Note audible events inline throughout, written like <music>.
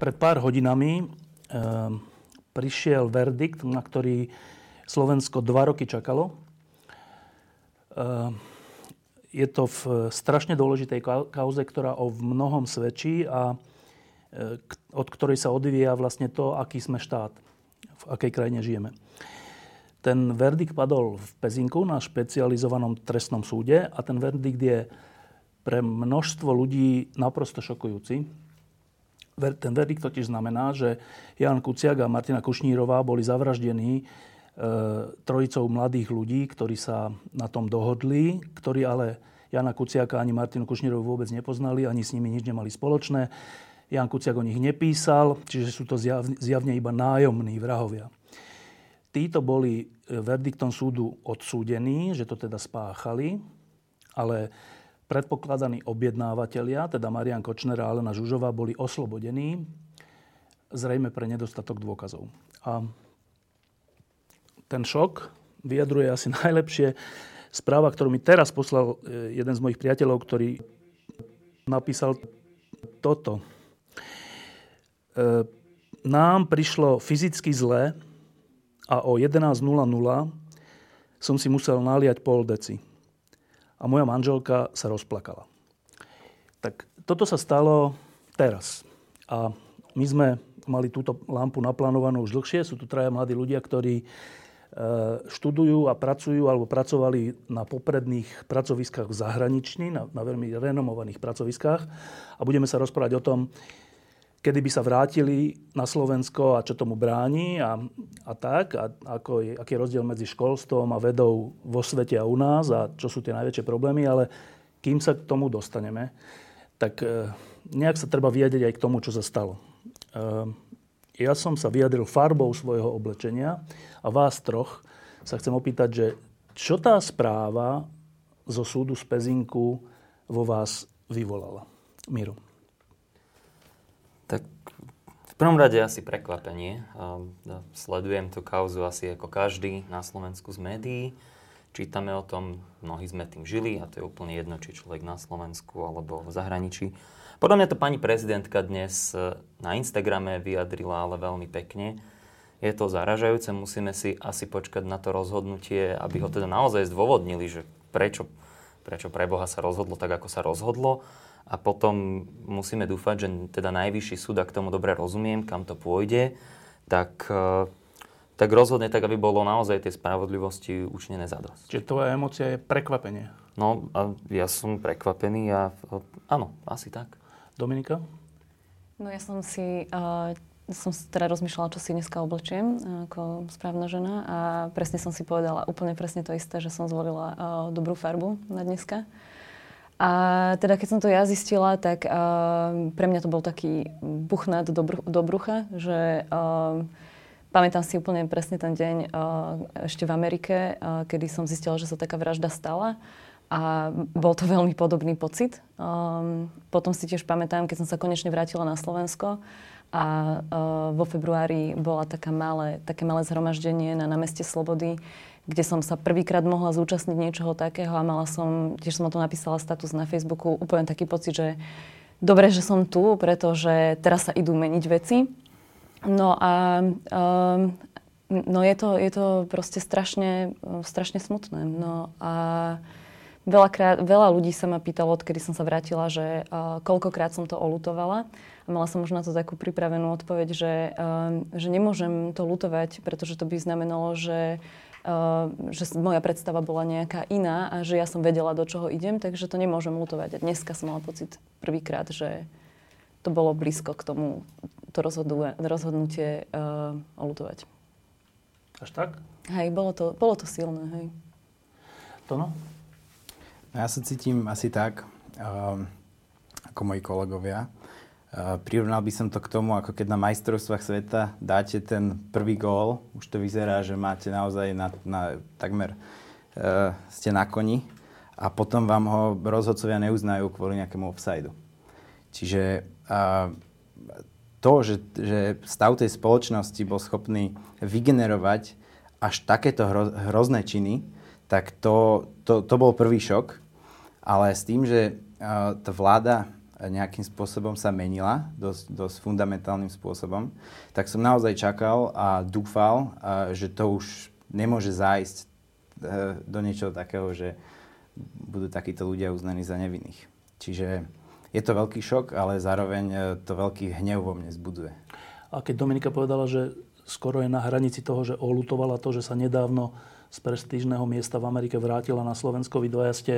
Pred pár hodinami e, prišiel verdikt, na ktorý Slovensko dva roky čakalo. E, je to v strašne dôležitej kauze, ktorá o mnohom svedčí a e, od ktorej sa odvíja vlastne to, aký sme štát, v akej krajine žijeme. Ten verdikt padol v Pezinku na špecializovanom trestnom súde a ten verdikt je pre množstvo ľudí naprosto šokujúci ten verdikt totiž znamená, že Jan Kuciak a Martina Kušnírová boli zavraždení e, trojicou mladých ľudí, ktorí sa na tom dohodli, ktorí ale Jana Kuciaka ani Martinu Kušnírovu vôbec nepoznali, ani s nimi nič nemali spoločné. Jan Kuciak o nich nepísal, čiže sú to zjavne iba nájomní vrahovia. Títo boli e, verdiktom súdu odsúdení, že to teda spáchali, ale predpokladaní objednávateľia, teda Marian Kočner a Alena Žužová, boli oslobodení, zrejme pre nedostatok dôkazov. A ten šok vyjadruje asi <laughs> najlepšie správa, ktorú mi teraz poslal e, jeden z mojich priateľov, ktorý napísal toto. E, nám prišlo fyzicky zle a o 11.00 som si musel naliať pol deci a moja manželka sa rozplakala. Tak toto sa stalo teraz. A my sme mali túto lampu naplánovanú už dlhšie. Sú tu traja mladí ľudia, ktorí e, študujú a pracujú alebo pracovali na popredných pracoviskách v zahraničí, na, na veľmi renomovaných pracoviskách. A budeme sa rozprávať o tom, kedy by sa vrátili na Slovensko a čo tomu bráni a, a tak, a ako je, aký je rozdiel medzi školstvom a vedou vo svete a u nás a čo sú tie najväčšie problémy, ale kým sa k tomu dostaneme, tak e, nejak sa treba vyjadriť aj k tomu, čo sa stalo. E, ja som sa vyjadril farbou svojho oblečenia a vás troch sa chcem opýtať, že čo tá správa zo súdu z Pezinku vo vás vyvolala? Miro. Prvom rade asi prekvapenie. Sledujem tú kauzu asi ako každý na Slovensku z médií. Čítame o tom, mnohí sme tým žili a to je úplne jedno, či človek na Slovensku alebo v zahraničí. Podľa mňa to pani prezidentka dnes e, na Instagrame vyjadrila ale veľmi pekne. Je to zaražajúce, musíme si asi počkať na to rozhodnutie, aby ho teda naozaj zdôvodnili, že prečo, prečo pre Boha sa rozhodlo tak, ako sa rozhodlo a potom musíme dúfať, že teda najvyšší súd, ak tomu dobre rozumiem, kam to pôjde, tak, e, tak rozhodne tak, aby bolo naozaj tej spravodlivosti učinené zadosť. Čiže tvoja emocia je prekvapenie? No, a ja som prekvapený a áno, asi tak. Dominika? No ja som si, uh, som teda rozmýšľala, čo si dneska oblečiem ako správna žena a presne som si povedala úplne presne to isté, že som zvolila uh, dobrú farbu na dneska. A teda keď som to ja zistila, tak uh, pre mňa to bol taký buchnát do, br- do brucha, že uh, pamätám si úplne presne ten deň uh, ešte v Amerike, uh, kedy som zistila, že sa taká vražda stala. A bol to veľmi podobný pocit. Um, potom si tiež pamätám, keď som sa konečne vrátila na Slovensko a uh, vo februári bola taká malé, také malé zhromaždenie na námeste Slobody, kde som sa prvýkrát mohla zúčastniť niečoho takého a mala som, tiež som o to napísala status na Facebooku, úplne taký pocit, že dobre, že som tu, pretože teraz sa idú meniť veci. No a um, no je, to, je to proste strašne, strašne smutné. No a veľakrát, veľa ľudí sa ma pýtalo, odkedy som sa vrátila, že uh, koľkokrát som to olutovala. Mala som už na to takú pripravenú odpoveď, že, uh, že nemôžem to lutovať, pretože to by znamenalo, že že moja predstava bola nejaká iná a že ja som vedela, do čoho idem, takže to nemôžem lutovať. A dneska som mala pocit prvýkrát, že to bolo blízko k tomu to rozhodnutie uh, olutovať. Až tak? Hej, bolo to, bolo to silné, hej. Tono? Ja sa cítim asi tak. Uh, ako moji kolegovia. Prirovnal by som to k tomu, ako keď na majstrovstvách sveta dáte ten prvý gól, už to vyzerá, že máte naozaj na, na takmer uh, ste na koni a potom vám ho rozhodcovia neuznajú kvôli nejakému offsideu. Čiže uh, to, že, že stav tej spoločnosti bol schopný vygenerovať až takéto hro, hrozné činy, tak to, to, to bol prvý šok. Ale s tým, že uh, tá vláda nejakým spôsobom sa menila, dosť, dosť fundamentálnym spôsobom, tak som naozaj čakal a dúfal, že to už nemôže zájsť e, do niečoho takého, že budú takíto ľudia uznaní za nevinných. Čiže je to veľký šok, ale zároveň e, to veľký hnev vo mne zbuduje. A keď Dominika povedala, že skoro je na hranici toho, že olutovala to, že sa nedávno z prestížneho miesta v Amerike vrátila na Slovensko, vy dvaja ste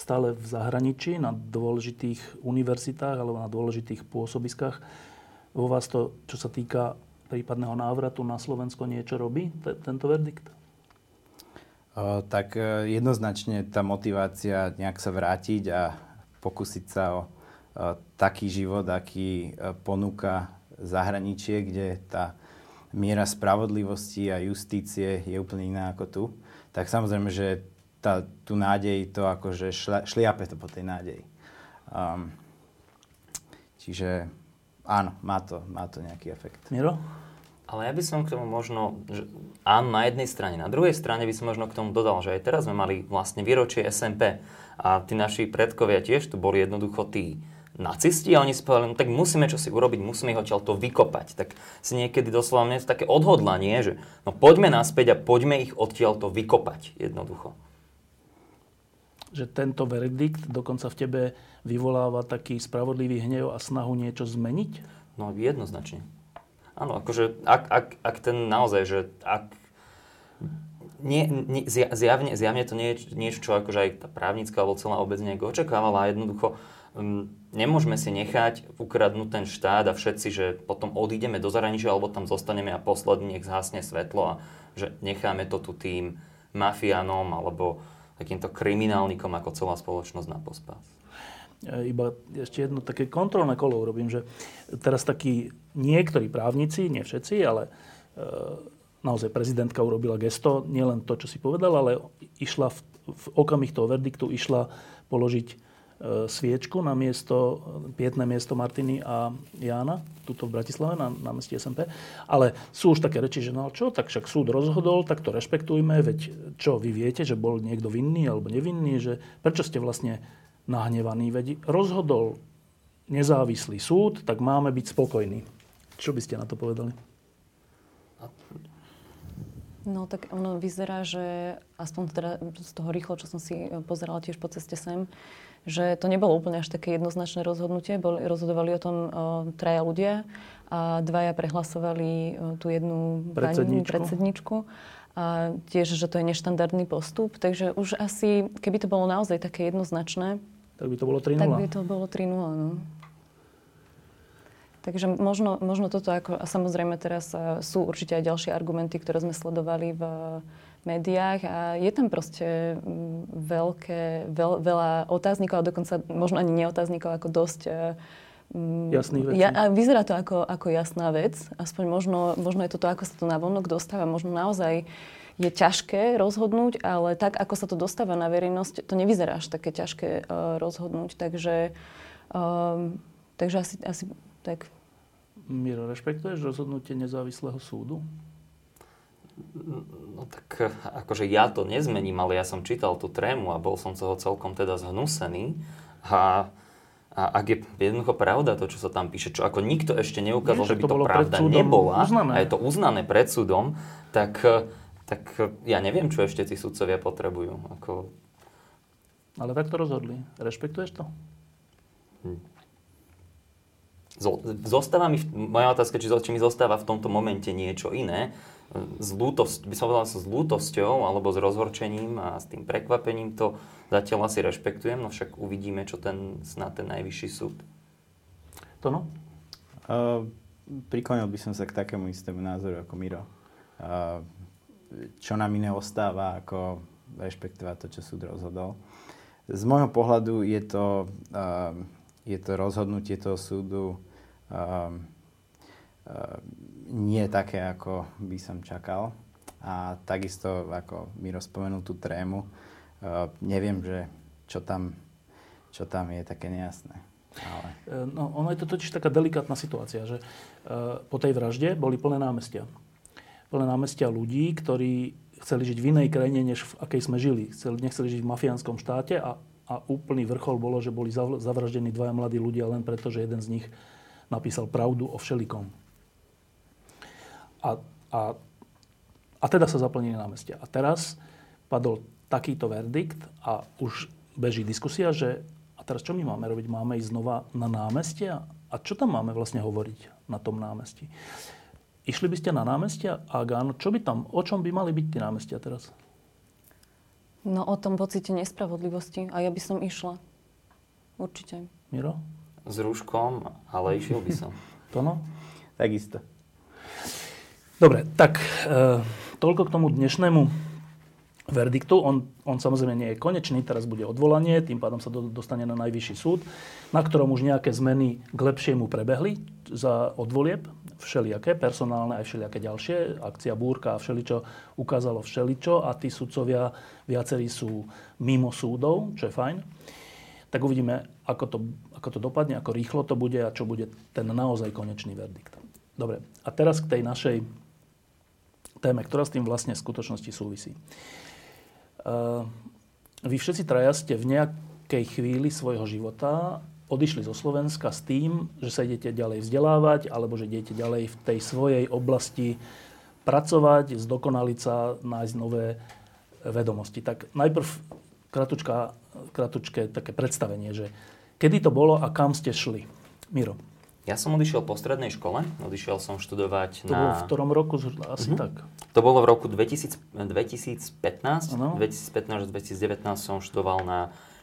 stále v zahraničí, na dôležitých univerzitách alebo na dôležitých pôsobiskách. Vo vás to, čo sa týka prípadného návratu na Slovensko, niečo robí, t- tento verdikt? O, tak e, jednoznačne tá motivácia nejak sa vrátiť a pokúsiť sa o, o taký život, aký e, ponúka zahraničie, kde tá miera spravodlivosti a justície je úplne iná ako tu, tak samozrejme, že tá, tú nádej to akože šla, šliape to po tej nádeji. Um, čiže áno, má to, má to nejaký efekt. Miro? Ale ja by som k tomu možno, že áno, na jednej strane. Na druhej strane by som možno k tomu dodal, že aj teraz sme mali vlastne výročie SMP a tí naši predkovia tiež tu boli jednoducho tí nacisti a oni si povedali, no tak musíme čo si urobiť, musíme ich odtiaľ to vykopať. Tak si niekedy doslova mne také odhodlanie, že no poďme naspäť a poďme ich odtiaľ to vykopať jednoducho že tento verdikt dokonca v tebe vyvoláva taký spravodlivý hnev a snahu niečo zmeniť? No jednoznačne. Áno, akože ak, ak, ak ten naozaj, že ak nie, nie, zjavne, zjavne to nie je niečo, čo akože aj tá právnická alebo celá obec nejako očakávala jednoducho um, nemôžeme si nechať ukradnúť ten štát a všetci, že potom odídeme do zahraničia alebo tam zostaneme a posledný nech zhasne svetlo a že necháme to tu tým mafiánom alebo takýmto kriminálnikom ako celá spoločnosť na pospas. Iba ešte jedno také kontrolné kolo urobím, že teraz takí niektorí právnici, nie všetci, ale e, naozaj prezidentka urobila gesto, nielen to, čo si povedal, ale išla v, v okamih toho verdiktu, išla položiť E, sviečku na miesto, pietné miesto Martiny a Jána, tuto v Bratislave, na, na SMP. Ale sú už také reči, že no čo, tak však súd rozhodol, tak to rešpektujme, veď čo, vy viete, že bol niekto vinný alebo nevinný, že prečo ste vlastne nahnevaní, veď rozhodol nezávislý súd, tak máme byť spokojní. Čo by ste na to povedali? No tak ono vyzerá, že aspoň teda z toho rýchlo, čo som si pozerala tiež po ceste sem, že to nebolo úplne až také jednoznačné rozhodnutie. Boli, rozhodovali o tom o, traja ľudia a dvaja prehlasovali o, tú jednu predsedničku. Pani, predsedničku. A tiež, že to je neštandardný postup. Takže už asi, keby to bolo naozaj také jednoznačné, tak by to bolo 3-0. Tak by to bolo 3-0, no. Takže možno, možno toto ako, a samozrejme teraz sú určite aj ďalšie argumenty, ktoré sme sledovali v médiách a je tam proste mm, veľké, veľ, veľa otáznikov a dokonca možno ani neotáznikov, ako dosť mm, Jasný vec. Ja, a vyzerá to ako, ako jasná vec. Aspoň možno, možno je to to, ako sa to na vonok dostáva. Možno naozaj je ťažké rozhodnúť, ale tak, ako sa to dostáva na verejnosť, to nevyzerá až také ťažké uh, rozhodnúť. Takže, um, takže asi, asi tak. Miro, rešpektuješ rozhodnutie nezávislého súdu? No tak akože ja to nezmením, ale ja som čítal tú trému a bol som toho celkom teda zhnusený. A, a ak je jednoducho pravda to, čo sa tam píše, čo ako nikto ešte neukázal, Nie, že by to, to pravda nebola uznané. a je to uznané pred súdom, tak, tak ja neviem, čo ešte tí sudcovia potrebujú. Ako... Ale tak to rozhodli. Rešpektuješ to? Hm. Zostáva mi, moja otázka, či, či mi zostáva v tomto momente niečo iné, s lútosť, by som povedal s lútosťou alebo s rozhorčením a s tým prekvapením to zatiaľ asi rešpektujem, no však uvidíme, čo ten snad ten najvyšší súd. Tono? Uh, priklonil by som sa k takému istému názoru ako Miro. Uh, čo nám iné ostáva, ako rešpektovať to, čo súd rozhodol. Z môjho pohľadu je to, uh, je to rozhodnutie toho súdu um, nie také, ako by som čakal. A takisto, ako mi rozpomenul tú trému, uh, neviem, že čo tam, čo tam je také nejasné. Ale... No, ono je to totiž taká delikátna situácia, že uh, po tej vražde boli plné námestia. Plné námestia ľudí, ktorí chceli žiť v inej krajine, než v akej sme žili. Chceli, nechceli žiť v mafiánskom štáte a, a úplný vrchol bolo, že boli zavraždení dvaja mladí ľudia len preto, že jeden z nich napísal pravdu o všelikom. A, a, a teda sa zaplnili námestia. A teraz padol takýto verdikt a už beží diskusia, že a teraz čo my máme robiť? Máme ísť znova na námestia? A čo tam máme vlastne hovoriť na tom námestí? Išli by ste na námestia? A áno, čo by tam, o čom by mali byť tie námestia teraz? No o tom pocite nespravodlivosti. A ja by som išla. Určite. Miro? S rúškom, ale išiel by som. Tono? Takisto. Dobre, tak e, toľko k tomu dnešnému verdiktu. On, on samozrejme nie je konečný, teraz bude odvolanie, tým pádom sa do, dostane na najvyšší súd, na ktorom už nejaké zmeny k lepšiemu prebehli za odvolieb, všelijaké, personálne aj všelijaké ďalšie. Akcia Búrka a všeličo ukázalo všeličo a tí sudcovia viacerí sú mimo súdov, čo je fajn. Tak uvidíme, ako to, ako to dopadne, ako rýchlo to bude a čo bude ten naozaj konečný verdikt. Dobre, a teraz k tej našej téme, ktorá s tým vlastne v skutočnosti súvisí. Uh, vy všetci traja ste v nejakej chvíli svojho života odišli zo Slovenska s tým, že sa idete ďalej vzdelávať, alebo že idete ďalej v tej svojej oblasti pracovať, zdokonaliť sa, nájsť nové vedomosti. Tak najprv kratučka, kratučké také predstavenie, že kedy to bolo a kam ste šli. Miro. Ja som odišiel po strednej škole, odišiel som študovať to na... To v ktorom roku asi uh-huh. tak? To bolo v roku 2000, 2015. Ano. 2015-2019 som študoval na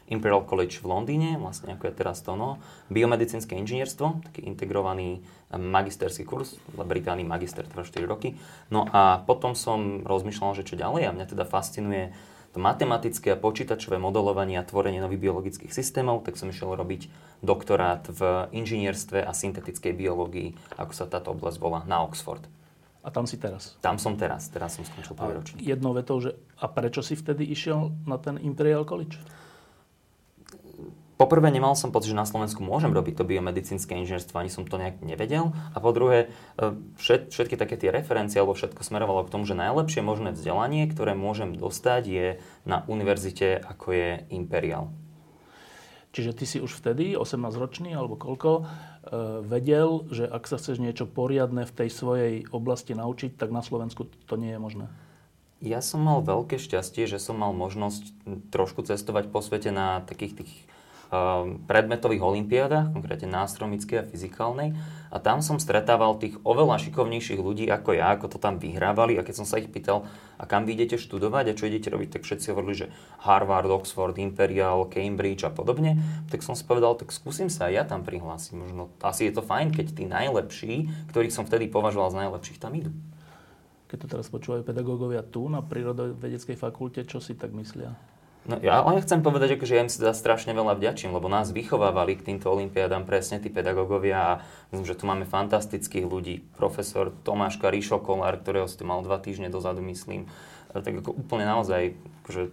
Imperial College v Londýne, vlastne ako je teraz to no, biomedicínske inžinierstvo, taký integrovaný magisterský kurz, Británii magister trvá 4 roky. No a potom som rozmýšľal, že čo ďalej a mňa teda fascinuje to matematické a počítačové modelovanie a tvorenie nových biologických systémov, tak som išiel robiť doktorát v inžinierstve a syntetickej biológii, ako sa táto oblasť volá, na Oxford. A tam si teraz? Tam som teraz, teraz som skončil prvý ročník. Jednou vetou, že a prečo si vtedy išiel na ten Imperial College? Poprvé nemal som pocit, že na Slovensku môžem robiť to biomedicínske inžinierstvo, ani som to nejak nevedel. A po druhé, e, všet, všetky také tie referencie alebo všetko smerovalo k tomu, že najlepšie možné vzdelanie, ktoré môžem dostať, je na univerzite, ako je Imperial. Čiže ty si už vtedy, 18-ročný alebo koľko, e, vedel, že ak sa chceš niečo poriadne v tej svojej oblasti naučiť, tak na Slovensku to nie je možné. Ja som mal veľké šťastie, že som mal možnosť trošku cestovať po svete na takých tých predmetových olimpiádach, konkrétne nástromickej a fyzikálnej. A tam som stretával tých oveľa šikovnejších ľudí ako ja, ako to tam vyhrávali. A keď som sa ich pýtal, a kam vy idete študovať a čo idete robiť, tak všetci hovorili, že Harvard, Oxford, Imperial, Cambridge a podobne. Tak som si povedal, tak skúsim sa aj ja tam prihlásiť. Možno asi je to fajn, keď tí najlepší, ktorých som vtedy považoval za najlepších, tam idú. Keď to teraz počúvajú pedagógovia tu na prírodovedeckej fakulte, čo si tak myslia? No, ja len chcem povedať, že ja im sa strašne veľa vďačím, lebo nás vychovávali k týmto olimpiádám presne tí pedagógovia a myslím, že tu máme fantastických ľudí. Profesor Tomáš Ríšo Kolár, ktorého si tu mal dva týždne dozadu, myslím. Tak ako úplne naozaj, akože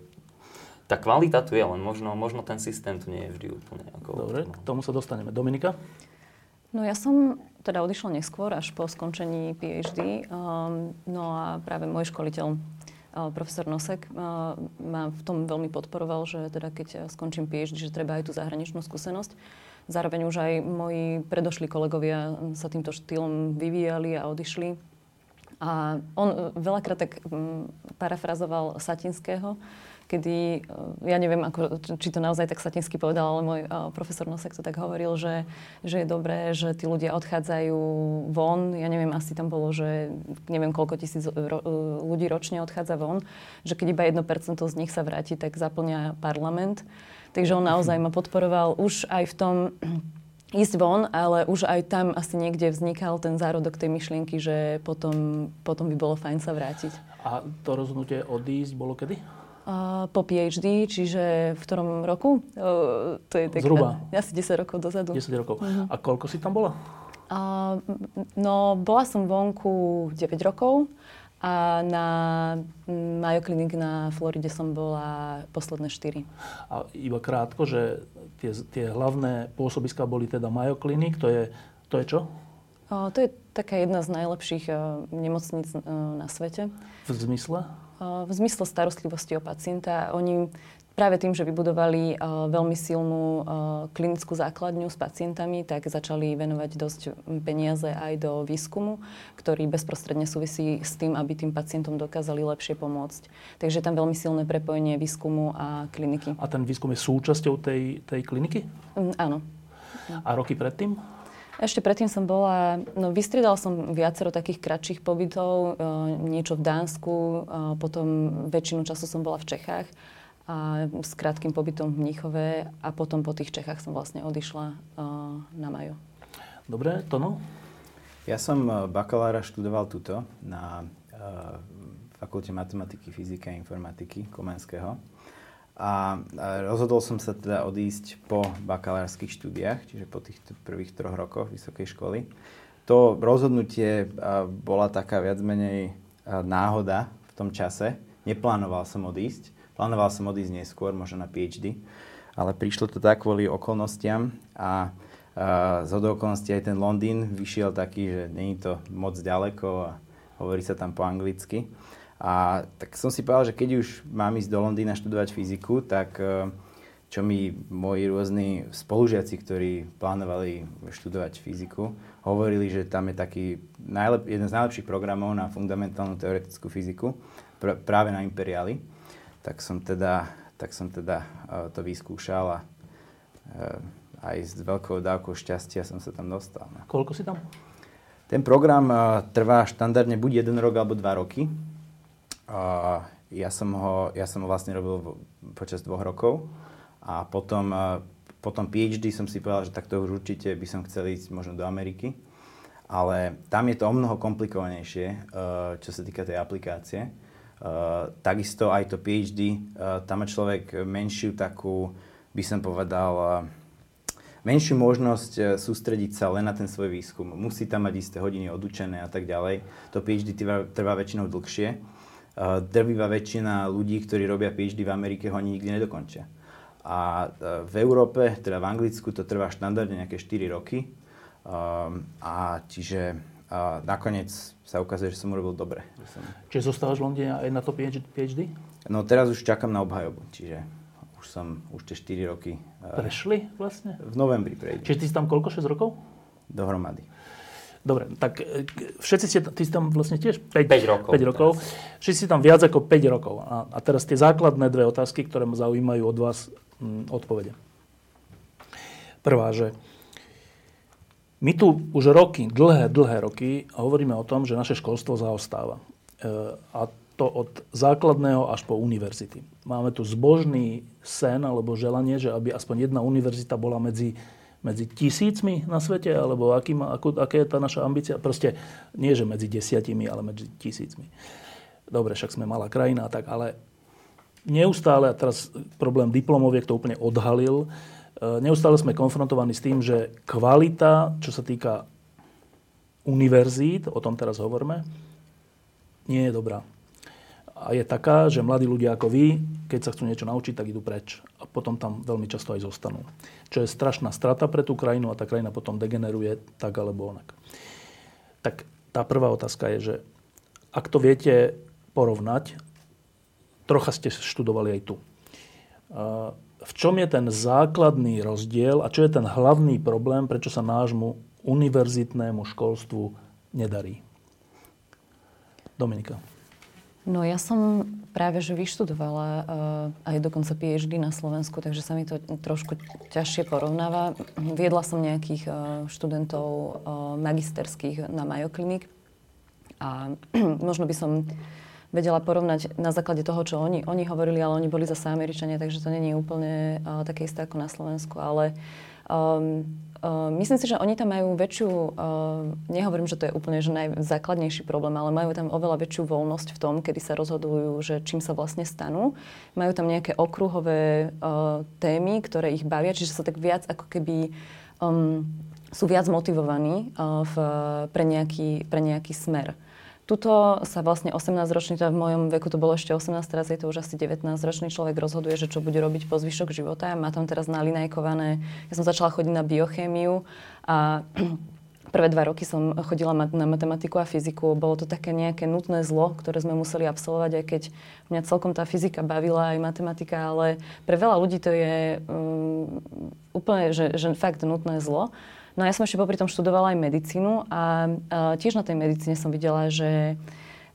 tá kvalita tu je, len možno, možno ten systém tu nie je vždy úplne. Ako, Dobre, k tomu sa dostaneme. Dominika? No ja som teda odišla neskôr, až po skončení PhD. Um, no a práve môj školiteľ profesor Nosek ma v tom veľmi podporoval, že teda keď skončím PhD, že treba aj tú zahraničnú skúsenosť. Zároveň už aj moji predošli kolegovia sa týmto štýlom vyvíjali a odišli. A on veľakrát tak parafrazoval Satinského, kedy, e, ja neviem, ako, či to naozaj tak Satinsky povedal, ale môj uh, profesor Nosek to tak hovoril, že, že je dobré, že tí ľudia odchádzajú von. Ja neviem, asi tam bolo, že neviem, koľko tisíc ro, e, ľudí ročne odchádza von, že keď iba 1% z nich sa vráti, tak zaplňa parlament. Takže on naozaj ma podporoval už aj v tom <clears throat> ísť von, ale už aj tam asi niekde vznikal ten zárodok tej myšlienky, že potom, potom by bolo fajn sa vrátiť. A to rozhodnutie odísť bolo kedy? Po PhD, čiže v ktorom roku? Uh, to je tak Zhruba. Asi 10 rokov dozadu. 10 rokov. Uh-huh. A koľko si tam bola? Uh, no, bola som vonku 9 rokov a na Mayo Clinic na Floride som bola posledné 4. A iba krátko, že tie, tie hlavné pôsobiska boli teda Mayo Clinic, to je, to je čo? Uh, to je taká jedna z najlepších uh, nemocníc uh, na svete. V zmysle? V zmysle starostlivosti o pacienta. Oni práve tým, že vybudovali veľmi silnú klinickú základňu s pacientami, tak začali venovať dosť peniaze aj do výskumu, ktorý bezprostredne súvisí s tým, aby tým pacientom dokázali lepšie pomôcť. Takže tam veľmi silné prepojenie výskumu a kliniky. A ten výskum je súčasťou tej, tej kliniky? Mm, áno. A roky predtým? Ešte predtým som bola, no vystriedala som viacero takých kratších pobytov, e, niečo v Dánsku, e, potom väčšinu času som bola v Čechách a s krátkým pobytom v Mníchove a potom po tých Čechách som vlastne odišla e, na Majo. Dobre, Tono? Ja som bakalára študoval tuto na Fakulte matematiky, fyziky a informatiky Komenského. A rozhodol som sa teda odísť po bakalárskych štúdiách, čiže po tých prvých troch rokoch vysokej školy. To rozhodnutie bola taká viac menej náhoda v tom čase. Neplánoval som odísť. Plánoval som odísť neskôr, možno na PhD. Ale prišlo to tak kvôli okolnostiam a z okolností aj ten Londýn vyšiel taký, že není to moc ďaleko a hovorí sa tam po anglicky. A tak som si povedal, že keď už mám ísť do Londýna študovať fyziku, tak e, čo mi moji rôzni spolužiaci, ktorí plánovali študovať fyziku, hovorili, že tam je taký najlep- jeden z najlepších programov na fundamentálnu teoretickú fyziku, pr- práve na Imperiali. Tak som teda, tak som teda uh, to vyskúšal a uh, aj s veľkou dávkou šťastia som sa tam dostal. No. Koľko si tam? Ten program uh, trvá štandardne buď jeden rok alebo dva roky. Ja, som ho, ja som vlastne robil v, počas dvoch rokov a potom, uh, potom PhD som si povedal, že takto už určite by som chcel ísť možno do Ameriky. Ale tam je to o mnoho komplikovanejšie, uh, čo sa týka tej aplikácie. Uh, takisto aj to PhD, uh, tam má človek menšiu takú, by som povedal, uh, menšiu možnosť sústrediť sa len na ten svoj výskum. Musí tam mať isté hodiny odučené a tak ďalej. To PhD trvá, trvá väčšinou dlhšie drvivá väčšina ľudí, ktorí robia PhD v Amerike, ho ani nikdy nedokončia. A e, v Európe, teda v Anglicku, to trvá štandardne nejaké 4 roky. A čiže a nakoniec sa ukazuje, že som urobil dobre. Som... Čiže zostávaš v Londýne aj na to PhD? No teraz už čakám na obhajobu, čiže už som už tie 4 roky... E, Prešli vlastne? V novembri prejdem. Čiže ty si tam koľko, 6 rokov? Dohromady. Dobre, tak e, všetci ste, ty si tam vlastne tiež 5, 5 rokov. 5 rokov. Všetci si tam viac ako 5 rokov. A, a teraz tie základné dve otázky, ktoré ma zaujímajú od vás m, odpovede. Prvá, že my tu už roky, dlhé, dlhé roky hovoríme o tom, že naše školstvo zaostáva. E, a to od základného až po univerzity. Máme tu zbožný sen alebo želanie, že aby aspoň jedna univerzita bola medzi medzi tisícmi na svete, alebo aký má, akú, aká je tá naša ambícia? Proste nie, že medzi desiatimi, ale medzi tisícmi. Dobre, však sme malá krajina, tak, ale neustále, a teraz problém diplomoviek to úplne odhalil, e, neustále sme konfrontovaní s tým, že kvalita, čo sa týka univerzít, o tom teraz hovoríme, nie je dobrá je taká, že mladí ľudia ako vy, keď sa chcú niečo naučiť, tak idú preč. A potom tam veľmi často aj zostanú. Čo je strašná strata pre tú krajinu a tá krajina potom degeneruje tak alebo onak. Tak tá prvá otázka je, že ak to viete porovnať, trocha ste študovali aj tu. V čom je ten základný rozdiel a čo je ten hlavný problém, prečo sa nášmu univerzitnému školstvu nedarí? Dominika. No ja som práve že vyštudovala uh, aj dokonca PhD na Slovensku, takže sa mi to trošku ťažšie porovnáva. Viedla som nejakých uh, študentov uh, magisterských na Mayo Clinic a <clears throat> možno by som vedela porovnať na základe toho, čo oni, oni hovorili, ale oni boli zase Američania, takže to není úplne uh, také isté ako na Slovensku, ale um, uh, myslím si, že oni tam majú väčšiu, uh, nehovorím, že to je úplne že najzákladnejší problém, ale majú tam oveľa väčšiu voľnosť v tom, kedy sa rozhodujú, že čím sa vlastne stanú. Majú tam nejaké okruhové uh, témy, ktoré ich bavia, čiže sa tak viac ako keby um, sú viac motivovaní uh, v, pre, nejaký, pre nejaký smer. Tuto sa vlastne 18-ročný, teda v mojom veku to bolo ešte 18, teraz je to už asi 19-ročný človek rozhoduje, že čo bude robiť po zvyšok života. Má tam teraz nalinajkované, ja som začala chodiť na biochémiu a <clears throat> prvé dva roky som chodila na matematiku a fyziku. Bolo to také nejaké nutné zlo, ktoré sme museli absolvovať, aj keď mňa celkom tá fyzika bavila, aj matematika, ale pre veľa ľudí to je um, úplne, že, že fakt nutné zlo. No a ja som ešte popri tom študovala aj medicínu a, a tiež na tej medicíne som videla, že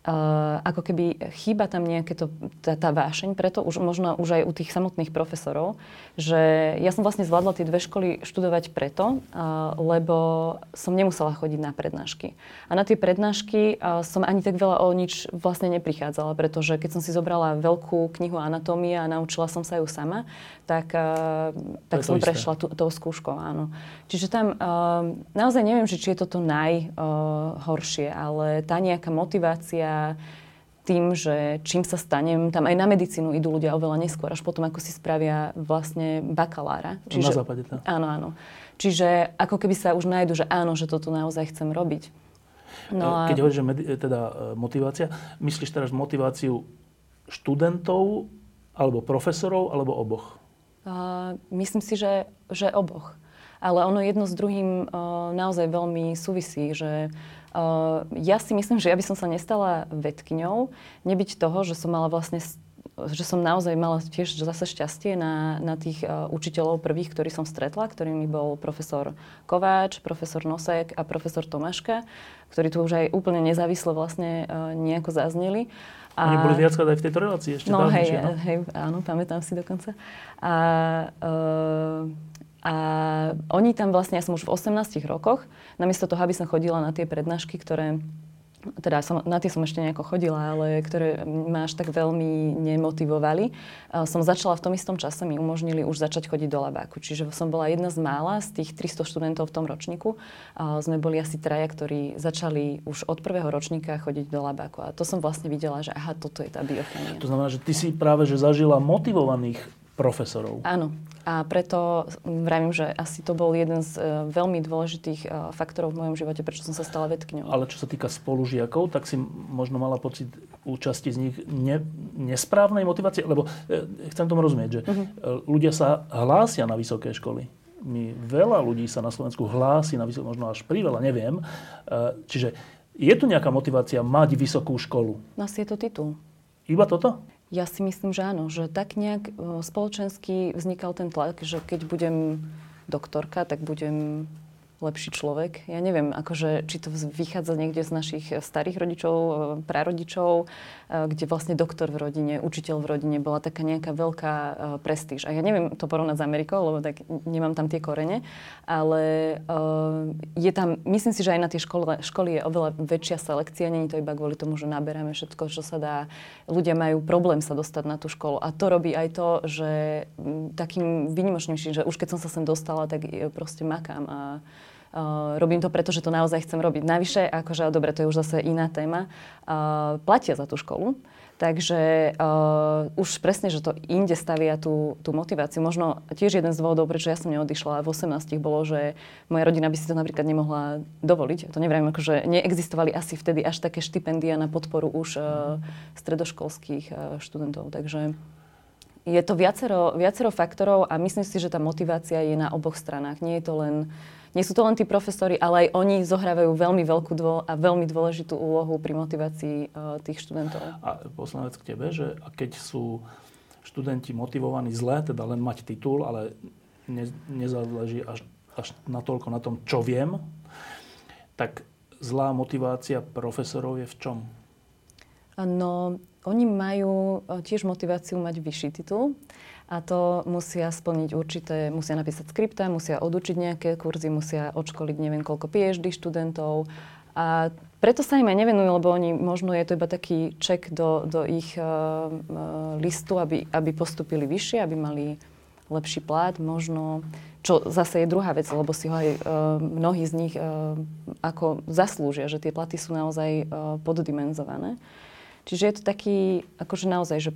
Uh, ako keby chýba tam nejaké to, tá, tá vášeň, preto už možno už aj u tých samotných profesorov, že ja som vlastne zvládla tie dve školy študovať preto, uh, lebo som nemusela chodiť na prednášky. A na tie prednášky uh, som ani tak veľa o nič vlastne neprichádzala, pretože keď som si zobrala veľkú knihu anatómie a naučila som sa ju sama, tak, tak som isté. prešla tú, tou skúškou, áno. Čiže tam naozaj neviem, či je toto najhoršie, ale tá nejaká motivácia tým, že čím sa stanem, tam aj na medicínu idú ľudia oveľa neskôr, až potom, ako si spravia vlastne bakalára. Čiže, na západe to. Áno, áno. Čiže ako keby sa už nájdu, že áno, že toto naozaj chcem robiť. No e, a... Keď hovoríš, že med- e, teda e, motivácia, myslíš teraz motiváciu študentov, alebo profesorov, alebo oboch? Uh, myslím si, že, že oboch. Ale ono jedno s druhým uh, naozaj veľmi súvisí, že uh, Uh, ja si myslím, že ja by som sa nestala vedkyňou, nebyť toho, že som mala vlastne že som naozaj mala tiež zase šťastie na, na tých uh, učiteľov prvých, ktorí som stretla, ktorými bol profesor Kováč, profesor Nosek a profesor Tomáška, ktorí tu už aj úplne nezávisle vlastne uh, nejako zazneli. A... Oni boli viackrát aj v tejto relácii ešte. No hej, no? hej, áno, pamätám si dokonca. A uh, a oni tam vlastne, ja som už v 18 rokoch, namiesto toho, aby som chodila na tie prednášky, ktoré teda som, na tie som ešte nejako chodila, ale ktoré ma až tak veľmi nemotivovali. Som začala v tom istom čase, mi umožnili už začať chodiť do labáku. Čiže som bola jedna z mála z tých 300 študentov v tom ročníku. Sme boli asi traja, ktorí začali už od prvého ročníka chodiť do labáku. A to som vlastne videla, že aha, toto je tá biochemia. To znamená, že ty si práve že zažila motivovaných profesorov. Áno. A preto vravím, že asi to bol jeden z uh, veľmi dôležitých uh, faktorov v mojom živote, prečo som sa stala vedkňou. Ale čo sa týka spolužiakov, tak si možno mala pocit účasti z nich ne, nesprávnej motivácie? Lebo uh, chcem tomu rozumieť, že uh-huh. ľudia sa hlásia na vysoké školy. My, veľa ľudí sa na Slovensku hlási na vysoké, možno až priveľa, neviem. Čiže je tu nejaká motivácia mať vysokú školu? Asi je to titul. Iba toto? Ja si myslím, že áno, že tak nejak e, spoločensky vznikal ten tlak, že keď budem doktorka, tak budem lepší človek. Ja neviem, akože, či to vychádza niekde z našich starých rodičov, e, prarodičov, e, kde vlastne doktor v rodine, učiteľ v rodine bola taká nejaká veľká prestíž. A ja neviem to porovnať s Amerikou, lebo tak nemám tam tie korene, ale je tam, myslím si, že aj na tie školy, školy je oveľa väčšia selekcia, není to iba kvôli tomu, že naberáme všetko, čo sa dá. Ľudia majú problém sa dostať na tú školu a to robí aj to, že takým výnimočnejším, že už keď som sa sem dostala, tak proste makám a Uh, robím to preto, že to naozaj chcem robiť. Navyše, akože, dobre, to je už zase iná téma, uh, platia za tú školu. Takže uh, už presne, že to inde stavia tú, tú motiváciu. Možno tiež jeden z dôvodov, prečo ja som neodišla v 18 bolo, že moja rodina by si to napríklad nemohla dovoliť. To neviem, akože neexistovali asi vtedy až také štipendia na podporu už uh, stredoškolských uh, študentov. Takže je to viacero, viacero faktorov a myslím si, že tá motivácia je na oboch stranách. Nie je to len nie sú to len tí profesori, ale aj oni zohrávajú veľmi veľkú dô- a veľmi dôležitú úlohu pri motivácii uh, tých študentov. A posledná vec k tebe, že keď sú študenti motivovaní zle, teda len mať titul, ale ne, nezáleží až, až natoľko na tom, čo viem, tak zlá motivácia profesorov je v čom? No, oni majú e, tiež motiváciu mať vyšší titul a to musia splniť určité, musia napísať skripta, musia odučiť nejaké kurzy, musia odškoliť neviem koľko PhD študentov a preto sa im aj nevenujú, lebo oni možno je to iba taký ček do, do ich uh, listu, aby, aby postupili vyššie, aby mali lepší plat, možno čo zase je druhá vec, lebo si ho aj uh, mnohí z nich uh, ako zaslúžia, že tie platy sú naozaj uh, poddimenzované. Čiže je to taký, akože naozaj, že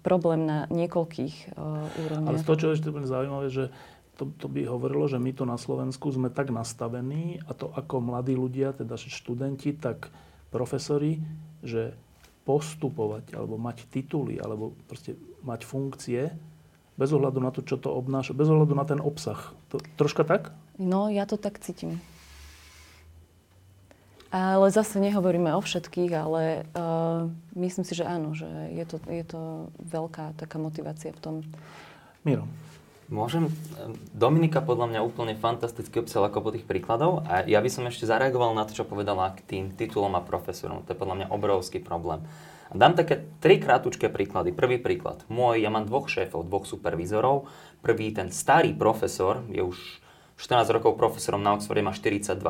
problém na niekoľkých uh, úrovniach. Ale z toho, čo je ešte úplne zaujímavé, že to, to by hovorilo, že my tu na Slovensku sme tak nastavení, a to ako mladí ľudia, teda študenti, tak profesori, že postupovať, alebo mať tituly, alebo proste mať funkcie, bez ohľadu na to, čo to obnáša, bez ohľadu na ten obsah. To, troška tak? No, ja to tak cítim. Ale zase nehovoríme o všetkých, ale uh, myslím si, že áno, že je to, je to veľká taká motivácia v tom. Miro. Môžem? Dominika podľa mňa úplne fantasticky obsala ako po tých príkladov a ja by som ešte zareagoval na to, čo povedala k tým titulom a profesorom. To je podľa mňa obrovský problém. A dám také tri krátučké príklady. Prvý príklad. Môj, ja mám dvoch šéfov, dvoch supervízorov. Prvý, ten starý profesor, je už 14 rokov profesorom na Oxforde, má 42.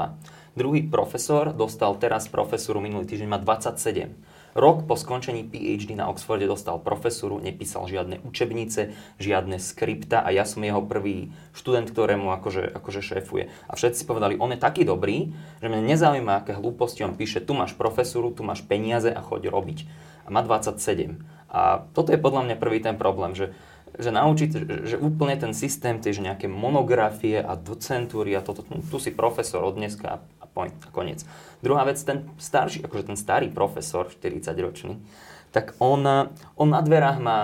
Druhý profesor dostal teraz profesoru minulý týždeň, má 27. Rok po skončení PhD na Oxforde dostal profesuru, nepísal žiadne učebnice, žiadne skripta a ja som jeho prvý študent, ktorému akože, akože šéfuje. A všetci povedali, on je taký dobrý, že mňa nezaujíma, aké hlúposti on píše, tu máš profesuru, tu máš peniaze a choď robiť. A má 27. A toto je podľa mňa prvý ten problém, že že naučiť, že, úplne ten systém, že nejaké monografie a docentúry a toto, tu si profesor od dneska a point a koniec. Druhá vec, ten starší, akože ten starý profesor, 40-ročný, tak on, on na dverách má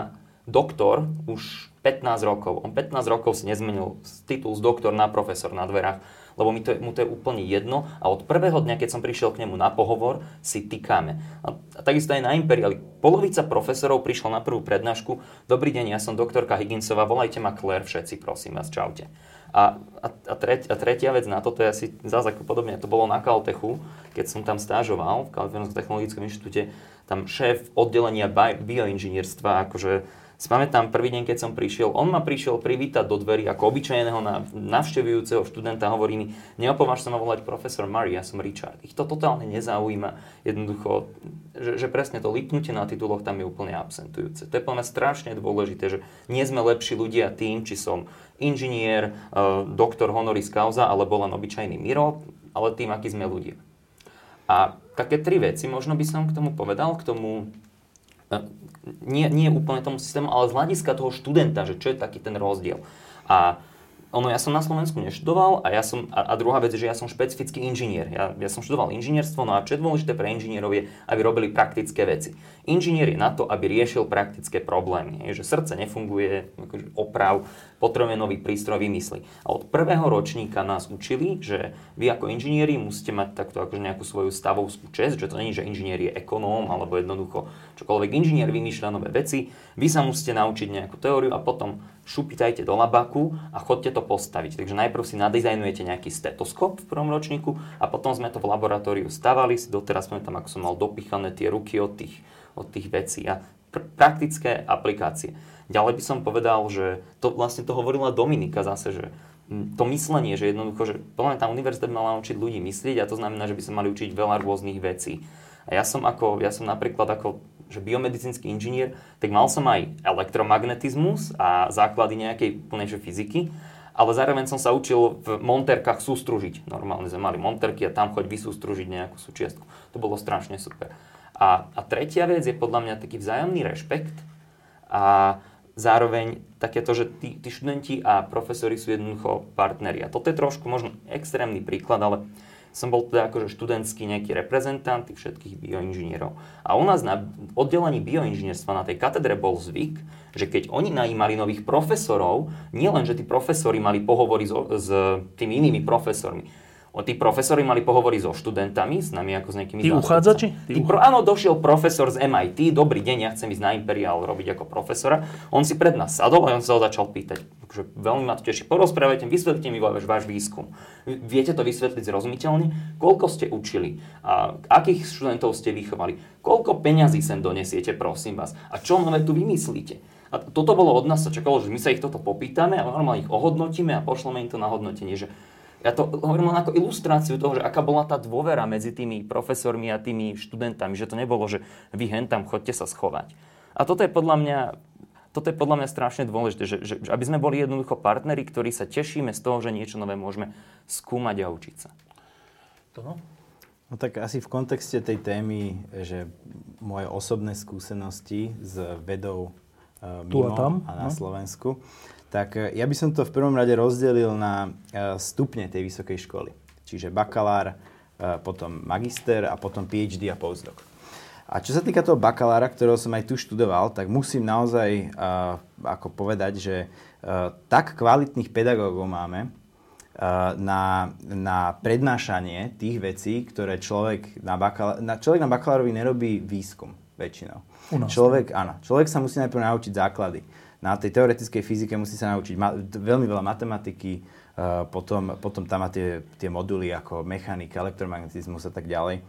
doktor už 15 rokov. On 15 rokov si nezmenil titul z doktor na profesor na dverách lebo mi to, mu to je úplne jedno a od prvého dňa, keď som prišiel k nemu na pohovor, si tykáme. A, a takisto aj na Imperiali. Polovica profesorov prišla na prvú prednášku. Dobrý deň, ja som doktorka Higginsová, volajte ma Claire všetci, prosím vás, čaute. A, a, a, treť, a tretia vec na toto je asi zase ako podobne, to bolo na Caltechu, keď som tam stážoval v Kalifornskom technologickom inštitúte, tam šéf oddelenia bioinžinierstva, akože si pamätám prvý deň, keď som prišiel, on ma prišiel privítať do dverí ako obyčajného navštevujúceho študenta, hovorí mi, neopováž sa ma volať profesor Murray, ja som Richard. Ich to totálne nezaujíma. Jednoducho, že, že presne to lipnutie na tituloch tam je úplne absentujúce. To je podľa strašne dôležité, že nie sme lepší ľudia tým, či som inžinier, uh, doktor honoris causa, alebo len obyčajný Miro, ale tým, aký sme ľudia. A také tri veci možno by som k tomu povedal, k tomu nie, nie úplne tomu systému, ale z hľadiska toho študenta, že čo je taký ten rozdiel. A ono, ja som na Slovensku neštudoval a, ja som, a, a druhá vec je, že ja som špecifický inžinier. Ja, ja som študoval inžinierstvo, no a čo je dôležité pre inžinierov je, aby robili praktické veci. Inžinier je na to, aby riešil praktické problémy. Je, že srdce nefunguje, akože oprav, potrebujeme nový prístroj vymysli. A od prvého ročníka nás učili, že vy ako inžinieri musíte mať takto akože nejakú svoju stavovskú čest, že to není, že inžinier je ekonóm alebo jednoducho čokoľvek inžinier vymýšľa nové veci. Vy sa musíte naučiť nejakú teóriu a potom šupitajte do labaku a chodte to postaviť. Takže najprv si nadizajnujete nejaký stetoskop v prvom ročníku a potom sme to v laboratóriu stavali. Doteraz sme tam, ako som mal dopichané tie ruky od tých, od tých vecí a pr- praktické aplikácie. Ďalej by som povedal, že to vlastne to hovorila Dominika zase, že to myslenie, že jednoducho, že podľa tá univerzita by mala učiť ľudí myslieť a to znamená, že by sa mali učiť veľa rôznych vecí. A ja som, ako, ja som napríklad ako že biomedicínsky inžinier, tak mal som aj elektromagnetizmus a základy nejakej plnej fyziky, ale zároveň som sa učil v monterkách sústružiť. Normálne sme mali monterky a tam choď vysústružiť nejakú súčiastku. To bolo strašne super. A, a tretia vec je podľa mňa taký vzájomný rešpekt a zároveň takéto, že tí, tí študenti a profesori sú jednoducho partneri. A toto je trošku možno extrémny príklad, ale som bol teda akože študentský nejaký reprezentant všetkých bioinžinierov. A u nás na oddelení bioinžinierstva na tej katedre bol zvyk, že keď oni najímali nových profesorov, nie len, že tí profesori mali pohovory s, s tými inými profesormi, O, tí profesori mali pohovory so študentami, s nami ako s nejakými Tí uchádzači? Tí pro, áno, došiel profesor z MIT, dobrý deň, ja chcem ísť na Imperial robiť ako profesora. On si pred nás sadol a on sa ho začal pýtať. Takže veľmi ma to teší. Porozprávajte, vysvetlite mi váš, váš výskum. Viete to vysvetliť zrozumiteľne? Koľko ste učili? A akých študentov ste vychovali? Koľko peňazí sem donesiete, prosím vás? A čo nové tu vymyslíte? A toto bolo od nás sa čakalo, že my sa ich toto popýtame a normálne ich ohodnotíme a pošleme im to na hodnotenie, že ja to hovorím len ako ilustráciu toho, že aká bola tá dôvera medzi tými profesormi a tými študentami, že to nebolo, že vy hen tam chodte sa schovať. A toto je podľa mňa toto je podľa mňa strašne dôležité, že, že, že aby sme boli jednoducho partneri, ktorí sa tešíme z toho, že niečo nové môžeme skúmať a učiť sa. To no? No tak asi v kontexte tej témy, že moje osobné skúsenosti s vedou uh, mimo a, tam, a na no. Slovensku, tak uh, ja by som to v prvom rade rozdelil na uh, stupne tej vysokej školy. Čiže bakalár, uh, potom magister a potom PhD a postdoc. A čo sa týka toho bakalára, ktorého som aj tu študoval, tak musím naozaj uh, ako povedať, že uh, tak kvalitných pedagógov máme, na, na prednášanie tých vecí, ktoré človek na, bakalá- na, človek na bakalárovi nerobí výskum väčšinou. Človek, áno, človek sa musí najprv naučiť základy. Na tej teoretickej fyzike musí sa naučiť ma- veľmi veľa matematiky, uh, potom, potom tam má tie, tie moduly ako mechanika, elektromagnetizmus a tak ďalej.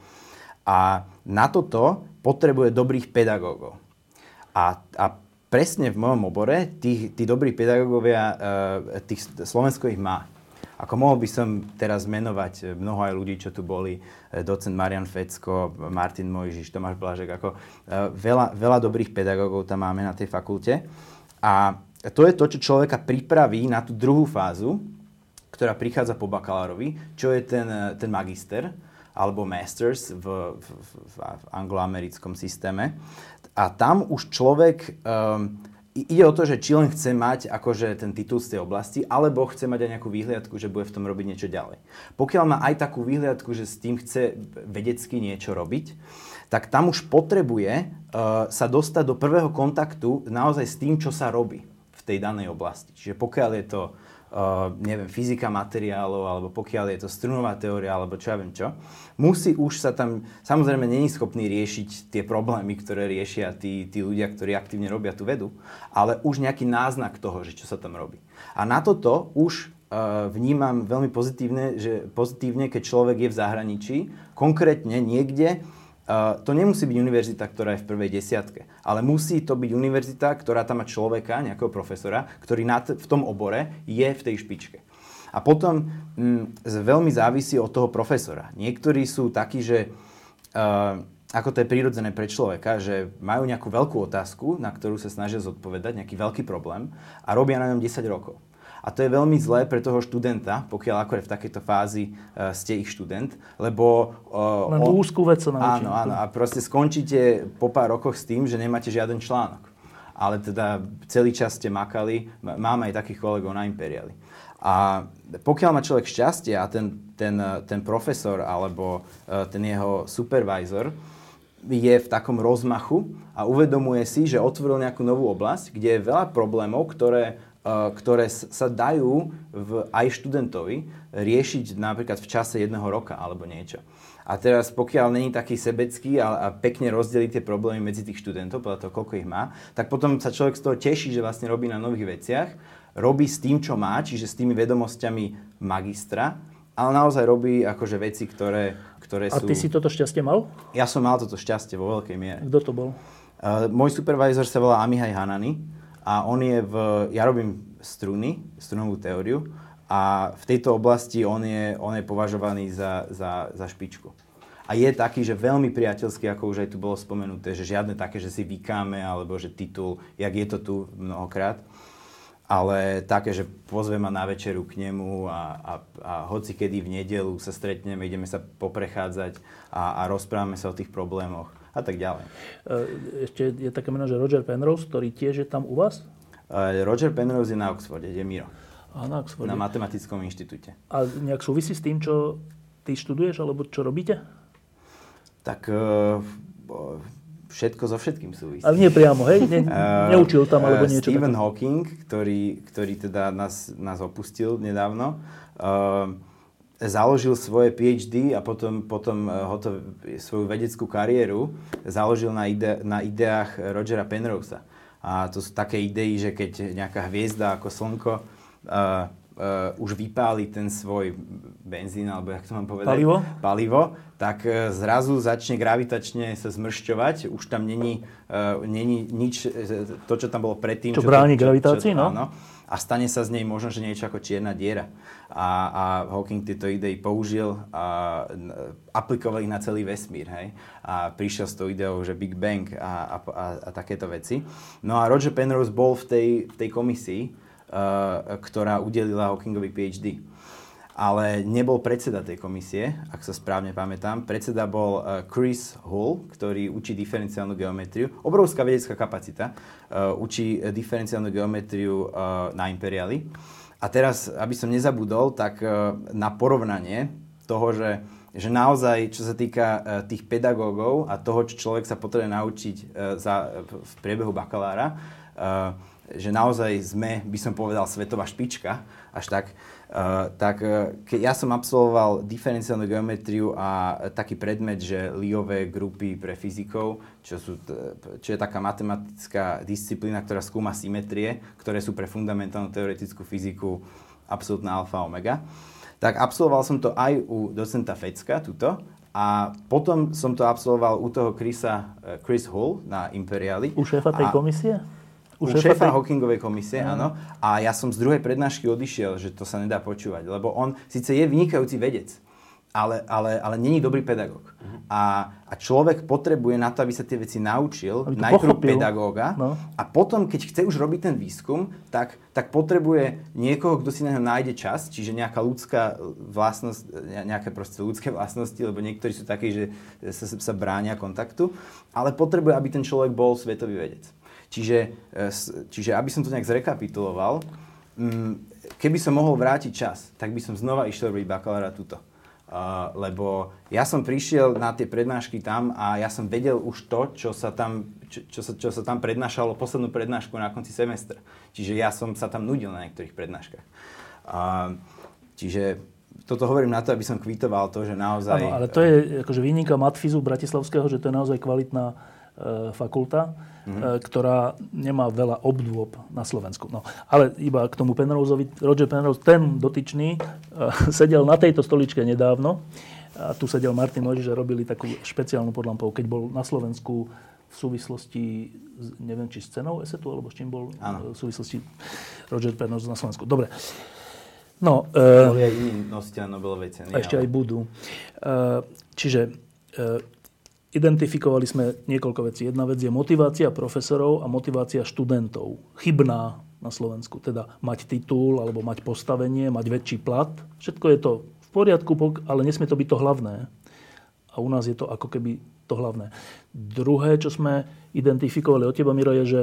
A na toto potrebuje dobrých pedagógov. A, a presne v mojom obore tých, tí dobrí pedagógovia, uh, tých, Slovensko ich má. Ako mohol by som teraz menovať eh, mnoho aj ľudí, čo tu boli, docent Marian Fecko, Martin Mojžiš, Tomáš Blažek, ako veľa, veľa dobrých pedagógov tam máme na tej fakulte. A to je to, čo človeka pripraví na tú druhú fázu, ktorá prichádza po bakalárovi, čo je ten, ten magister alebo masters v, v, v, angloamerickom systéme. A tam už človek um, ide o to, že či len chce mať akože ten titul z tej oblasti, alebo chce mať aj nejakú výhliadku, že bude v tom robiť niečo ďalej. Pokiaľ má aj takú výhliadku, že s tým chce vedecky niečo robiť, tak tam už potrebuje uh, sa dostať do prvého kontaktu naozaj s tým, čo sa robí v tej danej oblasti. Čiže pokiaľ je to uh, neviem, fyzika materiálov, alebo pokiaľ je to strunová teória, alebo čo ja viem čo, musí už sa tam, samozrejme není schopný riešiť tie problémy, ktoré riešia tí, tí ľudia, ktorí aktívne robia tú vedu, ale už nejaký náznak toho, že čo sa tam robí. A na toto už uh, vnímam veľmi pozitívne, že pozitívne, keď človek je v zahraničí, konkrétne niekde, to nemusí byť univerzita, ktorá je v prvej desiatke, ale musí to byť univerzita, ktorá tam má človeka, nejakého profesora, ktorý v tom obore je v tej špičke. A potom mm, veľmi závisí od toho profesora. Niektorí sú takí, že uh, ako to je prirodzené pre človeka, že majú nejakú veľkú otázku, na ktorú sa snažia zodpovedať, nejaký veľký problém a robia na ňom 10 rokov. A to je veľmi zlé pre toho študenta, pokiaľ ako je v takejto fázi uh, ste ich študent, lebo... Uh, Len on, úzkú vec sa naučí. Áno, áno. A proste skončíte po pár rokoch s tým, že nemáte žiaden článok. Ale teda celý čas ste makali. Máme aj takých kolegov na Imperiali. A pokiaľ má človek šťastie a ten, ten, ten profesor alebo uh, ten jeho supervisor je v takom rozmachu a uvedomuje si, že otvoril nejakú novú oblasť, kde je veľa problémov, ktoré ktoré sa dajú v, aj študentovi riešiť napríklad v čase jedného roka alebo niečo. A teraz pokiaľ není taký sebecký a, a pekne rozdelí tie problémy medzi tých študentov, podľa toho, koľko ich má, tak potom sa človek z toho teší, že vlastne robí na nových veciach, robí s tým, čo má, čiže s tými vedomosťami magistra, ale naozaj robí akože veci, ktoré, ktoré a sú... A ty si toto šťastie mal? Ja som mal toto šťastie vo veľkej miere. Kto to bol? Uh, môj supervisor sa volá Amihaj Hanani a on je v, ja robím struny, strunovú teóriu a v tejto oblasti on je, on je považovaný za, za, za špičku. A je taký, že veľmi priateľský, ako už aj tu bolo spomenuté, že žiadne také, že si vykáme, alebo že titul, jak je to tu mnohokrát, ale také, že pozve ma na večeru k nemu a, a, a hoci kedy v nedelu sa stretneme, ideme sa poprechádzať a, a rozprávame sa o tých problémoch a tak ďalej. E, ešte je také meno, že Roger Penrose, ktorý tiež je tam u vás? E, Roger Penrose je na Oxforde, je Miro. A na Oxforde. Na matematickom inštitúte. A nejak súvisí s tým, čo ty študuješ, alebo čo robíte? Tak uh, všetko so všetkým súvisí. Ale nie priamo, hej? Ne, <laughs> neučil tam alebo niečo Stephen také. Hawking, ktorý, ktorý teda nás, nás opustil nedávno, uh, založil svoje PhD a potom, potom eh, hotov, svoju vedeckú kariéru založil na, ide, na ideách Rogera Penrosea. A to sú také idei, že keď nejaká hviezda ako Slnko uh, uh, už vypáli ten svoj benzín, alebo jak to mám povedať? Palivo? Palivo, tak uh, zrazu začne gravitačne sa zmršťovať. Už tam není, uh, není nič, to, čo tam bolo predtým. Čo, čo bráni gravitácii, no? Áno. A stane sa z nej možno, že niečo ako čierna diera. A, a Hawking tieto idei použil a aplikoval ich na celý vesmír. Hej? A prišiel s tou ideou, že Big Bang a, a, a, a takéto veci. No a Roger Penrose bol v tej, v tej komisii, uh, ktorá udelila Hawkingovi PhD ale nebol predseda tej komisie, ak sa správne pamätám. Predseda bol uh, Chris Hull, ktorý učí diferenciálnu geometriu. Obrovská vedecká kapacita. Uh, učí diferenciálnu geometriu uh, na Imperiali. A teraz, aby som nezabudol, tak na porovnanie toho, že, že naozaj, čo sa týka tých pedagógov a toho, čo človek sa potrebuje naučiť za, v priebehu bakalára, že naozaj sme, by som povedal, svetová špička, až tak, Uh, tak uh, ke, ja som absolvoval diferenciálnu geometriu a taký predmet, že Liové grupy pre fyzikov, čo, sú, čo je taká matematická disciplína, ktorá skúma symetrie, ktoré sú pre fundamentálnu teoretickú fyziku absolútna alfa omega. Tak absolvoval som to aj u docenta Fecka, tuto, a potom som to absolvoval u toho Chrisa, Chris Hull na Imperiali. U šéfa tej a, komisie? U, šéfa, šéfa Hawkingovej komisie, mm. áno. A ja som z druhej prednášky odišiel, že to sa nedá počúvať, lebo on síce je vynikajúci vedec, ale, ale, ale není dobrý pedagóg. Uh-huh. A, a človek potrebuje na to, aby sa tie veci naučil, najprv pochopil. pedagóga no. a potom, keď chce už robiť ten výskum, tak, tak potrebuje niekoho, kto si na neho nájde čas, čiže nejaká ľudská vlastnosť, nejaké proste ľudské vlastnosti, lebo niektorí sú takí, že sa, sa bránia kontaktu, ale potrebuje, aby ten človek bol svetový vedec. Čiže, e, čiže aby som to nejak zrekapituloval, mm, keby som mohol vrátiť čas, tak by som znova išiel robiť bakalára tuto. Uh, lebo ja som prišiel na tie prednášky tam a ja som vedel už to, čo sa tam, čo, čo sa, čo sa tam prednášalo poslednú prednášku na konci semestra. Čiže ja som sa tam nudil na niektorých prednáškach. Uh, čiže toto hovorím na to, aby som kvitoval to, že naozaj... Áno, ale to je akože výnimka matfizu Bratislavského, že to je naozaj kvalitná uh, fakulta mm-hmm. ktorá nemá veľa obdôb na Slovensku. No, ale iba k tomu Penroseovi, Roger Penrose, ten dotyčný, uh, <laughs> sedel na tejto stoličke nedávno. A tu sedel Martin Mojžiš a robili takú špeciálnu podlampou, keď bol na Slovensku v súvislosti, neviem, či s cenou ESETu, alebo s čím bol ano. v súvislosti Roger Penrose na Slovensku. Dobre. No, uh, Boli aj iní nositeľ Nobelovej ceny. Ešte ale... aj budú. Uh, čiže Identifikovali sme niekoľko vecí. Jedna vec je motivácia profesorov a motivácia študentov. Chybná na Slovensku. Teda mať titul alebo mať postavenie, mať väčší plat. Všetko je to v poriadku, ale nesmie to byť to hlavné. A u nás je to ako keby to hlavné. Druhé, čo sme identifikovali od teba, Miro, je, že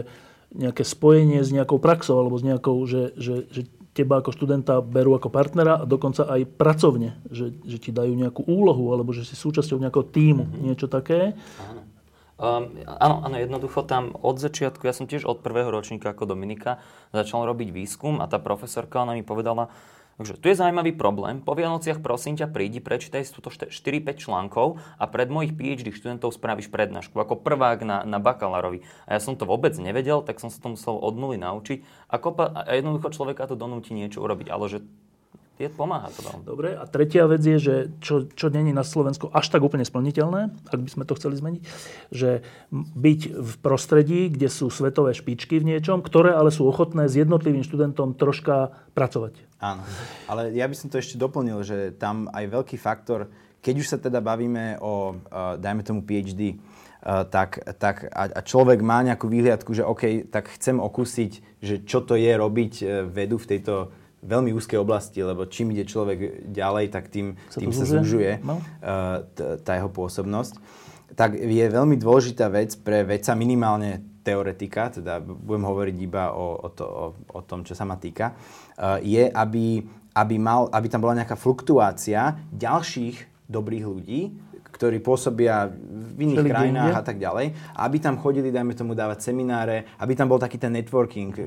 nejaké spojenie s nejakou praxou alebo s nejakou, že, že, že teba ako študenta berú ako partnera a dokonca aj pracovne, že, že ti dajú nejakú úlohu alebo že si súčasťou nejakého týmu, mm-hmm. niečo také. Áno. Um, áno, áno, jednoducho tam od začiatku, ja som tiež od prvého ročníka ako Dominika začal robiť výskum a tá profesorka, ona mi povedala, Takže tu je zaujímavý problém. Po Vianociach prosím ťa, prídi, prečítaj si túto 4-5 článkov a pred mojich PhD študentov spravíš prednášku ako prvák na, na bakalárovi. A ja som to vôbec nevedel, tak som sa to musel od nuly naučiť. A, kopa, a jednoducho človeka to donúti niečo urobiť. Ale že je, pomáha to veľmi. Dobre, a tretia vec je, že čo, čo není na Slovensku až tak úplne splniteľné, ak by sme to chceli zmeniť, že byť v prostredí, kde sú svetové špičky v niečom, ktoré ale sú ochotné s jednotlivým študentom troška pracovať. Áno, ale ja by som to ešte doplnil, že tam aj veľký faktor, keď už sa teda bavíme o, uh, dajme tomu PhD, Uh, tak, tak a, a človek má nejakú výhliadku, že OK, tak chcem okúsiť, že čo to je robiť uh, vedu v tejto veľmi úzkej oblasti, lebo čím ide človek ďalej, tak tým sa, tým sa zúžuje no? uh, tá jeho pôsobnosť. Tak je veľmi dôležitá vec pre vedca minimálne teoretika, teda budem hovoriť iba o, o, to, o, o tom, čo sa ma týka, uh, je, aby, aby, mal, aby tam bola nejaká fluktuácia ďalších dobrých ľudí, ktorí pôsobia v iných Všeli krajinách a tak ďalej. Aby tam chodili, dajme tomu, dávať semináre, aby tam bol taký ten networking, e,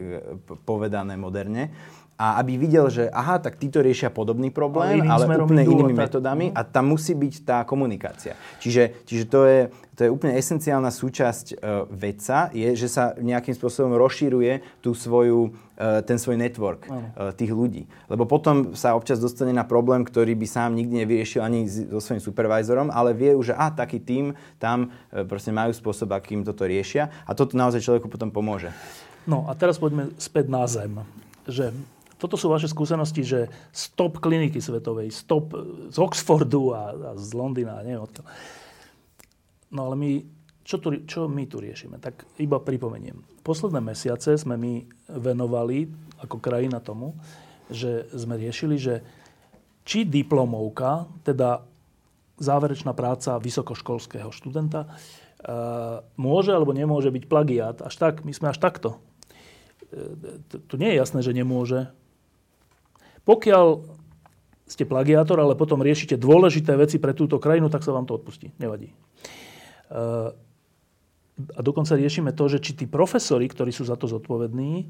povedané moderne. A aby videl, že aha, tak títo riešia podobný problém, Ale ale, úplne inými tak. metodami Mhm. a tam musí byť tá komunikácia. Čiže, čiže to, je, to je úplne esenciálna súčasť uh, vedca, je, že sa nejakým spôsobom rozšíruje tú svoju, uh, ten svoj network uh, tých ľudí. Lebo potom sa občas dostane na problém, ktorý by sám nikdy nevyriešil ani so svojím supervizorom, ale vie už, že a taký tým tam uh, proste majú spôsob, akým toto riešia a toto naozaj človeku potom pomôže. No a teraz poďme späť na zem. Že toto sú vaše skúsenosti, že stop kliniky svetovej, stop e, z Oxfordu a, a z Londýna, a neviem. No ale my, čo, tu, čo my tu riešime? Tak iba pripomeniem. Posledné mesiace sme my venovali ako krajina tomu, že sme riešili, že či diplomovka, teda záverečná práca vysokoškolského študenta, e, môže alebo nemôže byť plagiát. Až tak, my sme až takto. E, t- Tu nie je jasné, že nemôže. Pokiaľ ste plagiátor, ale potom riešite dôležité veci pre túto krajinu, tak sa vám to odpustí. Nevadí. E, A dokonca riešime to, že či tí profesori, ktorí sú za to zodpovední,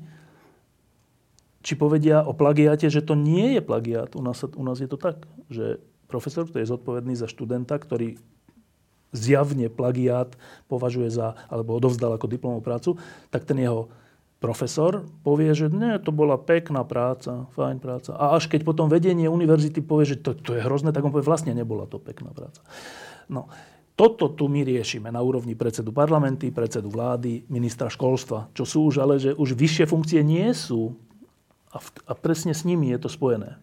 či povedia o plagiáte, že to nie je plagiát. U nás, u nás je to tak, že profesor, ktorý je zodpovedný za študenta, ktorý zjavne plagiát považuje za, alebo odovzdal ako diplomovú prácu, tak ten jeho profesor povie, že nie, to bola pekná práca, fajn práca. A až keď potom vedenie univerzity povie, že to, to je hrozné, tak on povie, vlastne nebola to pekná práca. No, toto tu my riešime na úrovni predsedu parlamenty, predsedu vlády, ministra školstva, čo sú už ale, že už vyššie funkcie nie sú. A, v, a presne s nimi je to spojené.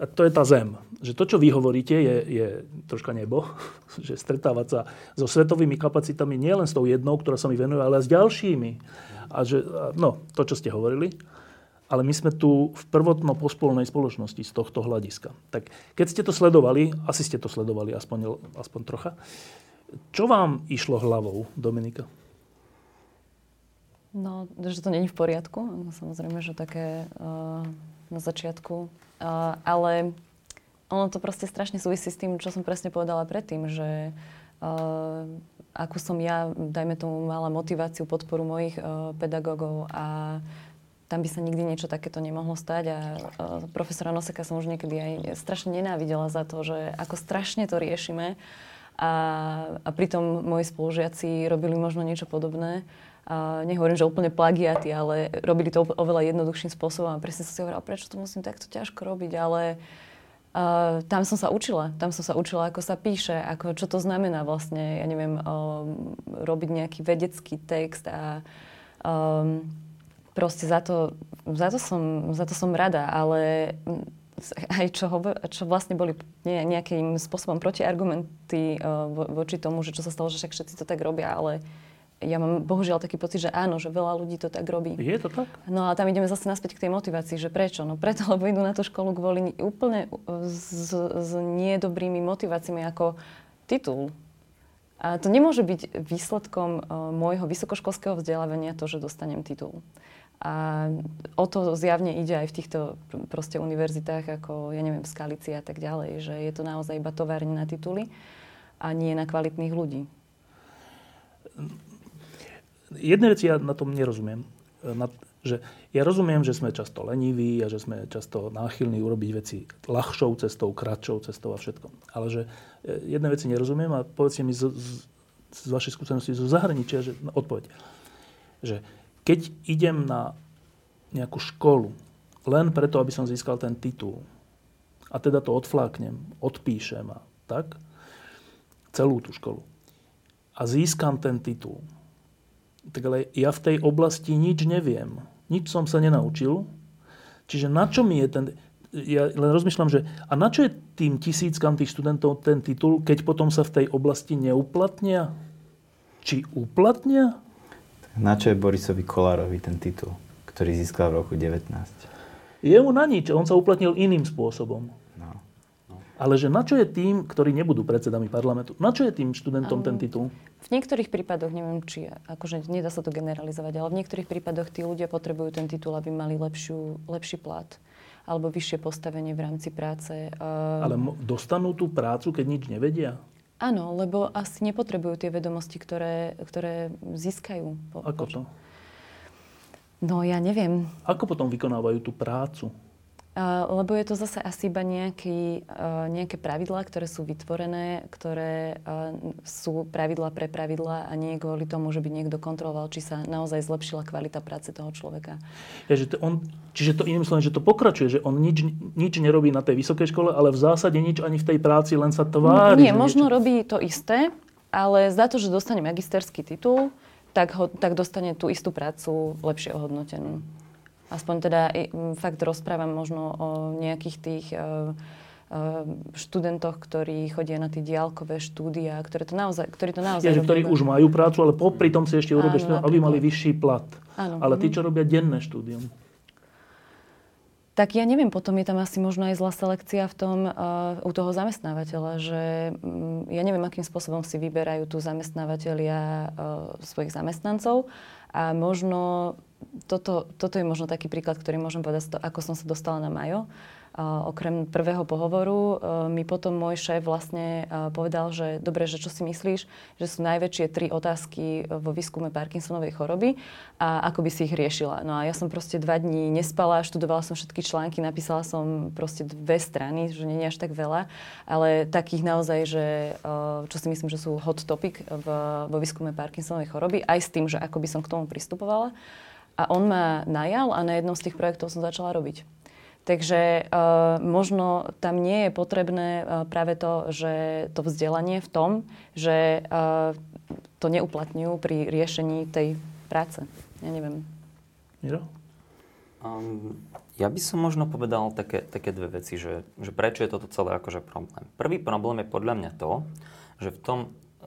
A to je tá zem. Že to, čo vy hovoríte, je, je troška nebo. <laughs> Že stretávať sa so svetovými kapacitami nielen s tou jednou, ktorá sa mi venuje, ale aj s ďalšími. A že, no, to, čo ste hovorili. Ale my sme tu v prvotno pospolnej spoločnosti z tohto hľadiska. Tak keď ste to sledovali, asi ste to sledovali aspoň, aspoň trocha, čo vám išlo hlavou, Dominika? No, že to není v poriadku. No, samozrejme, že také uh, na začiatku. Uh, ale ono to proste strašne súvisí s tým, čo som presne povedala predtým, že uh, akú som ja, dajme tomu, mala motiváciu, podporu mojich uh, pedagógov a tam by sa nikdy niečo takéto nemohlo stať a uh, profesora Noseka som už niekedy aj strašne nenávidela za to, že ako strašne to riešime a, a pritom moji spolužiaci robili možno niečo podobné. A nehovorím, že úplne plagiaty, ale robili to oveľa jednoduchším spôsobom a presne som si hovorila, prečo to musím takto ťažko robiť, ale uh, tam som sa učila. Tam som sa učila, ako sa píše, ako, čo to znamená vlastne, ja neviem, um, robiť nejaký vedecký text a um, proste za to, za, to som, za to som rada, ale <laughs> aj čo, hovor, čo vlastne boli ne, nejakým spôsobom protiargumenty uh, vo, voči tomu, že čo sa stalo, že však všetci to tak robia, ale ja mám bohužiaľ taký pocit, že áno, že veľa ľudí to tak robí. Je to tak? No a tam ideme zase naspäť k tej motivácii, že prečo? No preto, <laughs> lebo idú na tú školu kvôli úplne s, s niedobrými motiváciami ako titul. A to nemôže byť výsledkom uh, môjho vysokoškolského vzdelávania to, že dostanem titul. A o to zjavne ide aj v týchto proste univerzitách, ako, ja neviem, v Skalici a tak ďalej, že je to naozaj iba továrne na tituly a nie na kvalitných ľudí. Jednej veci ja na tom nerozumiem. Na, že ja rozumiem, že sme často leniví a že sme často náchylní urobiť veci ľahšou cestou, kratšou cestou a všetko. Ale že e, jedné veci nerozumiem a povedzte mi z, z, z vašej skúsenosti zo zahraničia, že no, odpoveď. Že keď idem na nejakú školu len preto, aby som získal ten titul a teda to odfláknem, odpíšem a tak, celú tú školu a získam ten titul, tak ale ja v tej oblasti nič neviem. Nič som sa nenaučil. Čiže na čo mi je ten... Ja len rozmýšľam, že a na čo je tým tisíckam tých študentov ten titul, keď potom sa v tej oblasti neuplatnia? Či uplatnia? Na čo je Borisovi Kolárovi ten titul, ktorý získal v roku 19? Je mu na nič. On sa uplatnil iným spôsobom. Ale že na čo je tým, ktorí nebudú predsedami parlamentu, na čo je tým študentom ten titul? V niektorých prípadoch, neviem, či, akože nedá sa to generalizovať, ale v niektorých prípadoch tí ľudia potrebujú ten titul, aby mali lepšiu, lepší plat alebo vyššie postavenie v rámci práce. Uh, Ale dostanú tú prácu, keď nič nevedia? Áno, lebo asi nepotrebujú tie vedomosti, ktoré, ktoré získajú. Po, Ako to? No ja neviem. Ako potom vykonávajú tú prácu? Lebo je to zase asi iba nejaký, nejaké pravidlá, ktoré sú vytvorené, ktoré sú pravidlá pre pravidlá a nie kvôli tomu, že by niekto kontroloval, či sa naozaj zlepšila kvalita práce toho človeka. Ja, že to on, čiže to iným slovom, že to pokračuje, že on nič, nič nerobí na tej vysokej škole, ale v zásade nič ani v tej práci, len sa tvári. Nie, možno niečo... robí to isté, ale za to, že dostane magisterský titul, tak, ho, tak dostane tú istú prácu lepšie ohodnotenú. Aspoň teda fakt rozprávam možno o nejakých tých e, e, študentoch, ktorí chodia na tie diálkové štúdia, ktoré to naozaj, ktorí to naozaj ja, že ktorí už majú prácu, ale popri tom si ešte urobia štúdium, aby mali vyšší plat. Áno. Ale tí, mhm. čo robia denné štúdium. Tak ja neviem, potom je tam asi možno aj zlá selekcia v tom uh, u toho zamestnávateľa, že um, ja neviem, akým spôsobom si vyberajú tu zamestnávateľia uh, svojich zamestnancov a možno toto, toto je možno taký príklad, ktorý môžem povedať, ako som sa dostala na Majo. Okrem prvého pohovoru uh, mi potom môj šéf vlastne uh, povedal, že dobre, že čo si myslíš, že sú najväčšie tri otázky vo výskume Parkinsonovej choroby a ako by si ich riešila. No a ja som proste dva dní nespala, študovala som všetky články, napísala som proste dve strany, že nie je až tak veľa, ale takých naozaj, že čo si myslím, že sú hot topic v, vo výskume Parkinsonovej choroby, aj s tým, že ako by som k tomu pristupovala. A on ma najal a na jednom z tých projektov som začala robiť. Takže uh, možno tam nie je potrebné uh, práve to, že to vzdelanie v tom, že uh, to neuplatňujú pri riešení tej práce. Ja neviem. Miro? Um, ja by som možno povedal také, také dve veci, že, že prečo je toto celé akože problém. Prvý problém je podľa mňa to, že v tom,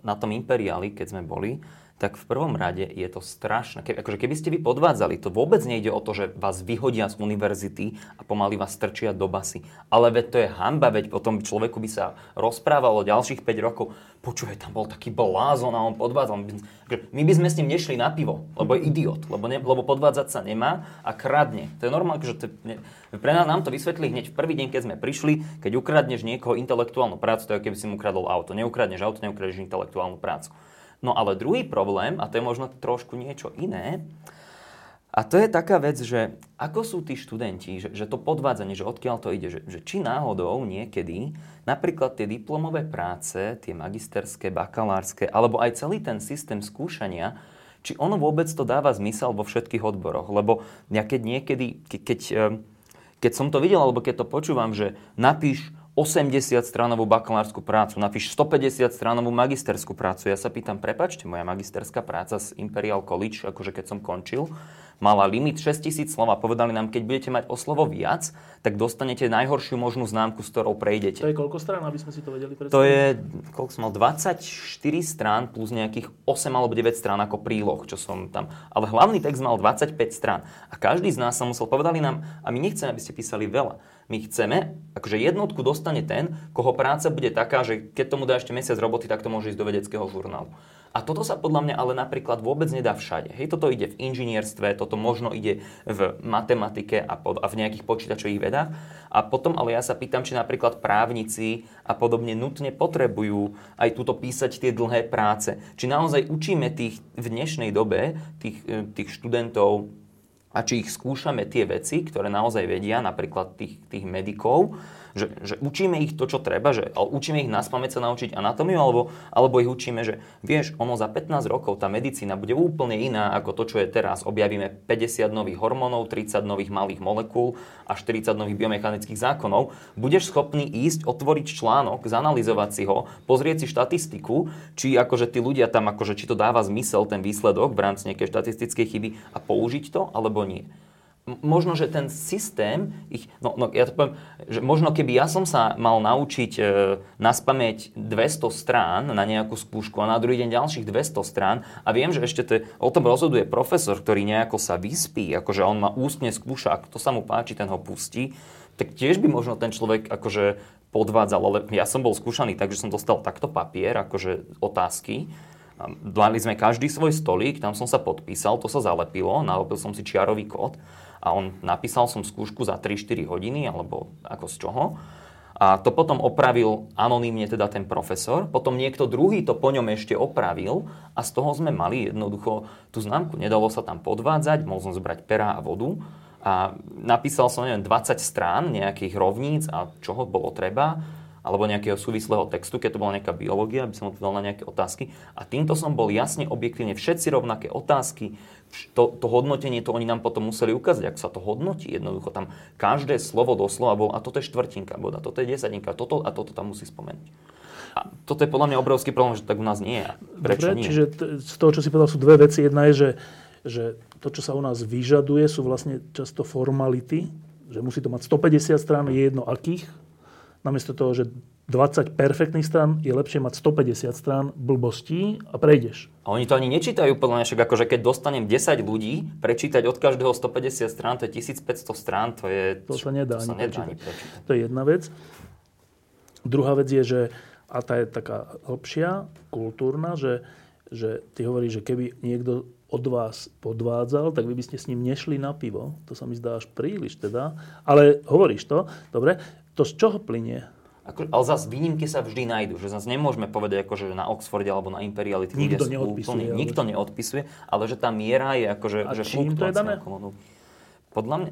na tom imperiáli, keď sme boli, tak v prvom rade je to strašné. Keby, akože keby ste vy podvádzali, to vôbec nejde o to, že vás vyhodia z univerzity a pomaly vás strčia do basy. Ale veď to je hamba, veď potom človeku by sa rozprávalo ďalších 5 rokov. Počúvaj, tam bol taký blázon a on podvádzal. My by sme s ním nešli na pivo, lebo je idiot, lebo, ne, lebo podvádzať sa nemá a kradne. To je normálne, že to, ne, pre nás nám to vysvetli hneď v prvý deň, keď sme prišli, keď ukradneš niekoho intelektuálnu prácu, to je keby si mu ukradol auto. Neukradneš auto, neukradneš intelektuálnu prácu. No ale druhý problém, a to je možno trošku niečo iné, a to je taká vec, že ako sú tí študenti, že, že to podvádzanie, že odkiaľ to ide, že, že či náhodou niekedy napríklad tie diplomové práce, tie magisterské, bakalárske, alebo aj celý ten systém skúšania, či ono vôbec to dáva zmysel vo všetkých odboroch. Lebo ja keď niekedy, ke, keď, eh, keď som to videl, alebo keď to počúvam, že napíš 80-stranovú bakalárskú prácu, napíš 150-stranovú magisterskú prácu. Ja sa pýtam, prepačte, moja magisterská práca z Imperial College, akože keď som končil, mala limit 6000 slov a povedali nám, keď budete mať o slovo viac, tak dostanete najhoršiu možnú známku, s ktorou prejdete. To je koľko strán, aby sme si to vedeli predstaviť? To je, koľko som mal, 24 strán plus nejakých 8 alebo 9 strán ako príloh, čo som tam. Ale hlavný text mal 25 strán. A každý z nás sa musel, povedali nám, a my nechceme, aby ste písali veľa my chceme, akože jednotku dostane ten, koho práca bude taká, že keď tomu dá ešte mesiac roboty, tak to môže ísť do vedeckého žurnálu. A toto sa podľa mňa ale napríklad vôbec nedá všade. Hej, toto ide v inžinierstve, toto možno ide v matematike a, pod, a v nejakých počítačových vedách. A potom ale ja sa pýtam, či napríklad právnici a podobne nutne potrebujú aj túto písať tie dlhé práce. Či naozaj učíme tých v dnešnej dobe, tých, e, tých študentov a či ich skúšame tie veci, ktoré naozaj vedia, napríklad tých, tých medikov, že, že učíme ich to, čo treba, že učíme ich nás pamäť sa naučiť anatómiu, alebo, alebo ich učíme, že vieš, ono za 15 rokov tá medicína bude úplne iná ako to, čo je teraz. Objavíme 50 nových hormónov, 30 nových malých molekúl a 40 nových biomechanických zákonov. Budeš schopný ísť, otvoriť článok, zanalizovať si ho, pozrieť si štatistiku, či akože tí ľudia tam, akože, či to dáva zmysel ten výsledok v rámci nejakej štatistickej chyby a použiť to, alebo nie možno, že ten systém, ich, no, no ja to poviem, že možno keby ja som sa mal naučiť e, naspamäť 200 strán na nejakú skúšku a na druhý deň ďalších 200 strán a viem, že ešte to, o tom rozhoduje profesor, ktorý nejako sa vyspí, akože on má ústne skúša, ak to sa mu páči, ten ho pustí, tak tiež by možno ten človek akože podvádzal, ale ja som bol skúšaný, takže som dostal takto papier, akože otázky, Dali sme každý svoj stolík, tam som sa podpísal, to sa zalepilo, nalepil som si čiarový kód a on napísal som skúšku za 3-4 hodiny, alebo ako z čoho. A to potom opravil anonymne teda ten profesor, potom niekto druhý to po ňom ešte opravil a z toho sme mali jednoducho tú známku. Nedalo sa tam podvádzať, mohol som zobrať pera a vodu a napísal som, neviem, 20 strán nejakých rovníc a čoho bolo treba alebo nejakého súvislého textu, keď to bola nejaká biológia, aby som odpovedal na nejaké otázky. A týmto som bol jasne, objektívne, všetci rovnaké otázky, to, to hodnotenie, to oni nám potom museli ukázať, ako sa to hodnotí. Jednoducho tam každé slovo doslova bolo, a toto je štvrtinka boda, toto je desatinka, toto a toto tam musí spomenúť. A toto je podľa mňa obrovský problém, že tak u nás nie je. Prečo Dobre, nie? čiže t- z toho, čo si povedal, sú dve veci. Jedna je, že, že to, čo sa u nás vyžaduje, sú vlastne často formality, že musí to mať 150 strán, je jedno akých, namiesto toho, že 20 perfektných strán, je lepšie mať 150 strán blbostí a prejdeš. A oni to ani nečítajú, podľa mňa, však akože keď dostanem 10 ľudí, prečítať od každého 150 strán, to je 1500 strán, to je... To sa nedá, to sa ani, nedá prečítať. ani prečítať. To je jedna vec. Druhá vec je, že, a tá je taká hĺbšia, kultúrna, že, že ty hovoríš, že keby niekto od vás podvádzal, tak vy by ste s ním nešli na pivo. To sa mi zdá až príliš teda. Ale hovoríš to, dobre. To z čoho plinie? Ako, ale zase výnimky sa vždy nájdú, že zase nemôžeme povedať, ako, že na Oxforde alebo na Imperiali tí Nikto neodpisuje, úplne, ale- nikto neodpisuje, ale že tá miera je akože, A že čím to je dané? okolo- Podľa mňa,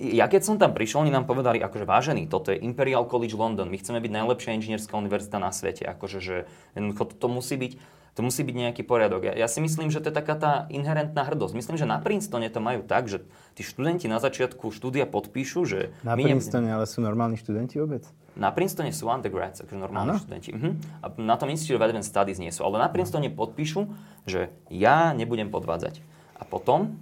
ja keď som tam prišiel, oni nám povedali, akože vážený, toto je Imperial College London, my chceme byť najlepšia inžinierská univerzita na svete, akože, že to, to musí byť, to musí byť nejaký poriadok. Ja, ja si myslím, že to je taká tá inherentná hrdosť. Myslím, že na Princetone to majú tak, že tí študenti na začiatku štúdia podpíšu, že Na my Princetone ale sú normálni študenti vôbec? na Princetone sú undergrads, akože normálni Áno? študenti. Mhm. A na tom Institute of Advanced Studies nie sú. Ale na Princetone podpíšu, že ja nebudem podvádzať. A potom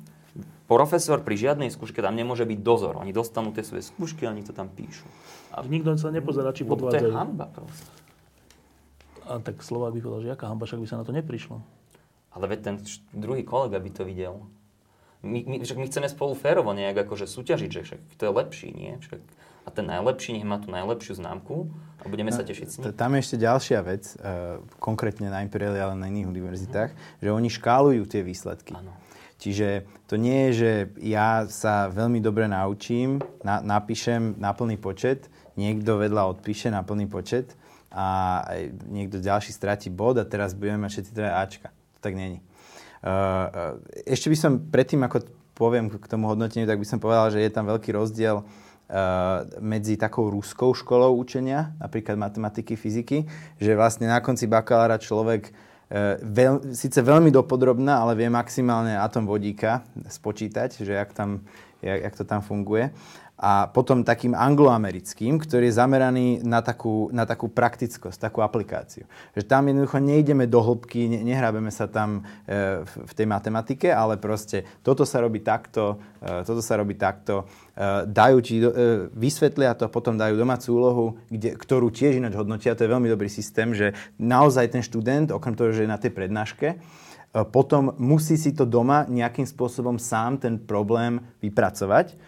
profesor pri žiadnej skúške tam nemôže byť dozor. Oni dostanú tie svoje skúšky a oni to tam píšu. A nikto sa nepozerá, či lebo to je podvádzajú. hamba proste. A tak Slovák by povedal, že aká hamba, však by sa na to neprišlo. Ale veď ten druhý kolega by to videl. My, my, však my chceme spolu férovo nejak akože súťažiť, že však to je lepší, nie? Však, a ten najlepší nech má tú najlepšiu známku a budeme sa tešiť s ním. Tam je ešte ďalšia vec, uh, konkrétne na Imperiali, ale na iných univerzitách, že oni škálujú tie výsledky. Áno. Čiže to nie je, že ja sa veľmi dobre naučím, na, napíšem na plný počet, niekto vedľa odpíše na plný počet a niekto ďalší stratí bod a teraz budeme mať všetci teda Ačka. To tak není. Uh, uh, ešte by som predtým, ako poviem k tomu hodnoteniu, tak by som povedal, že je tam veľký rozdiel uh, medzi takou ruskou školou učenia, napríklad matematiky, fyziky, že vlastne na konci bakalára človek veľ, síce veľmi dopodrobná, ale vie maximálne atom vodíka spočítať, že jak, tam, jak, jak to tam funguje. A potom takým angloamerickým, ktorý je zameraný na takú, na takú praktickosť, takú aplikáciu. Že tam jednoducho nejdeme do hĺbky, ne, nehrábeme sa tam e, v, v tej matematike, ale proste toto sa robí takto, e, toto sa robí takto. E, dajú ti, do, e, vysvetlia to, potom dajú domácu úlohu, kde, ktorú tiež ináč hodnotia. To je veľmi dobrý systém, že naozaj ten študent, okrem toho, že je na tej prednáške, e, potom musí si to doma nejakým spôsobom sám ten problém vypracovať.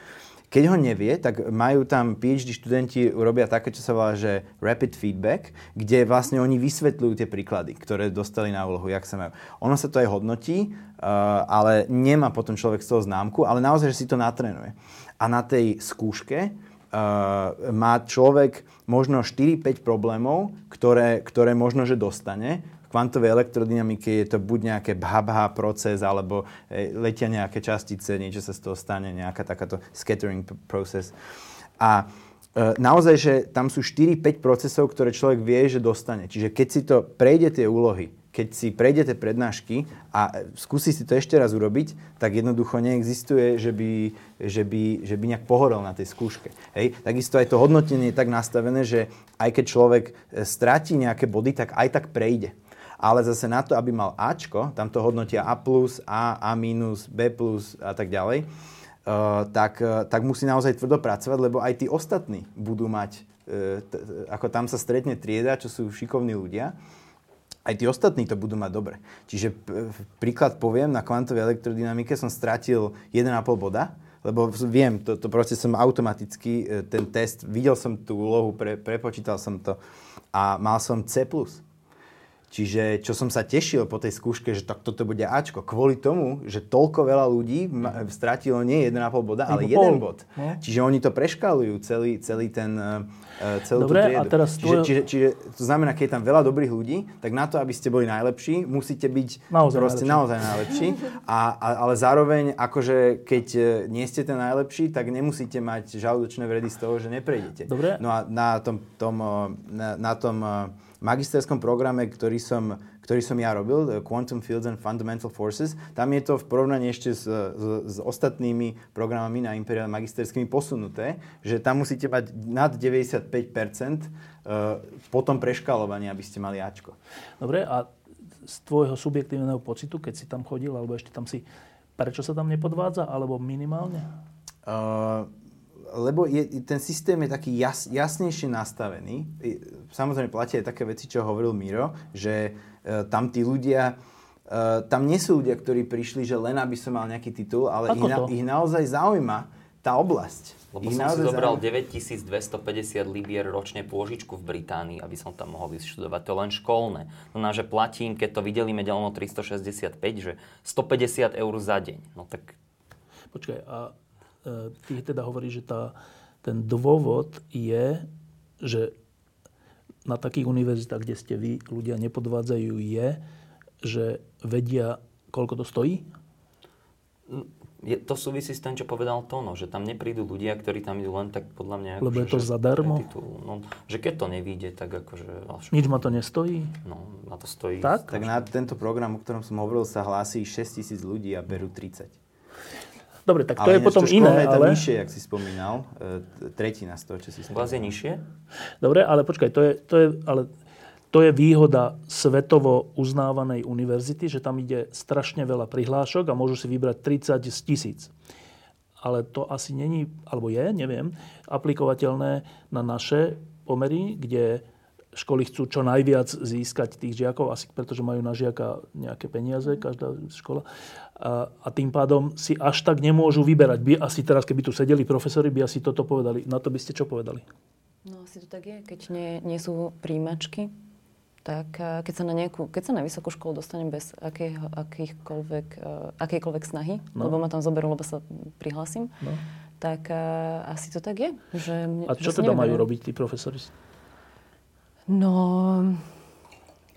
Keď ho nevie, tak majú tam PhD študenti, urobia také, čo sa volá, že rapid feedback, kde vlastne oni vysvetľujú tie príklady, ktoré dostali na úlohu, jak sa majú. Ono sa to aj hodnotí, uh, ale nemá potom človek z toho známku, ale naozaj, že si to natrenuje. A na tej skúške uh, má človek možno 4-5 problémov, ktoré, ktoré možno, že dostane. Kvantovej elektrodynamike je to buď nejaké bha proces, alebo e, letia nejaké častice, niečo sa z toho stane, nejaká takáto scattering p- process. A e, naozaj, že tam sú 4-5 procesov, ktoré človek vie, že dostane. Čiže keď si to prejde tie úlohy, keď si prejdete prednášky a e, skúsi si to ešte raz urobiť, tak jednoducho neexistuje, že by, že by, že by nejak pohorel na tej skúške. Hej? Takisto aj to hodnotenie je tak nastavené, že aj keď človek stratí nejaké body, tak aj tak prejde. Ale zase na to, aby mal Ačko, tam to hodnotia A+, A, A-, B+, a tak ďalej, uh, tak, uh, tak musí naozaj tvrdo pracovať, lebo aj tí ostatní budú mať, t- ako tam sa stretne trieda, čo sú šikovní ľudia, aj tí ostatní to budú mať dobre. Čiže príklad poviem, na kvantovej elektrodynamike som stratil 1,5 boda, lebo viem, to, to proste som automaticky, e, ten test, videl som tú úlohu, pre, prepočítal som to a mal som C+. Čiže čo som sa tešil po tej skúške, že tak toto bude Ačko, kvôli tomu, že toľko veľa ľudí stratilo nie 1,5 boda, ale 1 bod. No. Čiže oni to preškalujú, celý, celý ten, uh, celú Dobre, tú triedu. a teraz čiže, tvoj- čiže, čiže to znamená, keď je tam veľa dobrých ľudí, tak na to, aby ste boli najlepší, musíte byť Naozaj proste najlepší. naozaj najlepší. A, a, ale zároveň, akože keď e, nie ste ten najlepší, tak nemusíte mať žalúdočné vredy z toho, že neprejdete. Dobre. No a na tom, tom, na, na tom magisterskom programe, ktorý som, ktorý som ja robil, eh, Quantum Fields and Fundamental Forces, tam je to v porovnaní ešte s, s, s ostatnými programami na Imperial magisterskými posunuté, že tam musíte mať nad 95% eh, po tom preškalovaní, aby ste mali Ačko. Dobre, a z tvojho subjektívneho pocitu, keď si tam chodil, alebo ešte tam si, prečo sa tam nepodvádza, alebo minimálne? Uh, lebo je, ten systém je taký jas, jasnejšie nastavený. Samozrejme platia aj také veci, čo hovoril Miro, že uh, tam tí ľudia, uh, tam nie sú ľudia, ktorí prišli, že len aby som mal nejaký titul, ale ich, na, ich naozaj zaujíma tá oblasť. Lebo ich som si zobral zaujíma- 9250 libier ročne pôžičku v Británii, aby som tam mohol ísť študovať. To je len školné. To znamená, že platím, keď to vydelíme deleno 365, že 150 eur za deň. No tak Počkaj, a e, ty teda hovoríš, že tá, ten dôvod je, že na takých univerzitách, kde ste vy, ľudia nepodvádzajú, je, že vedia, koľko to stojí? je, to súvisí s tým, čo povedal Tono, že tam neprídu ľudia, ktorí tam idú len tak podľa mňa... Lebo je akože, to že zadarmo? titul. No, že keď to nevíde, tak akože... Nič ma to nestojí? no, na to stojí. Tak? Tak na tento program, o ktorom som hovoril, sa hlási 6 tisíc ľudí a berú 30. Dobre, tak to ale je potom to iné, je tam ale... nižšie, jak si spomínal. E, tretina z toho, čo si U vás je spomínal. nižšie? Dobre, ale počkaj, to je, to je, ale to je výhoda svetovo uznávanej univerzity, že tam ide strašne veľa prihlášok a môžu si vybrať 30 z tisíc. Ale to asi není, alebo je, neviem, aplikovateľné na naše pomery, kde školy chcú čo najviac získať tých žiakov, asi pretože majú na žiaka nejaké peniaze, každá škola. A, a tým pádom si až tak nemôžu vyberať. By asi teraz, keby tu sedeli profesori, by asi toto povedali. Na to by ste čo povedali? No asi to tak je, keď nie, nie sú príjimačky, tak eh, keď sa na, nejakú, keď sa na vysokú školu dostanem bez akého, akýchkoľvek, uh, akejkoľvek snahy, No. lebo ma tam zoberú, lebo sa prihlásim, No. tak uh, asi to tak je. Že, mne- A čo že teda majú robiť tí profesori? No,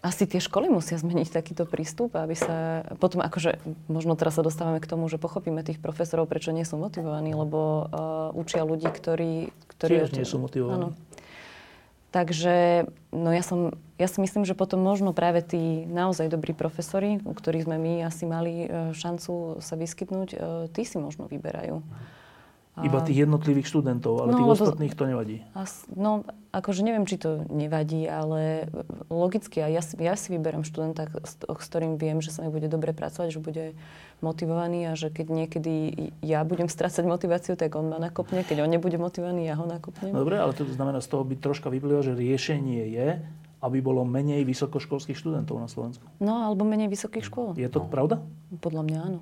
asi tie školy musia zmeniť takýto prístup, aby sa... Potom akože, možno teraz sa dostávame k tomu, že pochopíme tých profesorov, prečo nie sú motivovaní, lebo uh, učia ľudí, ktorí... ktorí Tiež nie sú motivovaní. Áno. Takže no ja, som, ja si myslím, že potom možno práve tí naozaj dobrí profesori, u ktorých sme my asi mali e, šancu sa vyskytnúť, e, tí si možno vyberajú. Iba tých jednotlivých študentov, ale No, tých ostatných to nevadí. As, no, akože neviem, či to nevadí, ale logicky, a ja, si- ja si vyberám študenta, s, s ktorým viem, že sa mi bude dobre pracovať, že bude motivovaný a že keď niekedy ja budem strácať motiváciu, tak on ma nakopne. Keď on nebude motivovaný, ja ho nakopnem. No dobre, ale to znamená, z toho by troška vyplýva, že riešenie je, aby bolo menej vysokoškolských študentov na Slovensku. No, alebo menej vysokých škôl. Je to pravda? Podľa mňa áno.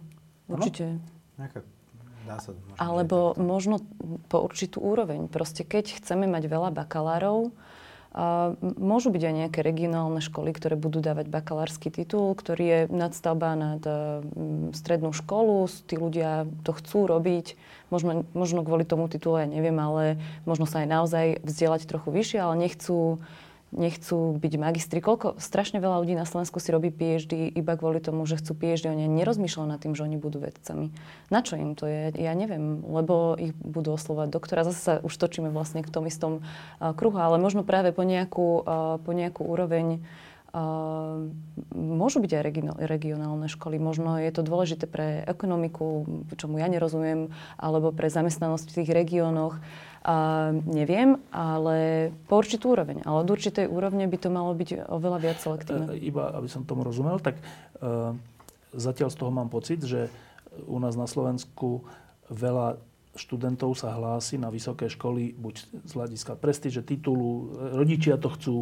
Určite. Nejaká, dá sa, možno, Alebo možno po určitú úroveň. Proste keď chceme mať veľa bakalárov, a môžu byť aj nejaké regionálne školy, ktoré budú dávať bakalársky titul, ktorý je nadstavba nad strednú školu. Tí ľudia to chcú robiť. Možno, možno kvôli tomu titulu, ja neviem, ale možno sa aj naozaj vzdielať trochu vyššie, ale nechcú nechcú byť magistri. Koľko, strašne veľa ľudí na Slovensku si robí PhD iba kvôli tomu, že chcú PhD. Oni nerozmýšľajú nad tým, že oni budú vedcami. Na čo im to je? Ja neviem, lebo ich budú oslovať doktora. Zase sa už točíme vlastne k tom istom uh, kruhu, ale možno práve po nejakú, uh, po nejakú úroveň Uh, môžu byť aj regio- regionálne školy. Možno je to dôležité pre ekonomiku, čomu ja nerozumiem, alebo pre zamestnanosť v tých regiónoch. Uh, neviem, ale po určitú úroveň. Ale od určitej úrovne by to malo byť oveľa viac selektívne. E, Iba, aby som tomu rozumel, tak e, zatiaľ z toho mám pocit, že u nás na Slovensku veľa študentov sa hlási na vysoké školy, buď z hľadiska prestíže, titulu, rodičia to chcú,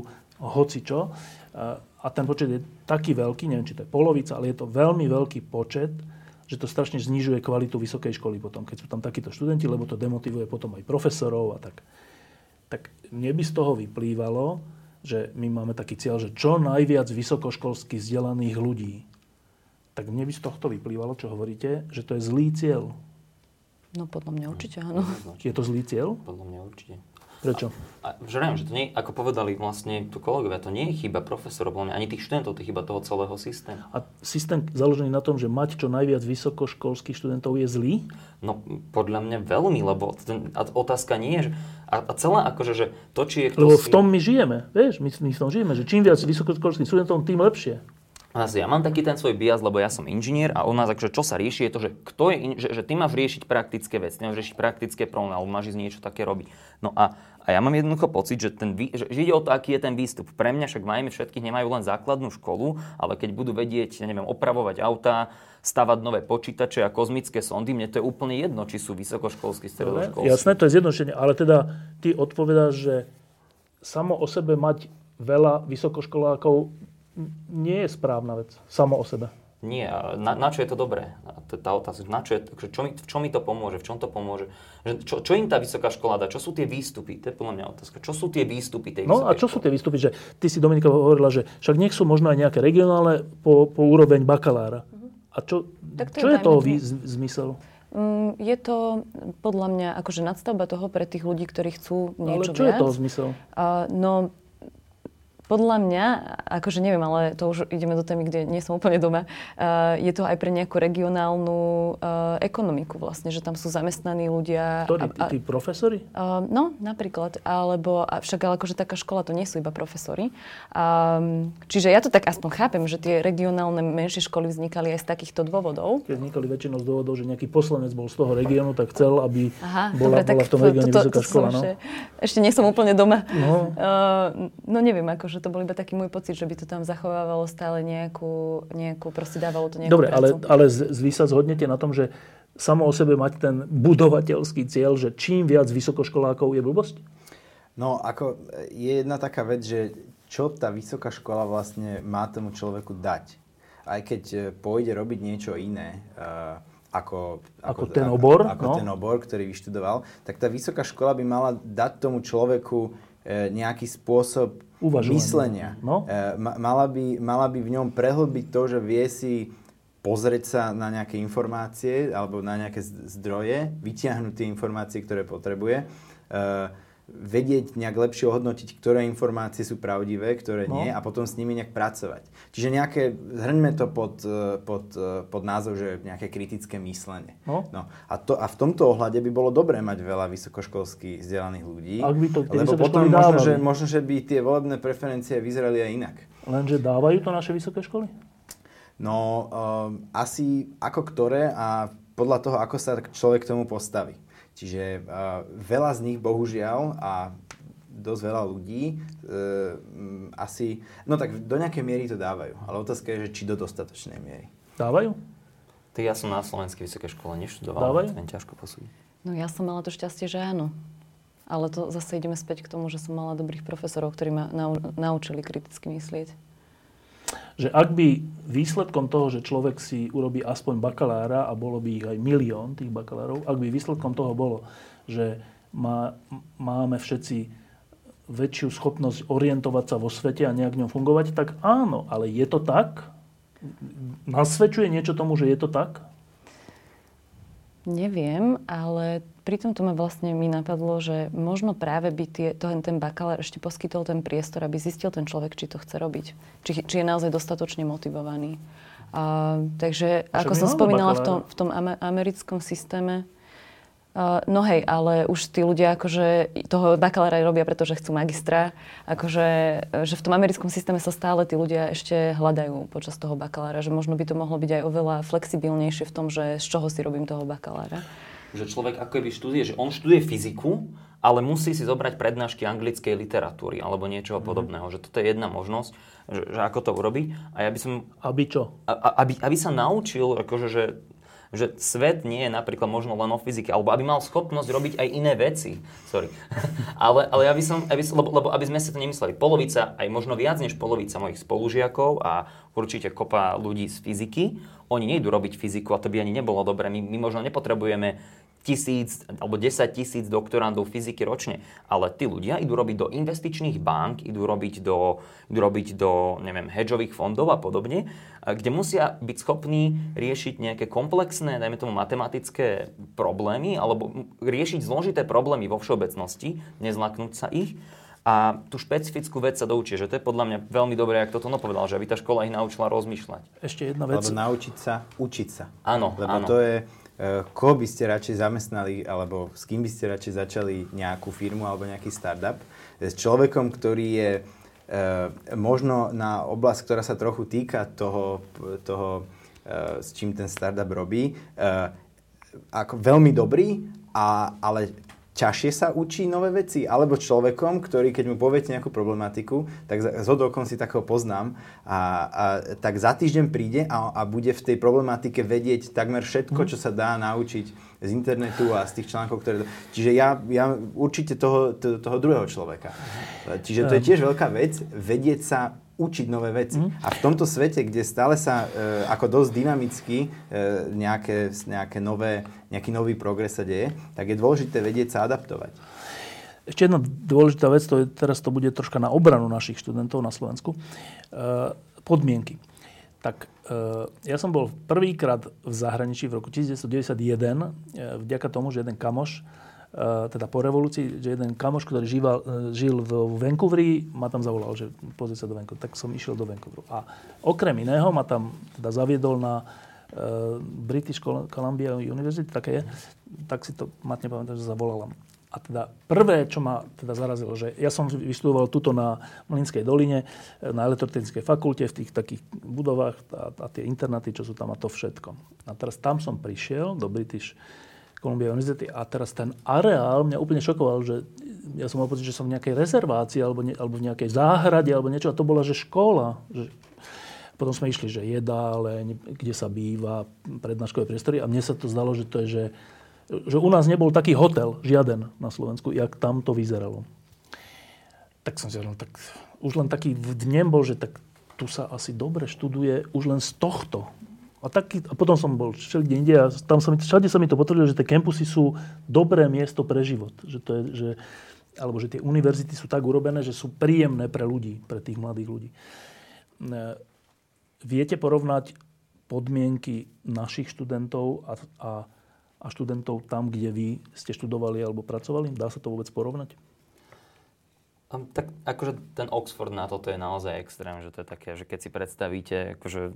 hoci čo. E, A ten počet je taký veľký, neviem, či to je polovica, ale je to veľmi veľký počet, že to strašne znižuje kvalitu vysokej školy potom, keď sú tam takíto študenti, lebo to demotivuje potom aj profesorov a tak. Tak mne by z toho vyplývalo, že my máme taký cieľ, že čo najviac vysokoškolsky vzdelaných ľudí. Tak mne by z tohto vyplývalo, čo hovoríte, že to je zlý cieľ. No podľa mňa určite áno. Je to zlý cieľ? Podľa mňa určite. Prečo? A, že neviem, že to nie, ako povedali vlastne tu kolegovia, to nie je chyba profesorov, podľa mňa, ani tých študentov, to je chyba toho celého systému. A systém založený na tom, že mať čo najviac vysokoškolských študentov je zlý? No podľa mňa veľmi, lebo ten, a otázka nie je, že, a, a celá akože, že to, či je kto Lebo v tom my žijeme, vieš, my, my v tom žijeme, že čím viac vysokoškolských študentov, tým lepšie. Zase ja mám taký ten svoj bias, lebo ja som inžinier a u nás akože čo sa rieši je to, že, kto je, in, že, že ty máš riešiť praktické veci, ty máš riešiť praktické problémy, alebo máš ísť niečo také robiť. No a, a ja mám jednoducho pocit, že, ten, že, ide o to, aký je ten výstup. Pre mňa však majme všetkých nemajú len základnú školu, ale keď budú vedieť, neviem, opravovať autá, stavať nové počítače a kozmické sondy, mne to je úplne jedno, či sú vysokoškolskí, stredoškolskí. Jasné, to je zjednodušenie, ale teda ty odpovedáš, že samo o sebe mať veľa vysokoškolákov nie je správna vec. Samo o sebe. Nie, na, na čo je to dobré? Je tá otázka, na čo je, čo, mi, v čom mi to pomôže, v čom to pomôže? Že, čo, čo im tá vysoká škola dá? Čo sú tie výstupy? To je podľa mňa otázka. Čo sú tie výstupy tej No a čo sú školy? tie výstupy? Že ty si Dominika hovorila, že však nech sú možno aj nejaké regionálne po, po úroveň bakalára. A čo, Tak to je čo je dajme toho vý, z- zmysel? Mm, Je to podľa mňa akože nadstavba toho pre tých ľudí, ktorí chcú Ale niečo čo je viac. toho zmysel? A, no, podľa mňa, akože neviem, ale to už ideme do témy, kde nie som úplne doma, uh, je to aj pre nejakú regionálnu uh, ekonomiku vlastne, že tam sú zamestnaní ľudia. Ktorí? Tí, tí profesori? Uh, no, napríklad. Alebo, však ale akože taká škola, to nie sú iba profesori. Um, čiže ja to tak aspoň chápem, že tie regionálne menšie školy vznikali aj z takýchto dôvodov. Keď vznikali väčšinou z dôvodov, že nejaký poslanec bol z toho regiónu, tak chcel, aby Aha, bola, dobre, tak bola v tom to- regióne vysoká to som škola. No. Ešte, ešte nie som úplne doma. No. Uh, no neviem, akože to bol iba taký môj pocit, že by to tam zachovávalo stále nejakú, nejakú proste dávalo to nejakú Dobre, ale, prácu. ale z, z, vy sa zhodnete na tom, že samo o sebe mať ten budovateľský cieľ, že čím viac vysokoškolákov je blbosť? No, ako je jedna taká vec, že čo tá vysoká škola vlastne má tomu človeku dať. Aj keď e, pôjde robiť niečo iné, uh, ako, Ako ten obor, Ako, no. ten obor, ktorý vyštudoval, tak tá vysoká škola by mala dať tomu človeku e, nejaký spôsob Uvažovania. myslenia. No. E, ma- mala, by, mala by v ňom prehlbiť to, že vie si pozrieť sa na nejaké informácie alebo na nejaké zdroje, vytiahnuť tie informácie, ktoré potrebuje, e, vedieť nejak lepšie ohodnotiť, ktoré informácie sú pravdivé, ktoré No. nie a potom s nimi nejak pracovať. Čiže nejaké, zhrňme to pod, e, pod, e, pod názov, že nejaké kritické myslenie. No. No. A, to, a v tomto ohľade by bolo dobré mať veľa vysokoškolsky vzdelaných ľudí. Ak by to lebo potom možno že, možno, že by tie volebné preferencie vyzerali aj inak. Lenže dávajú to naše vysoké školy? No, um, asi ako ktoré a podľa toho, ako sa človek k tomu postaví. Čiže uh, veľa z nich, bohužiaľ, a dosť veľa ľudí, uh, asi, no tak do nejakej miery to dávajú. Ale otázka je, že či do dostatočnej miery. Dávajú? Ty, ja som na slovenskej vysokej škole neštudoval, Dávajú? ten ťažko posúdiť. No ja som mala to šťastie, že áno. Ale to zase ideme späť k tomu, že som mala dobrých profesorov, ktorí ma nau- naučili kriticky myslieť. Že ak by výsledkom toho, že človek si urobí aspoň bakalára a bolo by ich aj milión tých bakalárov, ak by výsledkom toho bolo, že má, máme všetci väčšiu schopnosť orientovať sa vo svete a nejak ňom fungovať, tak áno, ale je to tak? Nasvedčuje niečo tomu, že je to tak? Neviem, ale pri tomto ma vlastne mi napadlo, že možno práve by tie, to, ten bakalár ešte poskytol ten priestor, aby zistil ten človek, či to chce robiť. Či, či je naozaj dostatočne motivovaný. A, takže, Však ako som spomínala v tom, bakalára. v tom ame- americkom systéme, no hej, ale už tí ľudia akože toho bakalára robia, pretože chcú magistra. Akože, že v tom americkom systéme sa stále tí ľudia ešte hľadajú počas toho bakalára. Že možno by to mohlo byť aj oveľa flexibilnejšie v tom, že z čoho si robím toho bakalára. Že človek ako keby študuje, že on študuje fyziku, ale musí si zobrať prednášky anglickej literatúry alebo niečoho podobného. Že toto je jedna možnosť, že, že ako to urobiť. A ja by som Aby čo? a- aby, aby sa naučil, akože, že, že svet nie je napríklad možno len o fyzike, alebo aby mal schopnosť robiť aj iné veci. Sorry. <laughs> ale, ale by som, aby, lebo, lebo aby sme si to nemysleli, polovica, aj možno viac než polovica mojich spolužiakov a určite kopa ľudí z fyziky, oni nejdú robiť fyziku a to by ani nebolo dobré. My, my možno nepotrebujeme tisíc alebo 10 tisíc doktorandov fyziky ročne. Ale tí ľudia idú robiť do investičných bank, idú robiť do, idú robiť do neviem, hedžových fondov a podobne, kde musia byť schopní riešiť nejaké komplexné, dajme tomu matematické problémy alebo riešiť zložité problémy vo všeobecnosti, nezlaknúť sa ich a tú špecifickú vec sa doučia, že to je podľa mňa veľmi dobré, ako toto povedal, že aby tá škola ich naučila rozmýšľať. Ešte jedna vec. Alebo naučiť sa učiť sa. Áno, Lebo áno. to je, koho by ste radšej zamestnali, alebo s kým by ste radšej začali nejakú firmu alebo nejaký startup. S človekom, ktorý je e, možno na oblasť, ktorá sa trochu týka toho, toho e, s čím ten startup robí, ako veľmi dobrý, a, ale ťažšie sa učí nové veci, alebo človekom, ktorý keď mu poviete nejakú problematiku, tak z hodokom si takého poznám, a, a tak za týždeň príde a, a bude v tej problematike vedieť takmer všetko, čo sa dá naučiť z internetu a z tých článkov, ktoré... Čiže ja, ja určite toho, toho, toho druhého človeka. Čiže to je tiež veľká vec, vedieť sa učiť nové veci. Mm. A v tomto svete, kde stále sa e, ako dosť dynamicky e, nejaké, nejaké nové, nejaký nový progres sa deje, tak je dôležité vedieť sa adaptovať. Ešte jedna dôležitá vec, to je, teraz to bude troška na obranu našich študentov na Slovensku. E, podmienky. Tak e, ja som bol prvýkrát v zahraničí v roku 1991 e, vďaka tomu, že jeden kamoš teda po revolúcii, že jeden kamoš, ktorý žíval, eh, žil v Vancouveri, ma tam zavolal, že pozri sa do Vancouveru. Tak som išiel do Vancouveru. A okrem iného ma tam teda zaviedol na uh, British Columbia University, také je, tak si to matne pamätám, že zavolala. A teda prvé, čo ma teda zarazilo, že ja som vyštudoval tuto na Mlinskej doline, na elektrotechnickej fakulte, v tých takých budovách a, a tie internáty, čo sú tam a to všetko. A teraz tam som prišiel do British Columbia University. A teraz ten areál mňa úplne šokoval, že ja som mal pocit, že som v nejakej rezervácii alebo, ne, alebo v nejakej záhrade alebo niečo a to bola, že škola. Že, potom sme išli, že jedáleň, kde sa býva, prednáškové priestory a mne sa to zdalo, že to je, že, že u nás nebol taký hotel, žiaden na Slovensku, jak tam to vyzeralo. Tak som si no, tak už len taký v dnem bol, že tak tu sa asi dobre študuje už len z tohto. A, taký, a potom som bol všade inde a tam sa mi, všade sa mi to potvrdilo, že tie kampusy sú dobré miesto pre život. Že to je, že, alebo že tie univerzity sú tak urobené, že sú príjemné pre ľudí, pre tých mladých ľudí. E, viete porovnať podmienky našich študentov a, a, a študentov tam, kde vy ste študovali alebo pracovali? Dá sa to vôbec porovnať? Tak akože ten Oxford na toto je naozaj extrém, že to je také, že keď si predstavíte akože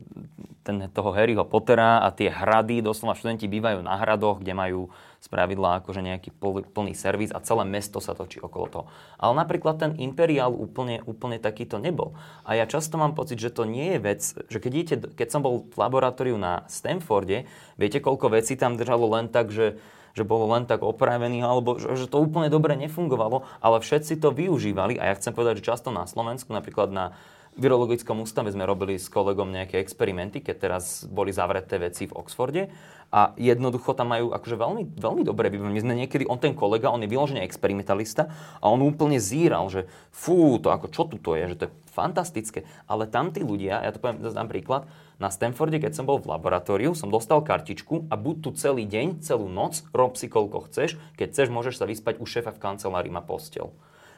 ten, toho Harryho Pottera a tie hrady, doslova študenti bývajú na hradoch, kde majú spravidla akože nejaký pl, plný servis a celé mesto sa točí okolo toho. Ale napríklad ten Imperial úplne, úplne takýto nebol. A ja často mám pocit, že to nie je vec, že keď, idete, keď som bol v laboratóriu na Stanforde, viete, koľko vecí tam držalo len tak, že že bolo len tak opravený, alebo že, to úplne dobre nefungovalo, ale všetci to využívali a ja chcem povedať, že často na Slovensku, napríklad na virologickom ústave sme robili s kolegom nejaké experimenty, keď teraz boli zavreté veci v Oxforde a jednoducho tam majú akože veľmi, veľmi dobré vybavenie. My sme niekedy, on ten kolega, on je vyložený experimentalista a on úplne zíral, že fú, to ako čo tu to je, že to je fantastické. Ale tam tí ľudia, ja to poviem, dám príklad, na Stanforde, keď som bol v laboratóriu, som dostal kartičku a buď tu celý deň, celú noc, rob si koľko chceš, keď chceš, môžeš sa vyspať u šéfa v kancelárii, má postel.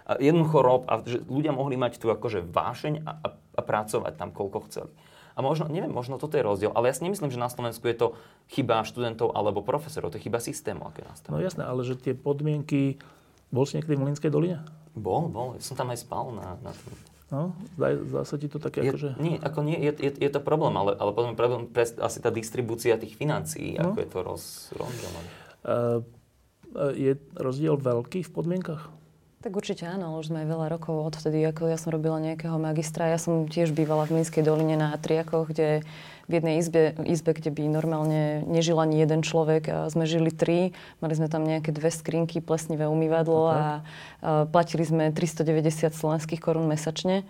A jednoducho rob, a že ľudia mohli mať tu akože vášeň a, a, a pracovať tam koľko chceli. A možno, neviem, možno toto je rozdiel, ale ja si nemyslím, že na Slovensku je to chyba študentov alebo profesorov, to je chyba systému, aké nastavené. No jasné, ale že tie podmienky... Bol si niekedy v Molinskej doline? Bol, bol. Ja som tam aj spal na, na tom. No, zdá, sa ti to také je, ako, že... Nie, ako nie, je, je, je to problém, ale, ale potom problém pre, asi tá distribúcia tých financií, no. ako je to roz. Uh, je rozdiel veľký v podmienkach? Tak určite áno, už sme veľa rokov odvtedy, ako ja som robila nejakého magistra. Ja som tiež bývala v Minskej doline na Triakoch, kde v jednej izbe, izbe, kde by normálne nežil ani jeden človek. A sme žili tri, mali sme tam nejaké dve skrinky, plesnivé umývadlo okay. a, a platili sme 390 slovenských korún mesačne.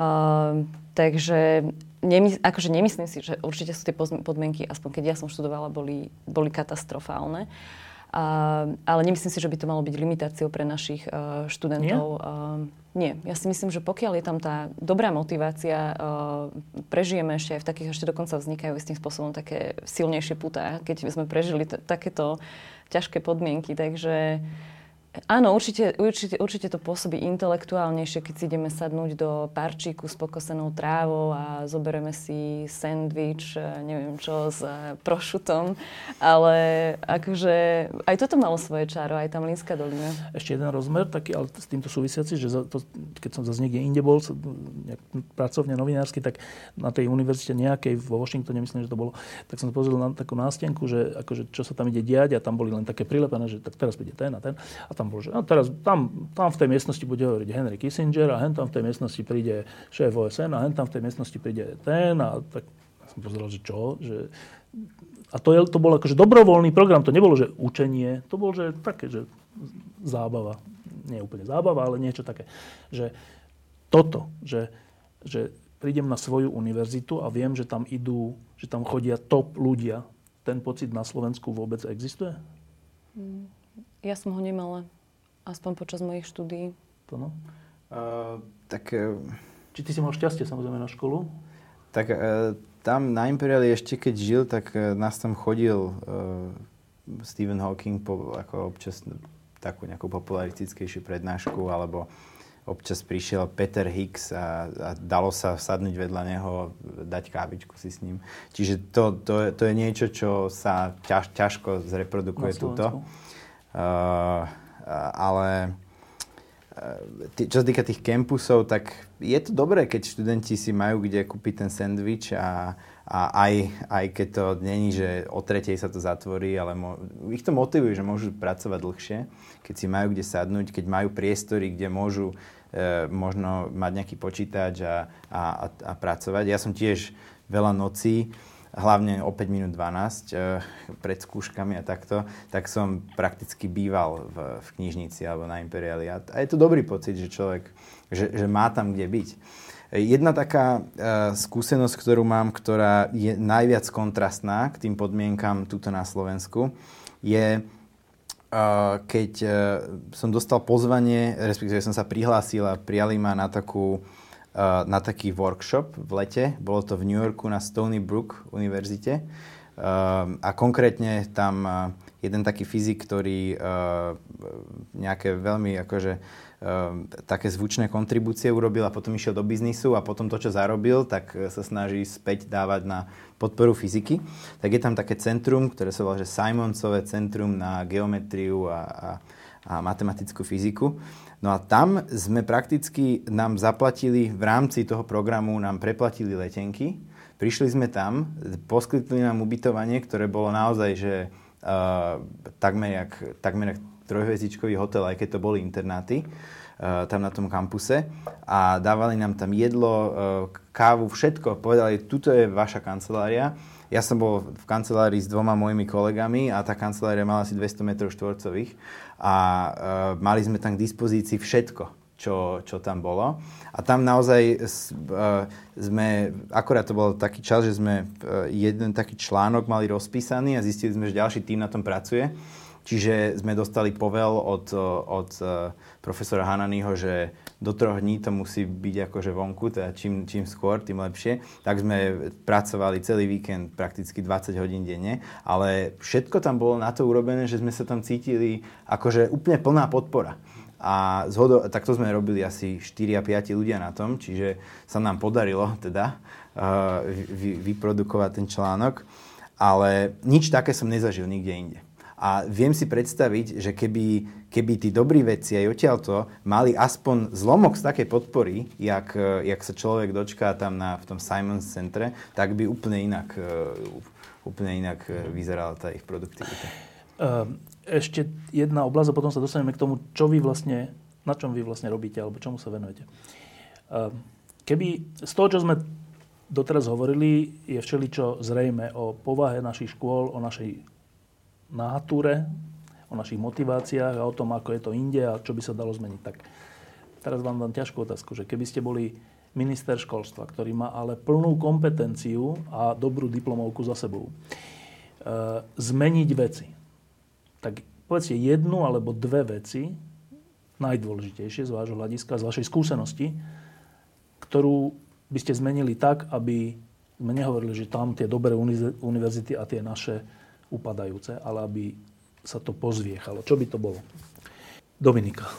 A, takže nemys- akože nemyslím si, že určite sú tie podmienky, aspoň keď ja som študovala, boli, boli katastrofálne. A, ale nemyslím si, že by to malo byť limitáciou pre našich uh, študentov. Nie? Uh, nie. Ja si myslím, že pokiaľ je tam tá dobrá motivácia, uh, prežijeme ešte aj v takých, ešte dokonca vznikajú istým spôsobom také silnejšie putá, keď sme prežili t- takéto ťažké podmienky. Takže uh, Áno, určite, určite, určite to pôsobí intelektuálnejšie, keď si ideme sadnúť do parčíku s pokosenou trávou a zoberieme si sendvič, e, neviem čo, s e, prošutom. Ale akože aj toto malo svoje čaro, aj tam Línská dolina. Ešte jeden rozmer, taký, ale s týmto súvisiaci, že to, keď som zase niekde inde bol, nejak, pracovne novinársky, tak na tej univerzite nejakej vo Washingtone, myslím, že to bolo, tak som pozrel na takú nástenku, že akože, čo sa tam ide diať a tam boli len také prilepené, že tak teraz príde ten a ten. A tam bol, že no teraz tam, tam v tej miestnosti bude hovoriť Henry Kissinger a hen tam v tej miestnosti príde šéf OSN a hen tam v tej miestnosti príde ten a tak som pozeral, že čo, že a to, je, to bol akože dobrovoľný program, to nebolo, že učenie, to bolo, že také, že zábava. Nie úplne zábava, ale niečo také. Že toto, že, že prídem na svoju univerzitu a viem, že tam idú, že tam chodia top ľudia. Ten pocit na Slovensku vôbec existuje? Mm. Ja som ho nemala. Aspoň počas mojich štúdií. To no. Uh, tak... Uh, Či ty si mal šťastie samozrejme na školu? Tak uh, tam na Imperiali ešte keď žil, tak uh, nás tam chodil uh, Stephen Hawking po, ako občas takú nejakú popularistickejšiu prednášku, alebo občas prišiel Peter Hicks a, a dalo sa sadnúť vedľa neho, dať kávičku si s ním. Čiže to, to, to je niečo, čo sa ťaž, ťažko zreprodukuje túto. Uh, ale uh, čo sa týka tých campusov, tak je to dobré, keď študenti si majú kde kúpiť ten sendvič a, a aj, aj keď to není, že o tretej sa to zatvorí, ale mo, ich to motivuje, že môžu pracovať dlhšie, keď si majú kde sadnúť, keď majú priestory, kde môžu e, možno mať nejaký počítač a, a, a, a pracovať. Ja som tiež veľa nocí hlavne o 5 minút 12 e, pred skúškami a takto, tak som prakticky býval v, v knižnici alebo na Imperiali. A, je to dobrý pocit, že človek, že, že má tam kde byť. Jedna taká e, skúsenosť, ktorú mám, ktorá je najviac kontrastná k tým podmienkam tuto na Slovensku, je, e, keď som dostal pozvanie, respektíve som sa prihlásil a prijali ma na takú na taký workshop v lete. Bolo to v New Yorku na Stony Brook univerzite. Uh, a konkrétne tam uh, jeden taký fyzik, ktorý nejaké veľmi akože také zvučné kontribúcie urobil a potom išiel do biznisu a potom to, čo zarobil, tak sa snaží späť dávať na podporu fyziky. Tak je tam také centrum, ktoré sa volá že Simonsové centrum na geometriu a, a, a matematickú fyziku. No a tam sme prakticky, nám zaplatili v rámci toho programu, nám preplatili letenky. Prišli sme tam, poskytli nám ubytovanie, ktoré bolo naozaj, že uh, takmer jak, takmer jak trojhviezdičkový hotel, aj keď to boli internáty uh, tam na tom kampuse. A dávali nám tam jedlo, uh, kávu, všetko. Povedali, tuto je vaša kancelária. Ja som bol v kancelárii s dvoma mojimi kolegami a tá kancelária mala asi 200 m štvorcových a uh, mali sme tam k dispozícii všetko, čo, čo tam bolo. A tam naozaj uh, sme, akorát to bol taký čas, že sme uh, jeden taký článok mali rozpísaný a zistili sme, že ďalší tým na tom pracuje. Čiže sme dostali povel od, od profesora Hananyho, že do troch dní to musí byť akože vonku, teda čím, čím skôr, tým lepšie. Tak sme pracovali celý víkend, prakticky 20 hodín denne, ale všetko tam bolo na to urobené, že sme sa tam cítili akože úplne plná podpora. A zhodo, takto sme robili asi 4 a 5 ľudia na tom, čiže sa nám podarilo teda vy, vyprodukovať ten článok. Ale nič také som nezažil nikde inde. A viem si predstaviť, že keby, keby tí dobrí veci aj odtiaľto mali aspoň zlomok z takej podpory, jak, jak sa človek dočká tam na, v tom Simons centre, tak by úplne inak, e, úplne inak e, vyzerala tá ich produktivita. Ehm, ešte jedna oblasť a potom sa dostaneme k tomu, čo vy vlastne, na čom vy vlastne robíte alebo čomu sa venujete. Keby z toho, čo sme doteraz hovorili, je všeličo zrejme o povahe našich škôl, o našej náture, o našich motiváciách a o tom, ako je to inde a čo by sa dalo zmeniť. Tak teraz vám dám ťažkú otázku, že keby ste boli minister školstva, ktorý má ale plnú kompetenciu a dobrú diplomovku za sebou, e, zmeniť veci, tak povedzte jednu alebo dve veci, najdôležitejšie z vášho hľadiska, z vašej skúsenosti, ktorú by ste zmenili tak, aby sme nehovorili, že tam tie dobré univerzity a tie naše upadajúce, ale aby sa to pozviechalo. Čo by to bolo? Dominika.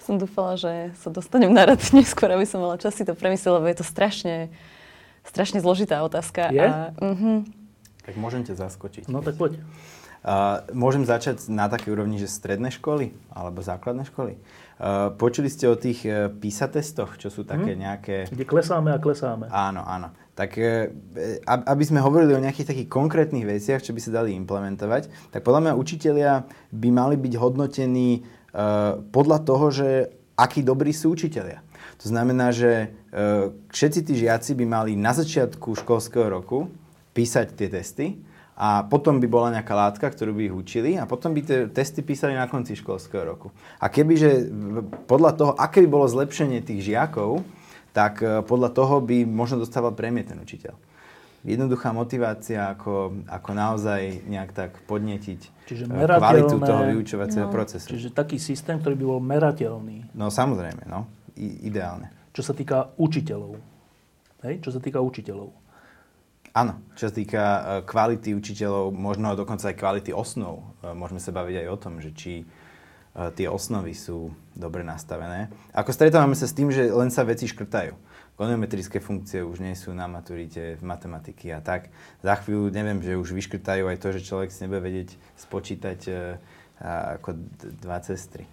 Som dúfala, že sa dostanem na rad neskôr, aby som mala čas si to premyslieť, lebo je to strašne, strašne zložitá otázka. Je? A, uh-huh. Tak môžem ťa zaskočiť. No tak poď. Uh, môžem začať na takej úrovni, že stredné školy alebo základné školy. Uh, počuli ste o tých uh, PISA testoch, čo sú také hmm. nejaké... Kde klesáme a klesáme. Áno, áno. Tak uh, aby sme hovorili o nejakých takých konkrétnych veciach, čo by sa dali implementovať, tak podľa mňa učitelia by mali byť hodnotení uh, podľa toho, že akí dobrí sú učitelia. To znamená, že všetci tí žiaci by mali na začiatku školského roku písať tie testy, a potom by bola nejaká látka, ktorú by ich učili a potom by tie testy písali na konci školského roku. A kebyže podľa toho, aké by bolo zlepšenie tých žiakov, tak e, podľa toho by možno dostával prémie ten učiteľ. Jednoduchá motivácia, ako, ako naozaj nejak tak podnetiť čiže e, kvalitu toho vyučovacieho no, procesu. Čiže taký systém, ktorý by bol merateľný. No samozrejme, no. I, ideálne. Čo sa týka učiteľov. Hej? Čo sa týka učiteľov. Áno, čo sa týka e, kvality učiteľov, možno dokonca aj kvality osnov. Môžeme sa baviť aj o tom, že či tie osnovy sú dobre nastavené. Ako stretávame sa s tým, že len sa veci škrtajú. Konometrické funkcie už nie sú na maturite v matematiky a tak. Za chvíľu neviem, že už vyškrtajú aj to, že človek si nebude vedieť spočítať ako dva cez tri.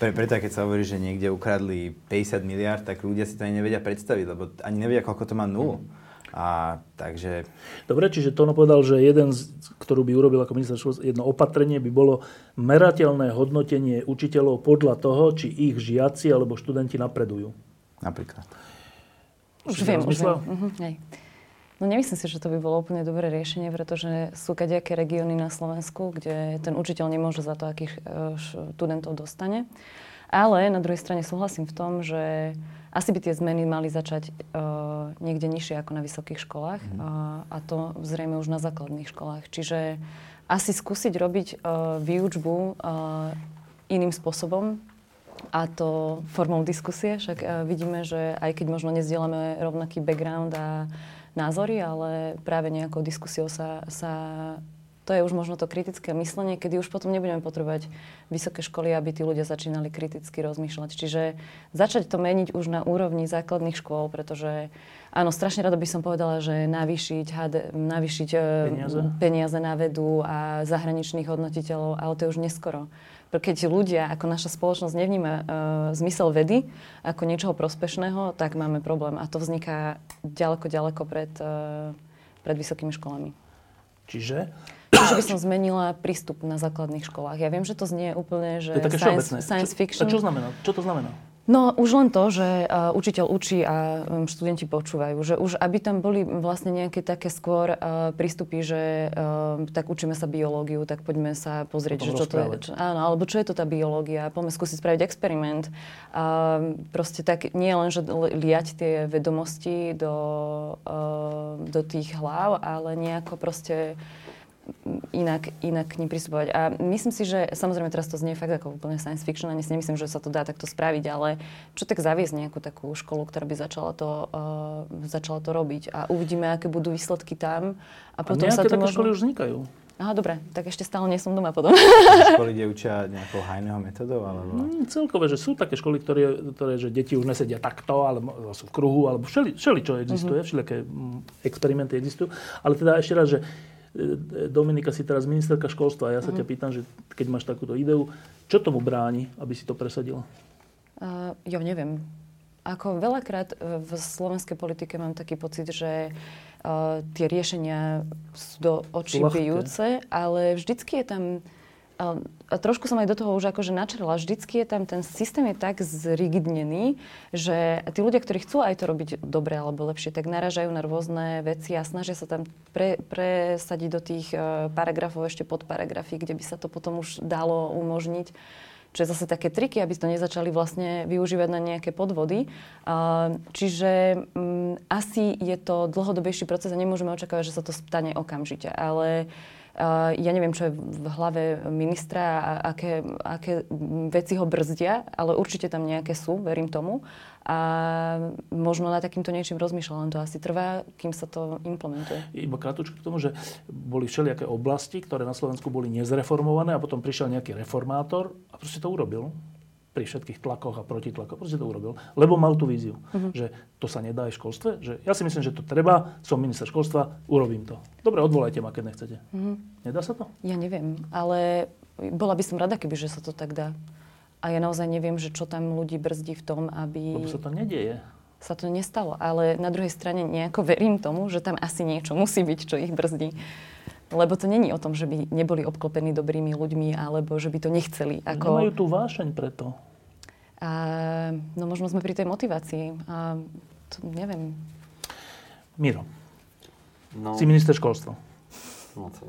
Pre, preto, keď sa hovorí, že niekde ukradli 50 miliard, tak ľudia si to ani nevedia predstaviť, lebo ani nevedia, koľko to má nulu. Mm. A, takže... Dobre, čiže Tono povedal, že jeden, z, ktorú by urobil ako minister jedno opatrenie by bolo merateľné hodnotenie učiteľov podľa toho, či ich žiaci alebo študenti napredujú. Napríklad. Už viem, už viem. Hej. No nemyslím si, že to by bolo úplne dobré riešenie, pretože sú kadejaké regióny na Slovensku, kde ten učiteľ nemôže za to, akých uh, študentov dostane. Ale na druhej strane súhlasím v tom, že asi by tie zmeny mali začať uh, niekde nižšie ako na vysokých školách mm. uh, a to zrejme už na základných školách. Čiže asi skúsiť robiť uh, výučbu uh, iným spôsobom a to formou diskusie. Však uh, vidíme, že aj keď možno nezdielame rovnaký background a názory, ale práve nejakou diskusiou sa, sa to je už možno to kritické myslenie, kedy už potom nebudeme potrebovať vysoké školy, aby tí ľudia začínali kriticky rozmýšľať. Čiže začať to meniť už na úrovni základných škôl, pretože áno, strašne rada by som povedala, že navýšiť, HD, navýšiť e, peniaze. peniaze na vedu a zahraničných hodnotiteľov, ale to je už neskoro. Keď ľudia, ako naša spoločnosť nevníma uh, zmysel vedy ako niečoho prospešného, tak máme problém. A to vzniká ďaleko, ďaleko pred, uh, pred vysokými školami. Čiže? <coughs> Čiže by som zmenila prístup na základných školách. Ja viem, že to znie úplne, že to je také science, science fiction. A čo znamená? Čo to znamená? No už len to, že uh, učiteľ učí a um, študenti počúvajú. Že už aby tam boli vlastne nejaké také skôr uh, prístupy, že uh, tak učíme sa biológiu, tak poďme sa pozrieť, že čo to je. Čo, áno, alebo čo je to tá biológia. Poďme skúsiť spraviť experiment. Uh, proste tak nie len, že liať tie vedomosti do, uh, do tých hlav, ale nejako proste inak, inak k ním pristupovať. A myslím si, že samozrejme teraz to znie fakt ako úplne science fiction, ani si nemyslím, že sa to dá takto spraviť, ale čo tak zaviesť nejakú takú školu, ktorá by začala to, uh, začala to robiť a uvidíme, aké budú výsledky tam. A potom a sa to také možno... školy už vznikajú. Aha, dobre, tak ešte stále nie som doma potom. školy, kde učia nejakou hajného metodou? Alebo... Mm, celkové, že sú také školy, ktoré, ktoré že deti už nesedia takto, alebo sú v kruhu, alebo všeli, všeli čo existuje, mm-hmm. všelijaké mm, experimenty existujú. Ale teda ešte raz, že Dominika si teraz ministerka školstva a ja sa mm. ťa pýtam, že keď máš takúto ideu, čo tomu bráni, aby si to presadila? Uh, ja neviem. Ako veľakrát v slovenskej politike mám taký pocit, že uh, tie riešenia sú do očí bijúce, ale vždycky je tam a trošku som aj do toho už akože načrela. Vždycky je tam ten systém je tak zrigidnený, že tí ľudia, ktorí chcú aj to robiť dobre alebo lepšie, tak naražajú na rôzne veci a snažia sa tam pre, presadiť do tých uh, paragrafov ešte pod paragrafy, kde by sa to potom už dalo umožniť. Čo je zase také triky, aby to nezačali vlastne využívať na nejaké podvody. Uh, čiže um, asi je to dlhodobejší proces a nemôžeme očakávať, že sa to stane okamžite. Ale ja neviem, čo je v hlave ministra a aké, aké veci ho brzdia, ale určite tam nejaké sú, verím tomu. A možno na takýmto niečím rozmýšľa, len to asi trvá, kým sa to implementuje. Iba krátko k tomu, že boli všelijaké oblasti, ktoré na Slovensku boli nezreformované a potom prišiel nejaký reformátor a proste to urobil pri všetkých tlakoch a protitlakoch. Proste to urobil. Lebo mal tú víziu, uh-huh. že to sa nedá aj v školstve. Že ja si myslím, že to treba, som minister školstva, urobím to. Dobre, odvolajte ma, keď nechcete. Uh-huh. Nedá sa to? Ja neviem, ale bola by som rada, keby že sa to tak dá. A ja naozaj neviem, že čo tam ľudí brzdí v tom, aby... Lebo sa to nedieje. Sa to nestalo. Ale na druhej strane nejako verím tomu, že tam asi niečo musí byť, čo ich brzdí. Lebo to není o tom, že by neboli obklopení dobrými ľuďmi, alebo že by to nechceli. Ako... Nemajú tú vášeň preto. A, no možno sme pri tej motivácii. A to neviem. Miro. No. Si minister školstva. No to.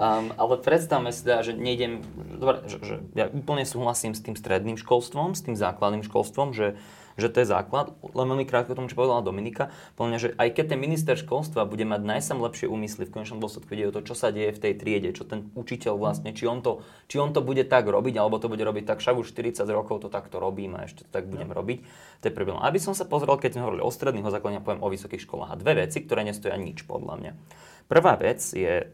Um, ale predstavme si teda, že nejdem, dobre, že, že ja úplne súhlasím s tým stredným školstvom, s tým základným školstvom, že že to je základ. Len veľmi krátko tomu, čo povedala Dominika, plne, že aj keď ten minister školstva bude mať najsam lepšie úmysly, v konečnom dôsledku ide o to, čo sa deje v tej triede, čo ten učiteľ vlastne, či on to, či on to bude tak robiť, alebo to bude robiť tak, však už 40 rokov to takto robím a ešte to tak budem no. robiť. To je problém. Aby som sa pozrel, keď sme hovorili o stredných, o základných, poviem o vysokých školách. A dve veci, ktoré nestoja nič podľa mňa. Prvá vec je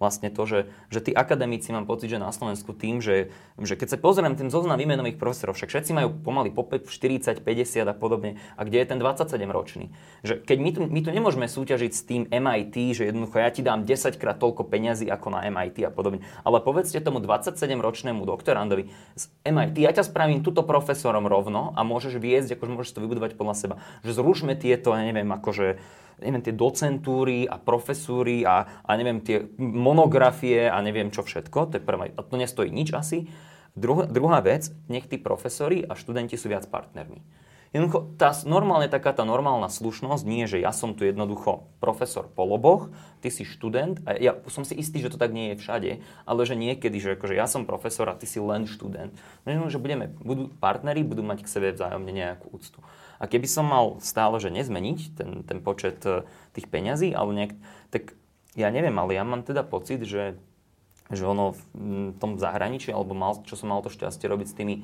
vlastne to, že, že tí akademici mám pocit, že na Slovensku tým, že, že keď sa pozriem tým zoznam vymenových profesorov, však všetci majú pomaly po 40, 50 a podobne, a kde je ten 27 ročný. Že keď my tu, my tu nemôžeme súťažiť s tým MIT, že jednoducho ja ti dám 10 krát toľko peňazí ako na MIT a podobne, ale povedzte tomu 27 ročnému doktorandovi z MIT, ja ťa spravím túto profesorom rovno a môžeš viesť, akože môžeš to vybudovať podľa seba. Že zrušme tieto, ja neviem, akože neviem, tie docentúry a profesúry a, a neviem, tie monografie a neviem čo všetko. To je prvá, to nestojí nič asi. Druhá, druhá vec, nech tí profesori a študenti sú viac partnermi. Jednoducho, tá normálne taká tá normálna slušnosť nie, že ja som tu jednoducho profesor po loboch, ty si študent a ja som si istý, že to tak nie je všade, ale že niekedy, že akože ja som profesor a ty si len študent. No, že budeme, budú partneri, budú mať k sebe vzájomne nejakú úctu. A keby som mal stále, že nezmeniť ten, ten počet e, tých peňazí, ale nejak, tak ja neviem, ale ja mám teda pocit, že, že ono v tom zahraničí, alebo mal, čo som mal to šťastie robiť s tými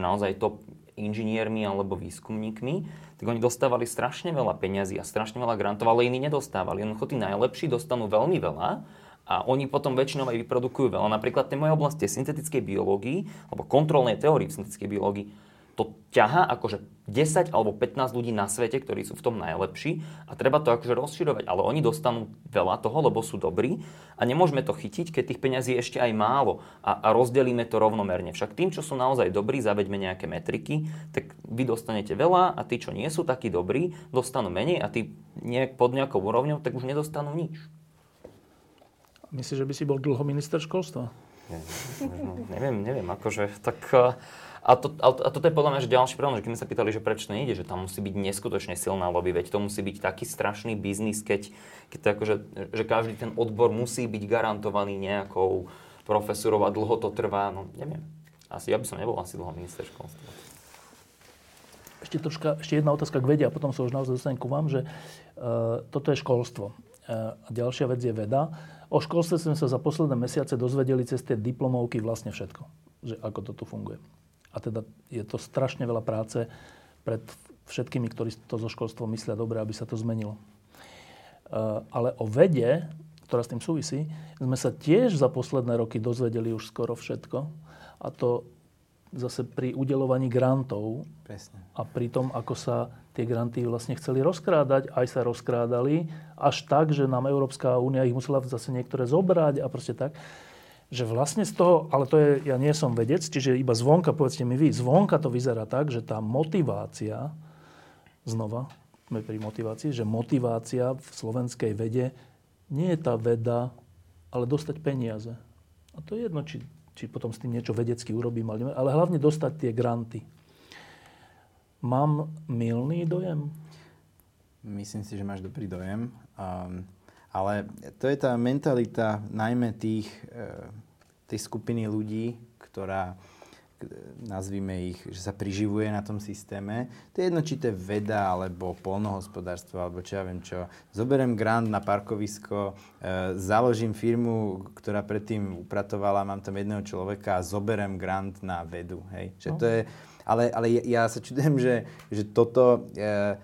naozaj top inžiniermi alebo výskumníkmi, tak oni dostávali strašne veľa peňazí a strašne veľa grantov, ale iní nedostávali. Jednoducho tí najlepší dostanú veľmi veľa a oni potom väčšinou aj vyprodukujú veľa. Napríklad tej mojej oblasti syntetickej biológii alebo kontrolnej teórii v syntetickej biológii to ťaha akože 10 alebo 15 ľudí na svete, ktorí sú v tom najlepší a treba to akože rozširovať, ale oni dostanú veľa toho, lebo sú dobrí a nemôžeme to chytiť, keď tých peňazí je ešte aj málo a, a rozdelíme to rovnomerne. Však tým, čo sú naozaj dobrí, zaveďme nejaké metriky, tak vy dostanete veľa a tí, čo nie sú takí dobrí, dostanú menej a tí nejak pod nejakou úrovňou, tak už nedostanú nič. Myslíš, že by si bol dlho minister školstva? Ne, neviem, neviem, akože tak a, to, a toto je podľa mňa že ďalší problém, že keď sme sa pýtali, že prečo to nejde, že tam musí byť neskutočne silná lobby, veď to musí byť taký strašný biznis, keď, keď to akože, že každý ten odbor musí byť garantovaný nejakou profesorov a dlho to trvá, no neviem. Asi, ja by som nebol asi dlho minister školstva. Ešte, troška, ešte jedna otázka k vede a potom sa už naozaj dostanem ku vám, že uh, toto je školstvo. Uh, a ďalšia vec je veda. O školstve sme sa za posledné mesiace dozvedeli cez tie diplomovky vlastne všetko. Že ako to tu funguje. A teda je to strašne veľa práce pred všetkými, ktorí to zo školstvom myslia dobre, aby sa to zmenilo. Eh, ale o vede, ktorá s tým súvisí, sme sa tiež za posledné roky dozvedeli už skoro všetko. A to zase pri udelovaní grantov Presne. a pri tom, ako sa tie granty vlastne chceli rozkrádať, aj sa rozkrádali, až tak, že nám Európska únia ich musela zase niektoré zobrať a proste tak že vlastne z toho, ale to je, ja nie som vedec, čiže iba zvonka, povedzte mi vy, zvonka to vyzerá tak, že tá motivácia, znova sme pri motivácii, že motivácia v slovenskej vede nie je tá veda, ale dostať peniaze. A to je jedno, či, či potom s tým niečo vedecky urobím, ale hlavne dostať tie granty. Mám milný dojem? Myslím si, že máš dobrý dojem. Um, ale to je tá mentalita najmä tých, e, tej skupiny ľudí, ktorá, nazvime ich, že sa priživuje na tom systéme. To je jedno, či to je veda, alebo polnohospodárstvo, alebo čo ja viem čo. Zoberiem grant na parkovisko, e, založím firmu, ktorá predtým upratovala, mám tam jedného človeka a zoberiem grant na vedu. Hej? Že to je, ale, ale ja sa čudujem, že, že toto e,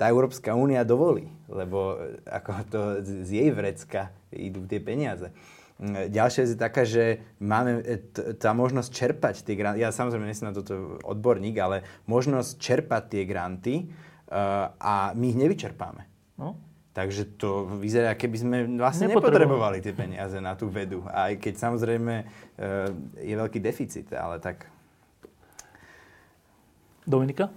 tá Európska únia dovolí, lebo e, ako to z jej vrecka idú tie peniaze. Mm, ďalšia je taká, že máme e, tá možnosť čerpať tie granty. Ja samozrejme nie som na toto odborník, ale možnosť čerpať tie granty uh, a my ich nevyčerpáme. No. Takže to vyzerá, keby sme vlastne nepotrebovali tie peniaze na tú vedu. Aj keď samozrejme uh, je veľký deficit, ale tak... Dominika?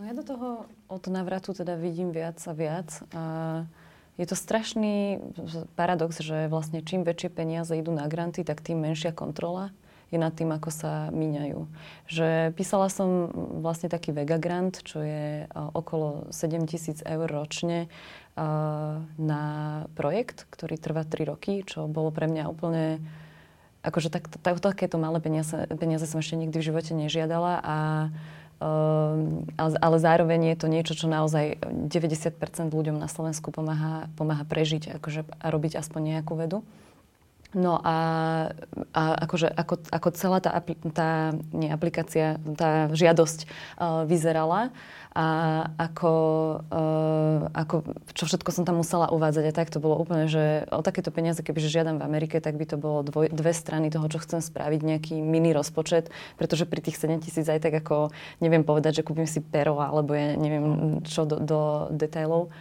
No ja do toho od návratu teda vidím viac a viac. A je to strašný paradox, že vlastne čím väčšie peniaze idú na granty, tak tým menšia kontrola je nad tým, ako sa míňajú. Že písala som vlastne taký Vega Grant, čo je okolo 7 tisíc eur ročne na projekt, ktorý trvá 3 roky, čo bolo pre mňa úplne akože tak, tak, takéto malé peniaze, peniaze som ešte nikdy v živote nežiadala a ale zároveň je to niečo, čo naozaj 90% ľuďom na Slovensku pomáha, pomáha prežiť akože, a robiť aspoň nejakú vedu. No a, a akože, ako, ako celá tá, tá nie aplikácia, tá žiadosť uh, vyzerala, a ako, uh, ako, čo všetko som tam musela uvádzať a tak to bolo úplne, že o takéto peniaze, kebyže žiadam v Amerike, tak by to bolo dvoj, dve strany toho, čo chcem spraviť, nejaký mini rozpočet, pretože pri tých 7 tisíc aj tak ako neviem povedať, že kúpim si pero alebo ja neviem čo do, do detailov.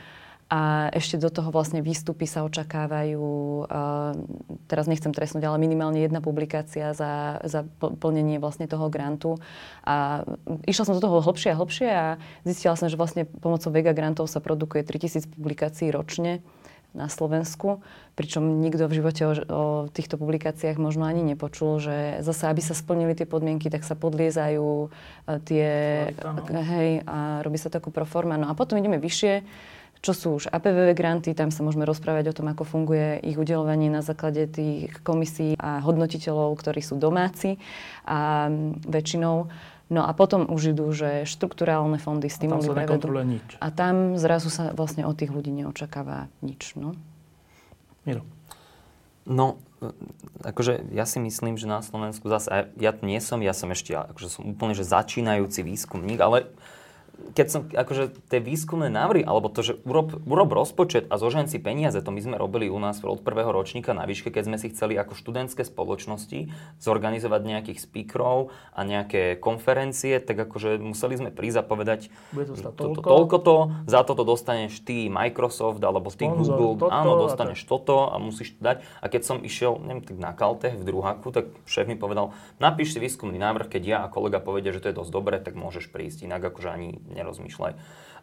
A ešte do toho vlastne výstupy sa očakávajú, uh, teraz nechcem trestnúť, ale minimálne jedna publikácia za, za plnenie vlastne toho grantu. A išla som do toho hlbšie a hlbšie a zistila som, že vlastne pomocou Vega grantov sa produkuje 3000 publikácií ročne na Slovensku, pričom nikto v živote o, o týchto publikáciách možno ani nepočul, že zase, aby sa splnili tie podmienky, tak sa podliezajú uh, tie... Kvalita, no. Hej, a robí sa takú proforma. No a potom ideme vyššie čo sú už APV granty, tam sa môžeme rozprávať o tom, ako funguje ich udelovanie na základe tých komisí a hodnotiteľov, ktorí sú domáci a väčšinou. No a potom už idú, že štruktúrálne fondy, stimuly pre vedu. Nič. A tam zrazu sa vlastne od tých ľudí neočakáva nič. No? Miro. No, akože ja si myslím, že na Slovensku zase, ja nie som, ja som ešte, akože som úplne že začínajúci výskumník, ale keď som, akože tie výskumné návrhy, alebo to, že urob, urob rozpočet a zožen si peniaze, to my sme robili u nás od prvého ročníka na výške, keď sme si chceli ako študentské spoločnosti zorganizovať nejakých speakerov a nejaké konferencie, tak akože museli sme prísť a povedať, Bude to toľko. To, toľko to, za toto dostaneš ty Microsoft, alebo ty Sponsor, Google, toto, áno, dostaneš a toto a musíš to dať. A keď som išiel, neviem, tak na Kaltech v druháku, tak šéf mi povedal, napíš si výskumný návrh, keď ja a kolega povedia, že to je dosť dobré, tak môžeš prísť, inak akože ani nerozmýšľaj.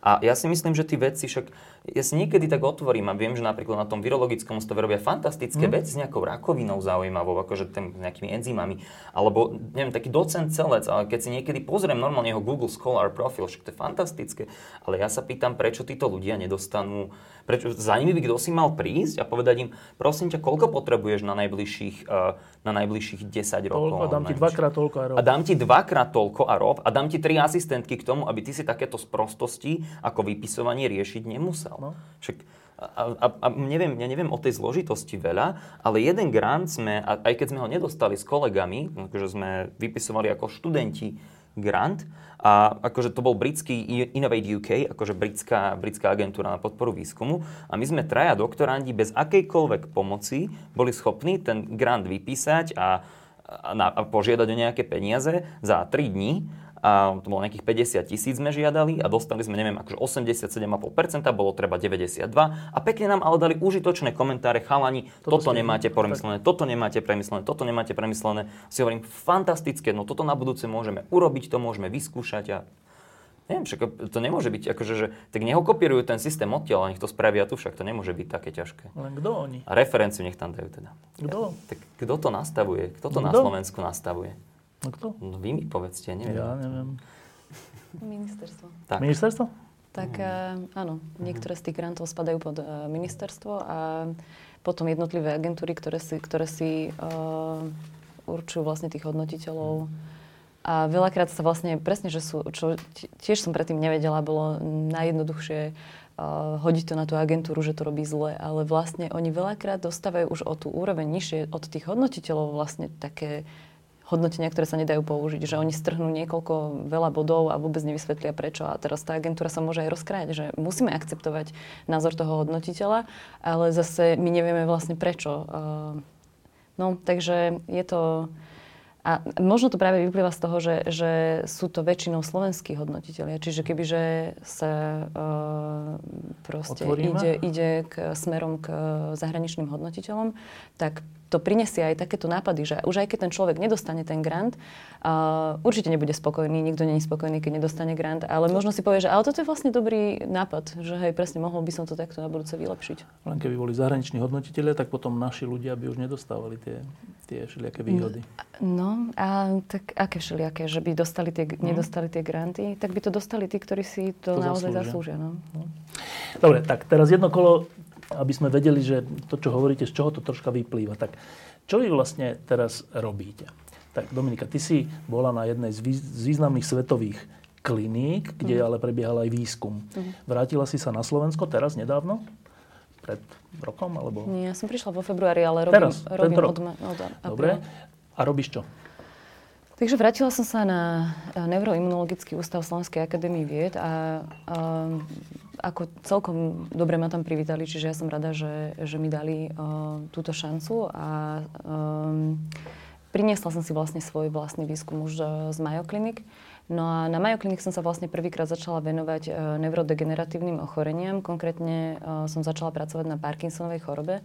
A ja si myslím, že tí vedci však, ja si niekedy tak otvorím a viem, že napríklad na tom virologickom stave robia fantastické mm. veci s nejakou rakovinou zaujímavou, akože tým, nejakými enzymami, alebo neviem, taký docent celec, ale keď si niekedy pozriem normálne jeho Google Scholar profil, však to je fantastické, ale ja sa pýtam, prečo títo ľudia nedostanú Prečo, za nimi by kto si mal prísť a povedať im, prosím ťa, koľko potrebuješ na najbližších, uh, na najbližších 10 rokov? Toľko, dám ti dvakrát toľko a rob. A dám ti dvakrát toľko a rob a dám ti tri asistentky k tomu, aby ty si takéto sprostosti ako vypisovanie riešiť nemusel. No. Však, a, a, a neviem, ja neviem o tej zložitosti veľa, ale jeden grant sme, aj keď sme ho nedostali s kolegami, akože sme vypisovali ako študenti grant, a akože to bol britský Innovate UK, akože britská, britská agentúra na podporu výskumu. A my sme traja doktorandi bez akejkoľvek pomoci boli schopní ten grant vypísať a, a, a požiadať o nejaké peniaze za 3 dní a to bolo nejakých 50 tisíc sme žiadali a dostali sme, neviem, akože 87,5%, bolo treba 92 a pekne nám ale dali užitočné komentáre, chalani, toto, toto nemáte premyslené, toto nemáte premyslené, toto nemáte premyslené. Si hovorím, fantastické, no toto na budúce môžeme urobiť, to môžeme vyskúšať a Neviem, však to nemôže byť, akože, že, tak neho kopírujú ten systém odtiaľ, nech to spravia tu, však to nemôže byť také ťažké. Len kto oni? A referenciu nech tam dajú teda. Kto? Ja, tak kto to nastavuje? Kto to no, na Slovensku nastavuje? No kto? No vy mi povedzte, neviem. Ja neviem. Ministerstvo. Tak. Ministerstvo? Tak mm. áno, niektoré z tých grantov spadajú pod uh, ministerstvo a potom jednotlivé agentúry, ktoré si, ktoré si uh, určujú vlastne tých hodnotiteľov. A veľakrát sa vlastne, presne, že sú, čo tiež som predtým nevedela, bolo najjednoduchšie uh, hodiť to na tú agentúru, že to robí zle, ale vlastne oni veľakrát dostávajú už o tú úroveň nižšie od tých hodnotiteľov vlastne také hodnotenia, ktoré sa nedajú použiť, že oni strhnú niekoľko veľa bodov a vôbec nevysvetlia prečo. A teraz tá agentúra sa môže aj rozkrájať, že musíme akceptovať názor toho hodnotiteľa, ale zase my nevieme vlastne prečo. No, takže je to... A možno to práve vyplýva z toho, že, že sú to väčšinou slovenskí hodnotiteľia. Čiže kebyže sa uh, proste ide, ide k, smerom k zahraničným hodnotiteľom, tak to prinesie aj takéto nápady, že už aj keď ten človek nedostane ten grant, uh, určite nebude spokojný, nikto je spokojný, keď nedostane grant, ale možno si povie, že ale toto je vlastne dobrý nápad, že hej, presne mohol by som to takto na budúce vylepšiť. Len keby boli zahraniční hodnotiteľe, tak potom naši ľudia by už nedostávali tie, tie všelijaké výhody. No, a tak aké všelijaké, že by dostali tie, hmm. nedostali tie granty, tak by to dostali tí, ktorí si to, to naozaj zaslúžia. zaslúžia no. No. Dobre, tak teraz jedno kolo aby sme vedeli, že to, čo hovoríte, z čoho to troška vyplýva. Tak čo vy vlastne teraz robíte? Tak Dominika, ty si bola na jednej z významných svetových kliník, kde mm. ale prebiehal aj výskum. Mm. Vrátila si sa na Slovensko teraz nedávno? Pred rokom? Alebo... Nie, ja som prišla vo februári, ale robím, teraz, robím od, od, od Dobre. A robíš čo? Takže vrátila som sa na Neuroimunologický ústav Slovenskej akadémie vied a, a ako celkom dobre ma tam privítali, čiže ja som rada, že, že mi dali uh, túto šancu a um, priniesla som si vlastne svoj vlastný výskum už z Mayo Clinic. No a na Mayo Clinic som sa vlastne prvýkrát začala venovať uh, neurodegeneratívnym ochoreniam. Konkrétne uh, som začala pracovať na Parkinsonovej chorobe,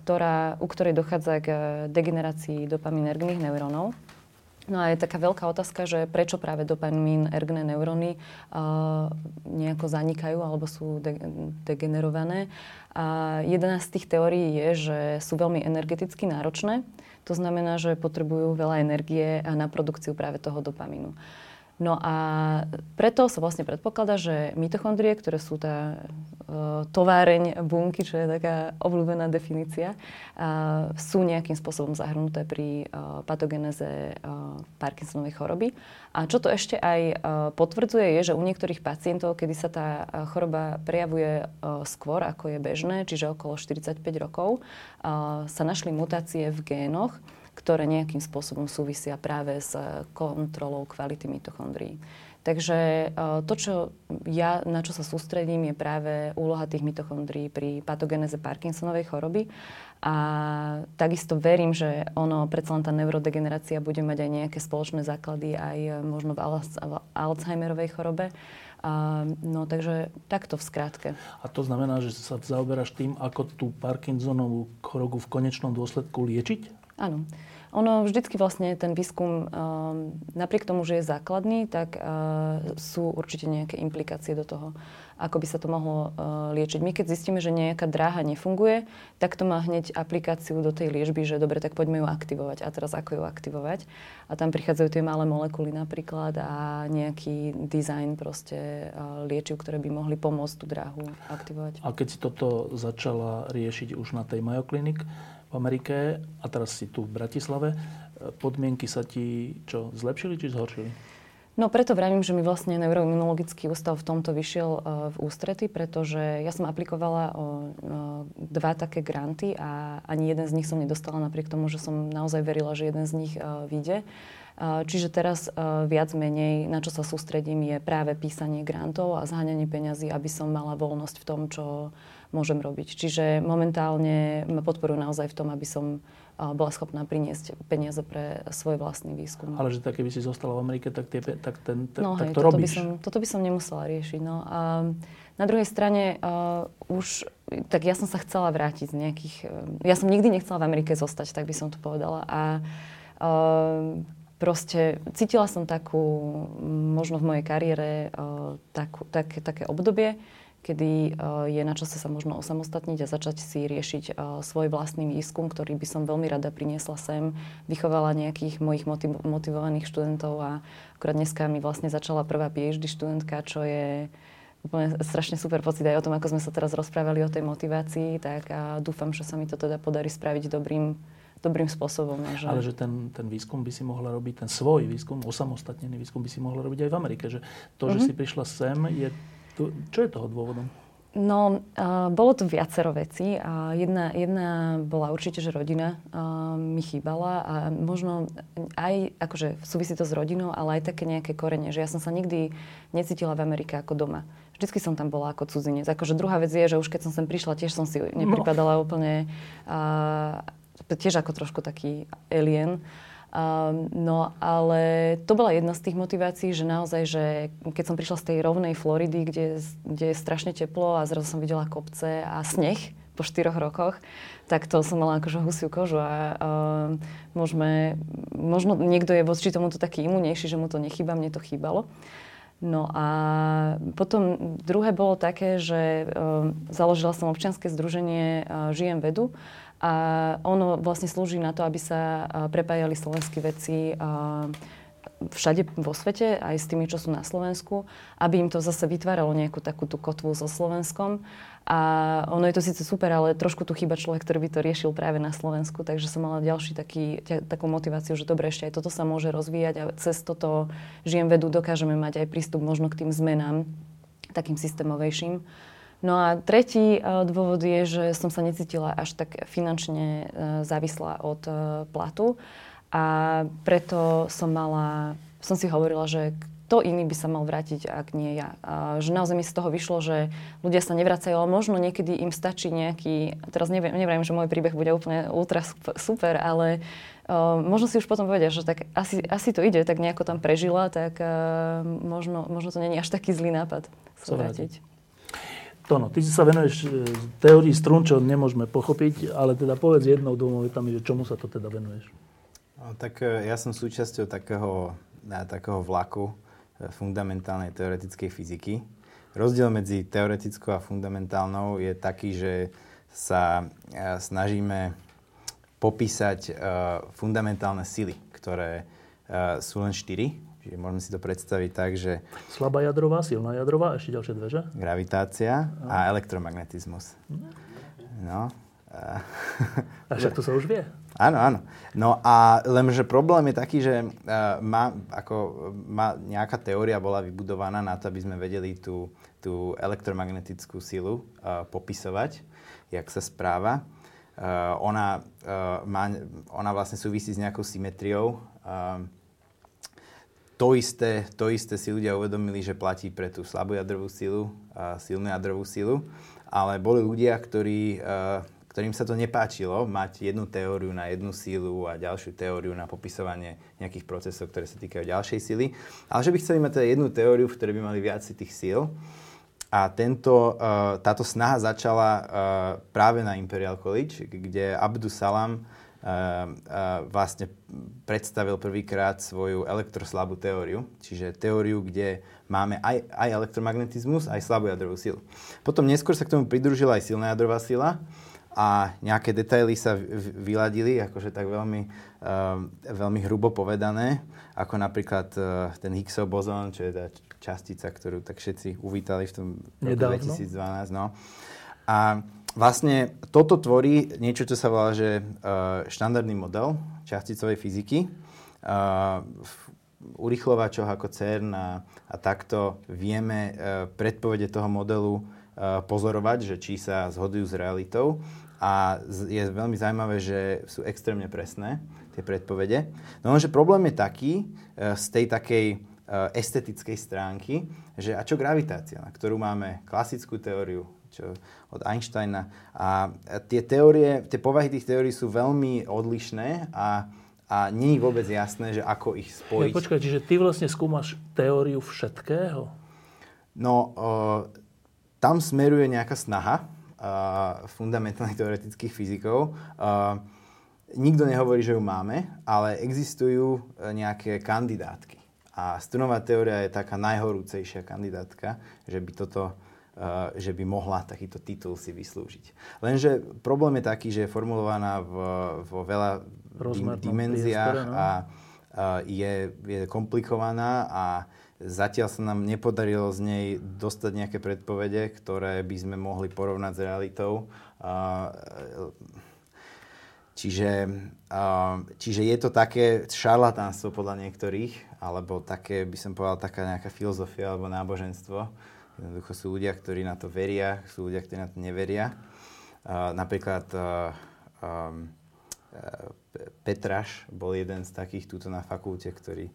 ktorá, u ktorej dochádza k degenerácii dopaminergných neurónov. No a je taká veľká otázka, že prečo práve dopamin, ergné neuróny uh, nejako zanikajú alebo sú de- degenerované. A jedna z tých teórií je, že sú veľmi energeticky náročné. To znamená, že potrebujú veľa energie na produkciu práve toho dopamínu. No a preto sa vlastne predpokladá, že mitochondrie, ktoré sú tá uh, továreň bunky, čo je taká obľúbená definícia, uh, sú nejakým spôsobom zahrnuté pri uh, patogeneze uh, Parkinsonovej choroby. A čo to ešte aj uh, potvrdzuje, je, že u niektorých pacientov, kedy sa tá choroba prejavuje uh, skôr, ako je bežné, čiže okolo 45 rokov, uh, sa našli mutácie v génoch, ktoré nejakým spôsobom súvisia práve s kontrolou kvality mitochondrií. Takže e, to, čo ja, na čo sa sústredím, je práve úloha tých mitochondrií pri patogeneze Parkinsonovej choroby. A takisto verím, že ono, predsa len tá neurodegenerácia bude mať aj nejaké spoločné základy aj možno v Alzheimerovej chorobe. A, no takže takto v skratke. A to znamená, že sa zaoberáš tým, ako tú Parkinsonovú chorobu v konečnom dôsledku liečiť? Áno. Ono vždycky vlastne ten výskum, um, napriek tomu, že je základný, tak uh, sú určite nejaké implikácie do toho, ako by sa to mohlo uh, liečiť. My keď zistíme, že nejaká dráha nefunguje, tak to má hneď aplikáciu do tej liečby, že dobre, tak poďme ju aktivovať. A teraz ako ju aktivovať? A tam prichádzajú tie malé molekuly napríklad a nejaký dizajn proste liečiv, ktoré by mohli pomôcť tú dráhu aktivovať. A keď si toto začala riešiť už na tej Mayo Clinic, v Amerike a teraz si tu v Bratislave. Podmienky sa ti čo, zlepšili či zhoršili? No preto vravím, že mi vlastne neuroimunologický ústav v tomto vyšiel uh, v ústrety, pretože ja som aplikovala o uh, dva také granty a ani jeden z nich som nedostala napriek tomu, že som naozaj verila, že jeden z nich uh, vyjde. Čiže teraz viac menej, na čo sa sústredím, je práve písanie grantov a zháňanie peňazí, aby som mala voľnosť v tom, čo, môžem robiť. Čiže momentálne ma podporujú naozaj v tom, aby som bola schopná priniesť peniaze pre svoj vlastný výskum. Ale že tak, keby si zostala v Amerike, tak, tie, tak, ten, te, no, tak hej, to toto robíš. By som, toto by som nemusela riešiť. No. A na druhej strane uh, už, tak ja som sa chcela vrátiť z nejakých... Uh, ja som nikdy nechcela v Amerike zostať, tak by som to povedala. A uh, proste cítila som takú, možno v mojej kariére, uh, takú, tak, také obdobie, kedy uh, je na čase sa možno osamostatniť a začať si riešiť uh, svoj vlastný výskum, ktorý by som veľmi rada priniesla sem, vychovala nejakých mojich motiv- motivovaných študentov a akurát dneska mi vlastne začala prvá PhD študentka, čo je úplne strašne super pocit aj o tom, ako sme sa teraz rozprávali o tej motivácii, tak a dúfam, že sa mi to teda podarí spraviť dobrým, dobrým spôsobom. Že... Ale že ten, ten výskum by si mohla robiť, ten svoj výskum, osamostatnený výskum by si mohla robiť aj v Amerike. Že to, mm-hmm. že mhm. si prišla sem, je tu, čo je toho dôvodom? No, uh, bolo tu viacero vecí a jedna, jedna bola určite, že rodina uh, mi chýbala a možno aj, akože súvisí to s rodinou, ale aj také nejaké korene, že ja som sa nikdy necítila v Amerike ako doma. Vždycky som tam bola ako cudzinec. Akože druhá vec je, že už keď som sem prišla, tiež som si nepripadala no. úplne, uh, tiež ako trošku taký alien. Um, no ale to bola jedna z tých motivácií, že naozaj, že keď som prišla z tej rovnej Floridy, kde, kde je strašne teplo a zrazu som videla kopce a sneh po štyroch rokoch, tak to som mala akože husiu kožu a um, môžeme, možno niekto je voči tomuto taký imunejší, že mu to nechýba, mne to chýbalo. No a potom druhé bolo také, že um, založila som občianske združenie uh, Žijem vedu a ono vlastne slúži na to, aby sa prepájali slovenské veci všade vo svete, aj s tými, čo sú na Slovensku, aby im to zase vytváralo nejakú takú tú kotvu so Slovenskom. A ono je to síce super, ale trošku tu chýba človek, ktorý by to riešil práve na Slovensku, takže som mala ďalší taký, takú motiváciu, že dobre, ešte aj toto sa môže rozvíjať a cez toto žijem vedu dokážeme mať aj prístup možno k tým zmenám, takým systémovejším. No a tretí e, dôvod je, že som sa necítila až tak finančne e, závislá od e, platu a preto som mala, som si hovorila, že kto iný by sa mal vrátiť, ak nie ja. A že naozaj mi z toho vyšlo, že ľudia sa nevracajú, ale možno niekedy im stačí nejaký, teraz neviem, neviem že môj príbeh bude úplne ultra super, ale uh, možno si už potom povedia, že tak asi, asi to ide, tak nejako tam prežila, tak uh, možno, možno to není až taký zlý nápad sa vrátiť. Tono, ty si sa venuješ e, teórii strún, čo nemôžeme pochopiť, ale teda povedz jednou dvoma vetami, že čomu sa to teda venuješ? No, tak e, ja som súčasťou takého, takého vlaku e, fundamentálnej teoretickej fyziky. Rozdiel medzi teoretickou a fundamentálnou je taký, že sa snažíme popísať fundamentálne sily, ktoré sú len štyri Čiže môžeme si to predstaviť tak, že... Slabá jadrová, silná jadrová, ešte ďalšie dve, že? Gravitácia a, a elektromagnetizmus. No. A však to sa už vie. Áno, áno. No a lenže problém je taký, že uh, má, ako, má nejaká teória bola vybudovaná na to, aby sme vedeli tú, tú elektromagnetickú silu uh, popisovať, jak sa správa. Uh, ona, uh, má, ona vlastne súvisí s nejakou symetriou. Uh, to isté, to isté si ľudia uvedomili, že platí pre tú slabú jadrovú silu a silnú jadrovú silu, ale boli ľudia, ktorí, ktorým sa to nepáčilo, mať jednu teóriu na jednu sílu a ďalšiu teóriu na popisovanie nejakých procesov, ktoré sa týkajú ďalšej sily, ale že by chceli mať teda jednu teóriu, v ktorej by mali viac tých síl. A tento, táto snaha začala práve na Imperial College, kde Abdus Salam vlastne predstavil prvýkrát svoju elektroslabú teóriu, čiže teóriu, kde máme aj, aj elektromagnetizmus, aj slabú jadrovú silu. Potom neskôr sa k tomu pridružila aj silná jadrová sila a nejaké detaily sa vyladili, akože tak veľmi, uh, veľmi hrubo povedané, ako napríklad uh, ten Higgsov bozón, čo je tá častica, ktorú tak všetci uvítali v tom roku 2012. No. A vlastne toto tvorí niečo, čo sa volá, že uh, štandardný model časticovej fyziky. Uh, v urychlovačoch ako CERN a, a takto vieme uh, predpovede toho modelu pozorovať, že či sa zhodujú s realitou. A je veľmi zaujímavé, že sú extrémne presné tie predpovede. No lenže problém je taký z tej takej estetickej stránky, že a čo gravitácia, na ktorú máme klasickú teóriu, čo od Einsteina. A tie teórie, tie povahy tých teórií sú veľmi odlišné a, a nie je vôbec jasné, že ako ich spojiť. Ja, počkaj, čiže ty vlastne skúmaš teóriu všetkého? No, uh, tam smeruje nejaká snaha uh, fundamentálnych teoretických fyzikov. Uh, nikto nehovorí, že ju máme, ale existujú nejaké kandidátky. A strunová teória je taká najhorúcejšia kandidátka, že by toto že by mohla takýto titul si vyslúžiť. Lenže problém je taký, že je formulovaná v, vo veľa dimenziách no. a, a je, je komplikovaná a zatiaľ sa nám nepodarilo z nej dostať nejaké predpovede, ktoré by sme mohli porovnať s realitou. čiže, čiže je to také šarlatánstvo podľa niektorých, alebo také, by som povedal, taká nejaká filozofia alebo náboženstvo. Jednoducho sú ľudia, ktorí na to veria, sú ľudia, ktorí na to neveria. Uh, napríklad uh, um, Petraš bol jeden z takých túto na fakulte, ktorý,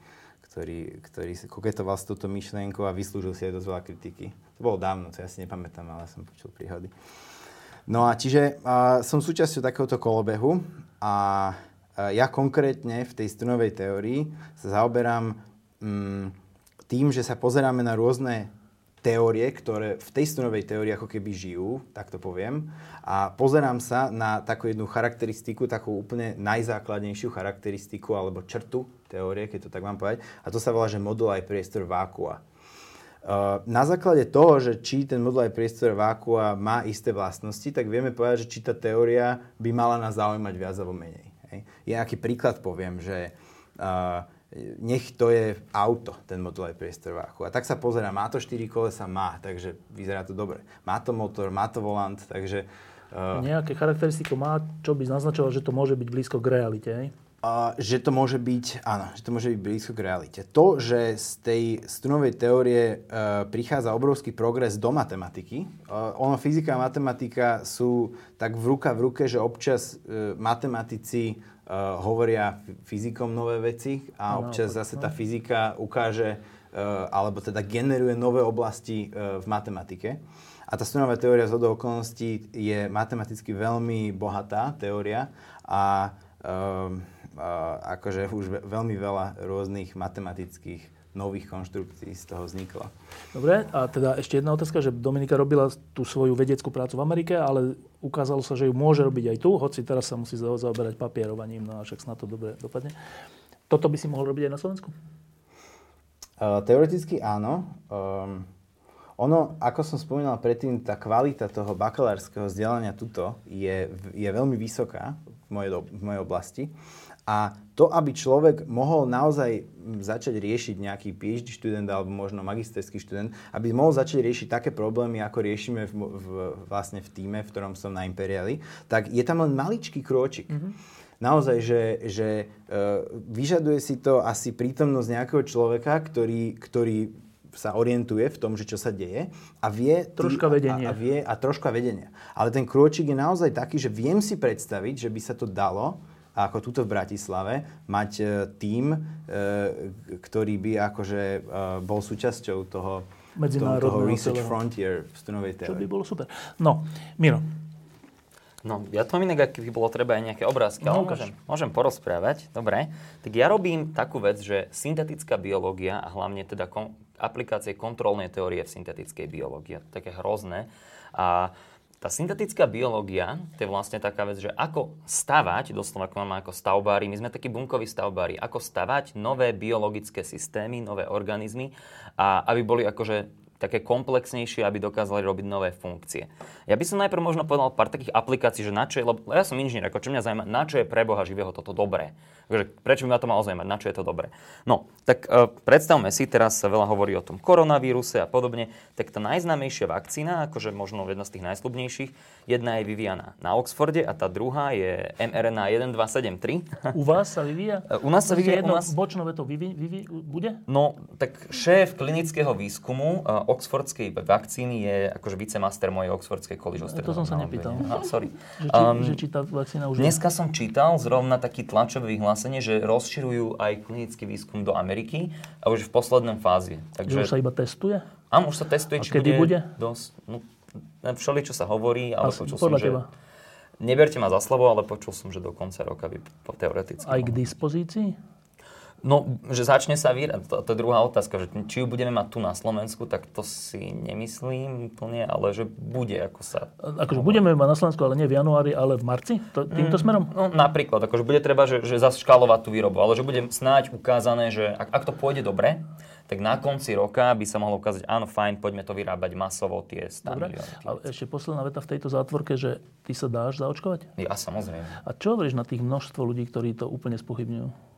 ktorý, ktorý koketoval s touto myšlienkou a vyslúžil si aj dosť veľa kritiky. To bolo dávno, to ja si nepamätám, ale som počul príhody. No a čiže uh, som súčasťou takéhoto kolobehu a uh, ja konkrétne v tej strunovej teórii sa zaoberám um, tým, že sa pozeráme na rôzne teórie, ktoré v tej strunovej teórii ako keby žijú, tak to poviem. A pozerám sa na takú jednu charakteristiku, takú úplne najzákladnejšiu charakteristiku alebo črtu teórie, keď to tak mám povedať. A to sa volá, že modul aj priestor vákua. Na základe toho, že či ten modul aj priestor vákua má isté vlastnosti, tak vieme povedať, že či tá teória by mala nás zaujímať viac alebo menej. Ja aký príklad poviem, že uh, nech to je auto, ten modulový priestor váku. A tak sa pozera, má to 4 kolesa? Má, takže vyzerá to dobre. Má to motor, má to volant, takže... Uh, Nejaké charakteristiky má, čo by naznačovalo, že to môže byť blízko k realite, hej? Uh, že to môže byť, áno, že to môže byť blízko k realite. To, že z tej strunovej teórie uh, prichádza obrovský progres do matematiky, uh, ono, fyzika a matematika sú tak v ruka v ruke, že občas uh, matematici uh, hovoria fyzikom nové veci a no, občas zase tá fyzika ukáže uh, alebo teda generuje nové oblasti uh, v matematike. A tá strunová teória z okolností je matematicky veľmi bohatá teória a uh, uh, akože už veľmi veľa rôznych matematických nových konštrukcií z toho vzniklo. Dobre, a teda ešte jedna otázka, že Dominika robila tú svoju vedeckú prácu v Amerike, ale ukázalo sa, že ju môže robiť aj tu, hoci teraz sa musí zaoberať papierovaním, no a však na to dobre dopadne. Toto by si mohol robiť aj na Slovensku? Uh, teoreticky áno. Um, ono, ako som spomínal predtým, tá kvalita toho bakalárskeho vzdelania tuto je, je veľmi vysoká v mojej, v mojej oblasti. A to, aby človek mohol naozaj začať riešiť nejaký PhD študent alebo možno magisterský študent, aby mohol začať riešiť také problémy, ako riešime v, v, vlastne v týme, v ktorom som na Imperiali, tak je tam len maličký krôčik. Mm-hmm. Naozaj, že, že uh, vyžaduje si to asi prítomnosť nejakého človeka, ktorý, ktorý sa orientuje v tom, že čo sa deje a vie... Troška vedenia. A, a, vie, a troška vedenia. Ale ten krôčik je naozaj taký, že viem si predstaviť, že by sa to dalo ako tuto v Bratislave mať e, tím, e, ktorý by akože e, bol súčasťou toho, toho Research celého. Frontier v Stunovej teórii. Čo by bolo super. No, Miro. No, ja to mám inak, ak by bolo treba aj nejaké obrázky, no, ale môžem, môžem porozprávať. Dobre. Tak ja robím takú vec, že syntetická biológia a hlavne teda kon, aplikácie kontrolnej teórie v syntetickej biológii, také hrozné. A tá syntetická biológia, to je vlastne taká vec, že ako stavať, doslova ako máme ako stavbári, my sme takí bunkoví stavbári, ako stavať nové biologické systémy, nové organizmy a aby boli akože také komplexnejšie, aby dokázali robiť nové funkcie. Ja by som najprv možno povedal pár takých aplikácií, že na čo je, lebo ja som inžinier, ako čo mňa zaujíma, na čo je pre Boha živého toto dobré. Takže prečo by ma to malo zaujímať, na čo je to dobré. No, tak uh, predstavme si, teraz sa veľa hovorí o tom koronavíruse a podobne, tak tá najznámejšia vakcína, akože možno jedna z tých najslubnejších, jedna je vyvíjana na Oxforde a tá druhá je mRNA 1273. U vás sa vyvíja? <laughs> U nás sa vyvíja. Jedno u nás... bočnové to vyví, vyví, bude? No, tak šéf klinického výskumu uh, oxfordskej vakcíny je akože vicemaster mojej oxfordskej college To som sa nepýtal. No, sorry. <laughs> Že či, um, že či tá vakcína už Dneska som čítal zrovna taký tlačové vyhlásenie, že rozširujú aj klinický výskum do Ameriky a už v poslednom fázi. Takže... Že už sa iba testuje? Áno, už sa testuje, a či kedy bude, bude? Dosť, no, všeli, čo sa hovorí, ale Asi, počul som, že... Teba. Neberte ma za slovo, ale počul som, že do konca roka by teoreticky. Aj k dispozícii? No, že začne sa vyrať, to, to je druhá otázka, že či ju budeme mať tu na Slovensku, tak to si nemyslím úplne, ale že bude, ako sa... Akože budeme mať na Slovensku, ale nie v januári, ale v marci? To, týmto mm, smerom? No, napríklad, akože bude treba, že, že zaškálovať tú výrobu, ale že bude snáď ukázané, že ak, ak to pôjde dobre, tak na konci roka by sa mohlo ukázať, áno, fajn, poďme to vyrábať masovo, tie 100 Dobre. milióny. Ale ešte posledná veta v tejto zátvorke, že ty sa dáš zaočkovať? Ja samozrejme. A čo hovoríš na tých množstvo ľudí, ktorí to úplne spochybňujú?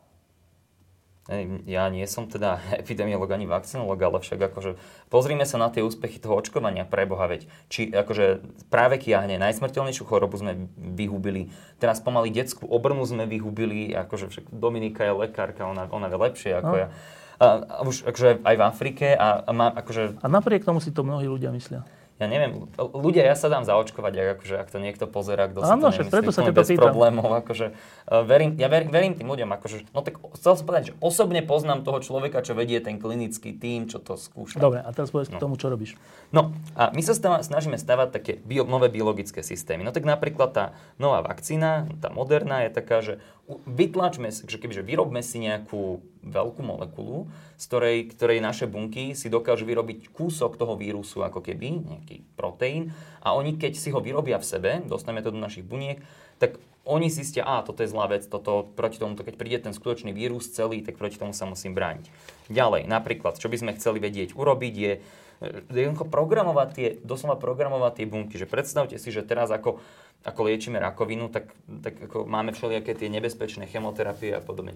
Ja nie som teda <laughs> epidemiolog ani vakcinolog, ale však akože pozrime sa na tie úspechy toho očkovania pre Boha, veď či akože práve kiahne, najsmrteľnejšiu chorobu sme vyhubili, teraz pomaly detskú obrnu sme vyhubili, akože však Dominika je lekárka, ona, ona vie lepšie ako no. ja. A, a už akože aj v Afrike a, a má akože... A napriek tomu si to mnohí ľudia myslia ja neviem, ľudia, ja sa dám zaočkovať, ak, akože, ak to niekto pozera, kto si Áno, to nemyslí, preto sa bez pýtam. problémov. Akože, uh, verím, ja verím, verím tým ľuďom, akože, no tak chcel som povedať, že osobne poznám toho človeka, čo vedie ten klinický tým, čo to skúša. Dobre, a teraz povedz no. k tomu, čo robíš. No, a my sa stáva, snažíme stavať také bio, nové biologické systémy. No tak napríklad tá nová vakcína, tá moderná, je taká, že vytlačme, že kebyže vyrobme si nejakú veľkú molekulu, z ktorej, ktorej naše bunky si dokážu vyrobiť kúsok toho vírusu, ako keby, nejaký proteín, a oni keď si ho vyrobia v sebe, dostaneme to do našich buniek, tak oni zistia, a toto je zlá vec, toto, proti tomu, keď príde ten skutočný vírus celý, tak proti tomu sa musím brániť. Ďalej, napríklad, čo by sme chceli vedieť urobiť, je jednoducho programovať tie, doslova programovať tie bunky. Že predstavte si, že teraz ako, ako liečíme rakovinu, tak, tak ako máme všelijaké tie nebezpečné chemoterapie a podobne.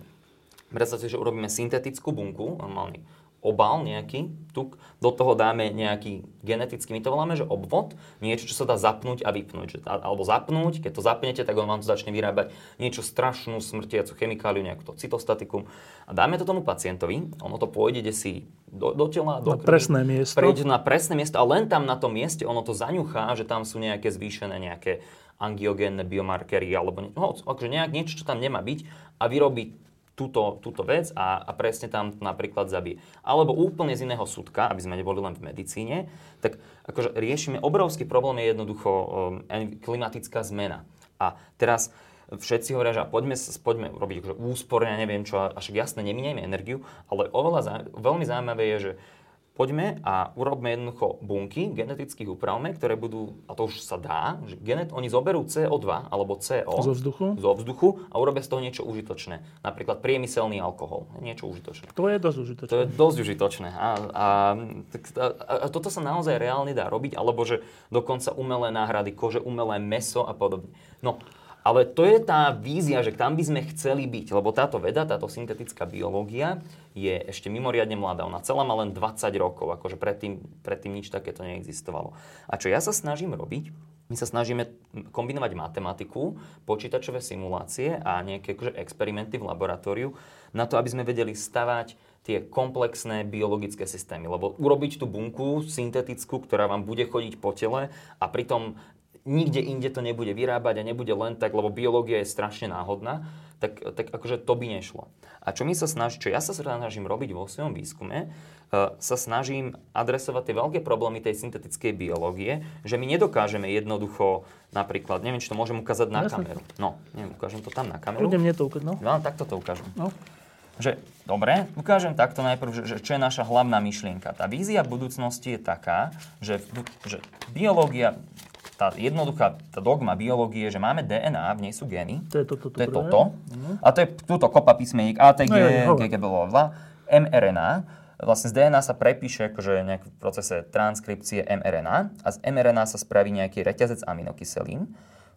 Predstavte si, že urobíme syntetickú bunku, normálny obal nejaký, tuk, do toho dáme nejaký genetický, my to voláme, že obvod, niečo, čo sa dá zapnúť a vypnúť. Že, alebo zapnúť, keď to zapnete, tak on vám to začne vyrábať niečo strašnú, smrtiacu chemikáliu, nejakú to cytostatikum. A dáme to tomu pacientovi, ono to pôjde si do, do tela, do na krvi, presné miesto. Prejde na presné miesto a len tam na tom mieste ono to zaňuchá, že tam sú nejaké zvýšené nejaké angiogénne biomarkery alebo no, akože nejak, niečo, čo tam nemá byť a vyrobí túto, túto vec a, a presne tam napríklad zabije. Alebo úplne z iného súdka, aby sme neboli len v medicíne, tak akože riešime, obrovský problém je jednoducho um, klimatická zmena. A teraz všetci hovoria, že poďme, poďme robiť akože úsporne, neviem čo, a však jasne, neminieme energiu, ale oveľa, veľmi zaujímavé je, že poďme a urobme jednoducho bunky, genetických upravme, ktoré budú, a to už sa dá, že genet, oni zoberú CO2 alebo CO zo vzduchu. zo vzduchu a urobia z toho niečo užitočné. Napríklad priemyselný alkohol. Niečo užitočné. To je dosť užitočné. To je dosť užitočné. A, a, a, a toto sa naozaj reálne dá robiť, alebo že dokonca umelé náhrady, kože, umelé meso a podobne. No, ale to je tá vízia, že tam by sme chceli byť, lebo táto veda, táto syntetická biológia je ešte mimoriadne mladá. Ona celá má len 20 rokov, akože predtým, predtým nič takéto neexistovalo. A čo ja sa snažím robiť, my sa snažíme kombinovať matematiku, počítačové simulácie a nejaké akože experimenty v laboratóriu na to, aby sme vedeli stavať tie komplexné biologické systémy. Lebo urobiť tú bunku syntetickú, ktorá vám bude chodiť po tele a pritom nikde inde to nebude vyrábať a nebude len tak, lebo biológia je strašne náhodná, tak, tak akože to by nešlo. A čo my sa snaží, čo ja sa snažím robiť vo svojom výskume, uh, sa snažím adresovať tie veľké problémy tej syntetickej biológie, že my nedokážeme jednoducho, napríklad, neviem, či to môžem ukázať na Jasne. kameru. No, neviem, ukážem to tam na kameru. Ľudia mne to ukázať, no. No, takto to ukážem. No. Že, dobre, ukážem takto najprv, že, že čo je naša hlavná myšlienka. Tá vízia budúcnosti je taká, že, že biológia tá jednoduchá tá dogma biológie, že máme DNA, v nej sú gény. To je toto. To, to je toto. Uh-huh. A to je túto kopa písmeník ATG, no, mRNA. Vlastne z DNA sa prepíše akože nejak v procese transkripcie mRNA a z mRNA sa spraví nejaký reťazec aminokyselín.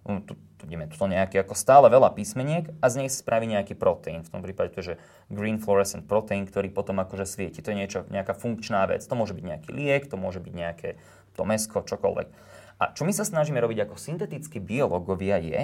Um, tu, tu ideme tuto nejaké ako stále veľa písmeniek a z nej sa spraví nejaký proteín. V tom prípade to je že green fluorescent protein, ktorý potom akože svieti. To je niečo, nejaká funkčná vec. To môže byť nejaký liek, to môže byť nejaké to mesko, čokoľvek. A čo my sa snažíme robiť ako syntetickí biológovia je,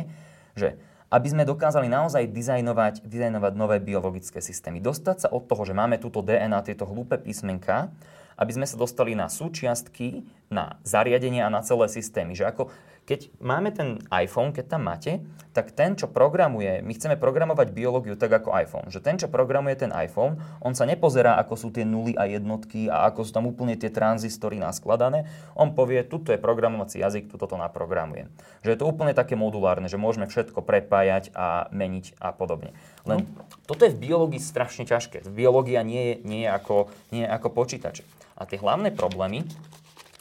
že aby sme dokázali naozaj dizajnovať, dizajnovať nové biologické systémy. Dostať sa od toho, že máme túto DNA, tieto hlúpe písmenka, aby sme sa dostali na súčiastky, na zariadenia a na celé systémy. Že ako keď máme ten iPhone, keď tam máte, tak ten, čo programuje, my chceme programovať biológiu tak ako iPhone. Že ten, čo programuje ten iPhone, on sa nepozerá, ako sú tie nuly a jednotky a ako sú tam úplne tie tranzistory naskladané. On povie, tuto je programovací jazyk, tuto to naprogramuje. Že je to úplne také modulárne, že môžeme všetko prepájať a meniť a podobne. Len no. toto je v biológii strašne ťažké. Biológia nie je, nie je, ako, nie je ako počítač. A tie hlavné problémy,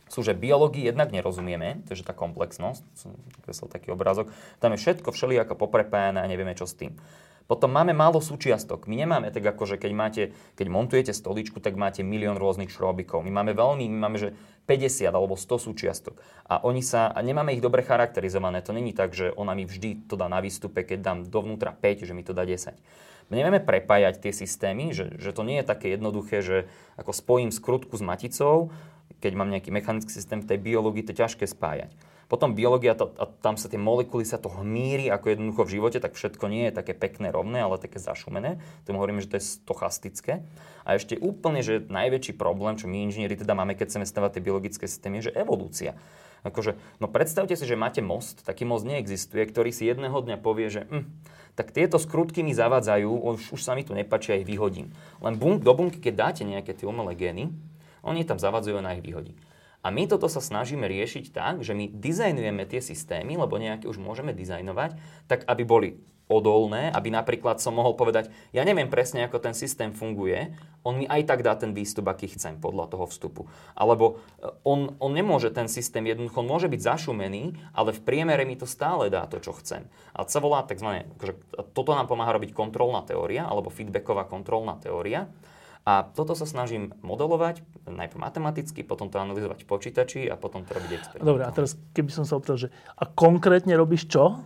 sú, že biológii jednak nerozumieme, to je tá komplexnosť, som taký obrázok, tam je všetko všelijako poprepájané a nevieme čo s tým. Potom máme málo súčiastok. My nemáme tak ako, že keď, máte, keď montujete stoličku, tak máte milión rôznych šrobikov. My máme veľmi, my máme, že 50 alebo 100 súčiastok. A oni sa, a nemáme ich dobre charakterizované. To není tak, že ona mi vždy to dá na výstupe, keď dám dovnútra 5, že mi to dá 10. My nevieme prepájať tie systémy, že, že to nie je také jednoduché, že ako spojím skrutku s maticou, keď mám nejaký mechanický systém v tej biológii, to ťažké spájať. Potom biológia, to, a tam sa tie molekuly sa to hmíri ako jednoducho v živote, tak všetko nie je také pekné, rovné, ale také zašumené. Tomu hovoríme, že to je stochastické. A ešte úplne, že najväčší problém, čo my inžinieri teda máme, keď chceme stavať tie biologické systémy, je že evolúcia. Akože, no predstavte si, že máte most, taký most neexistuje, ktorý si jedného dňa povie, že hm, tak tieto skrutky mi zavádzajú, už, už sa mi tu nepáčia, ich vyhodím. Len bunk, do bunky, keď dáte nejaké tie umelé gény, oni tam zavadzujú na ich vyhodí. A my toto sa snažíme riešiť tak, že my dizajnujeme tie systémy, lebo nejaké už môžeme dizajnovať, tak aby boli odolné, aby napríklad som mohol povedať, ja neviem presne, ako ten systém funguje, on mi aj tak dá ten výstup, aký chcem podľa toho vstupu. Alebo e, on, on nemôže ten systém, jednoducho on môže byť zašumený, ale v priemere mi to stále dá to, čo chcem. A sa volá tzv. Akože, toto nám pomáha robiť kontrolná teória, alebo feedbacková kontrolná teória. A toto sa snažím modelovať, najprv matematicky, potom to analyzovať v počítači a potom to robiť experimentálne. Dobre, a teraz keby som sa opýtal, že a konkrétne robíš čo?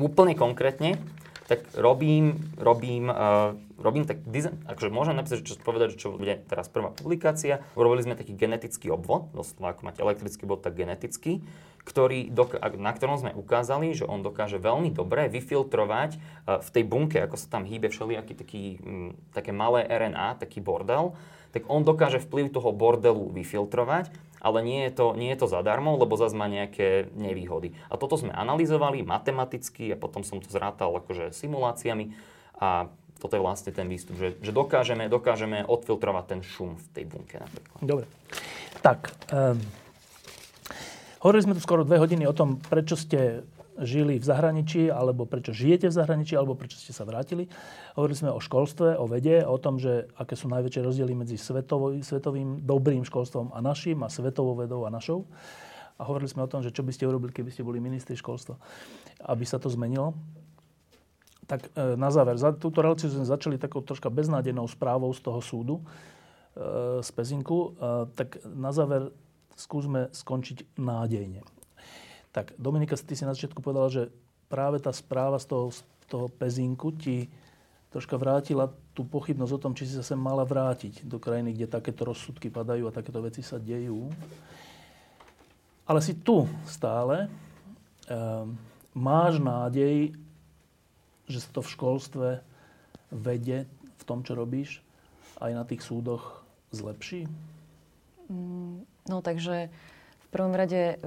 Úplne konkrétne, tak robím, robím, uh, robím tak design, akože môžem napísať, čo povedať, čo bude teraz prvá publikácia. Urobili sme taký genetický obvod, doslova ako máte elektrický bod, tak genetický ktorý, na ktorom sme ukázali, že on dokáže veľmi dobre vyfiltrovať e, v tej bunke, ako sa tam hýbe všelijaký taký, také malé RNA, taký bordel, tak on dokáže vplyv toho bordelu vyfiltrovať, ale nie je to, nie je to zadarmo, lebo zase má nejaké nevýhody. A toto sme analyzovali matematicky a potom som to zrátal akože simuláciami a toto je vlastne ten výstup, že, že dokážeme, dokážeme odfiltrovať ten šum v tej bunke napríklad. Dobre. Tak, um Hovorili sme tu skoro dve hodiny o tom, prečo ste žili v zahraničí, alebo prečo žijete v zahraničí, alebo prečo ste sa vrátili. Hovorili sme o školstve, o vede, o tom, že aké sú najväčšie rozdiely medzi svetový, svetovým dobrým školstvom a našim, a svetovou vedou a našou. A hovorili sme o tom, že čo by ste urobili, keby ste boli ministri školstva, aby sa to zmenilo. Tak e, na záver, za túto reláciu sme začali takou troška beznádejnou správou z toho súdu, e, z Pezinku. E, tak na záver skúsme skončiť nádejne. Tak Dominika, ty si na začiatku povedala, že práve tá správa z toho, z toho pezinku ti troška vrátila tú pochybnosť o tom, či si sa sem mala vrátiť do krajiny, kde takéto rozsudky padajú a takéto veci sa dejú. Ale si tu stále. Ehm, máš nádej, že sa to v školstve vede v tom, čo robíš, aj na tých súdoch zlepší? Mm, No takže v prvom rade, eh,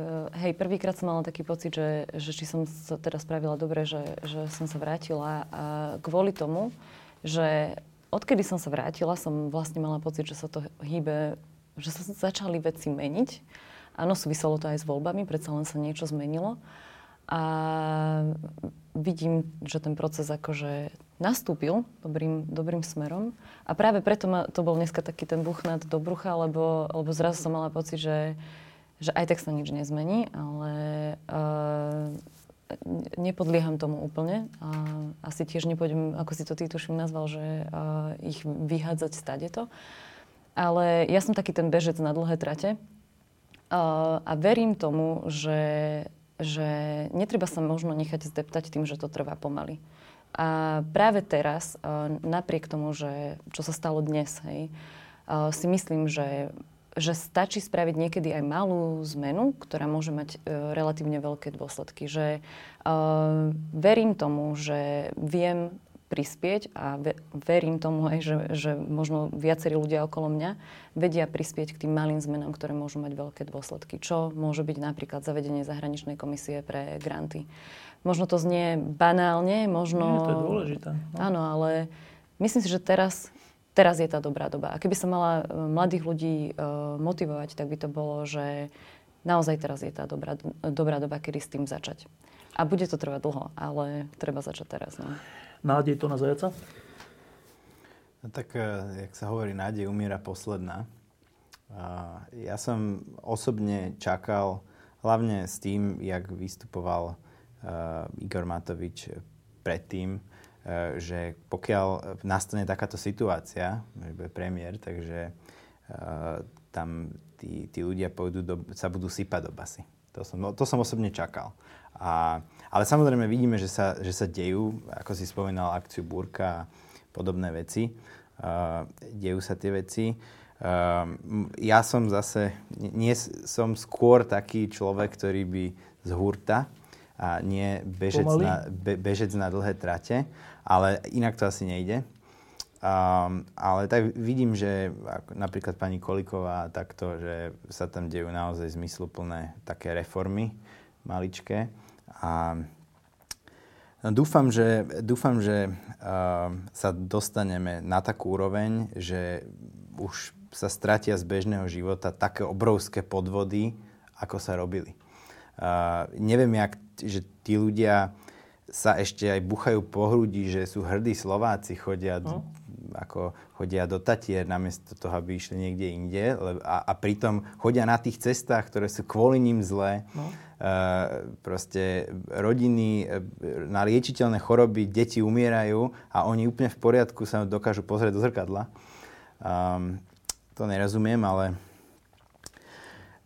hej, prvýkrát som mala taký pocit, že, že či som sa teda spravila dobre, že, že som sa vrátila a kvôli tomu, že odkedy som sa vrátila, som vlastne mala pocit, že sa to hýbe, že sa začali veci meniť. Áno, súviselo to aj s voľbami, predsa len sa niečo zmenilo. A vidím, že ten proces akože nastúpil dobrým, dobrým smerom. A práve preto ma, to bol dneska taký ten buchnát do brucha, lebo, lebo zrazu som mala pocit, že, že aj tak sa nič nezmení, ale uh, nepodlieham tomu úplne. A asi tiež nepôjdem, ako si to ty tuším nazval, že uh, ich vyhádzať stade to. Ale ja som taký ten bežec na dlhé trate. Uh, a verím tomu, že, že netreba sa možno nechať zdeptať tým, že to trvá pomaly. A práve teraz, napriek tomu, že čo sa stalo dnes, hej, si myslím, že, že stačí spraviť niekedy aj malú zmenu, ktorá môže mať e, relatívne veľké dôsledky. Že verím tomu, že viem prispieť a verím tomu aj, že, že možno viacerí ľudia okolo mňa vedia prispieť k tým malým zmenám, ktoré môžu mať veľké dôsledky. Čo môže byť napríklad zavedenie zahraničnej komisie pre granty. Možno to znie banálne, možno... Nie, to je dôležité. No. Áno, ale myslím si, že teraz, teraz je tá dobrá doba. A keby sa mala e, mladých ľudí uh, motivovať, tak by to bolo, že naozaj teraz je tá dobrá, dobrá doba, kedy s tým začať. A bude to trvať dlho, ale treba začať teraz. No. Nádej to na zajaca? No tak, e, jak sa hovorí, nádej umiera posledná. Ja som osobne čakal, hlavne s tým, jak vystupoval uh, Igor Matovič predtým, že pokiaľ nastane takáto situácia, že bude premiér, takže tam tí, tí ľudia pôjdu do, sa budú sypať do basy. To som, to som osobne čakal. A, ale samozrejme vidíme, že sa, že sa dejú, ako si spomínal, akciu Burka a podobné veci. Uh, dejú sa tie veci. Uh, ja som zase, nie som skôr taký človek, ktorý by z hurta a nie bežec na, be, bežec na dlhé trate, ale inak to asi nejde. Um, ale tak vidím, že napríklad pani Koliková takto, že sa tam dejú naozaj zmysluplné také reformy maličké. A no, dúfam, že, dúfam, že uh, sa dostaneme na takú úroveň, že už sa stratia z bežného života také obrovské podvody, ako sa robili. Uh, neviem, jak, že tí ľudia sa ešte aj buchajú po hrudi, že sú hrdí Slováci, chodia no ako chodia do Tatier namiesto toho, aby išli niekde inde a, a pritom chodia na tých cestách, ktoré sú kvôli ním zlé. No. Uh, proste rodiny uh, na liečiteľné choroby, deti umierajú a oni úplne v poriadku sa dokážu pozrieť do zrkadla. Um, to nerozumiem, ale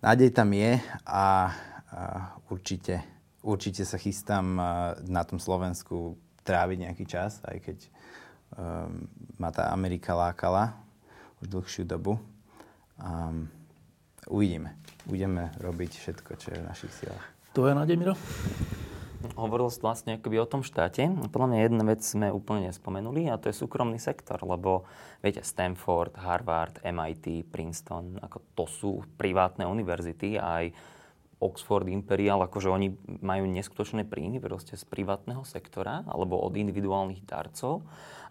nádej tam je a, a určite, určite sa chystám na tom Slovensku tráviť nejaký čas, aj keď um, ma tá Amerika lákala už dlhšiu dobu. Um, uvidíme. Budeme robiť všetko, čo je v našich silách. je nádej, Miro? Hovoril si vlastne akoby o tom štáte. Podľa mňa jedna vec sme úplne nespomenuli a to je súkromný sektor, lebo viete, Stanford, Harvard, MIT, Princeton, ako to sú privátne univerzity a aj Oxford Imperial, akože oni majú neskutočné príjmy proste z privátneho sektora alebo od individuálnych darcov.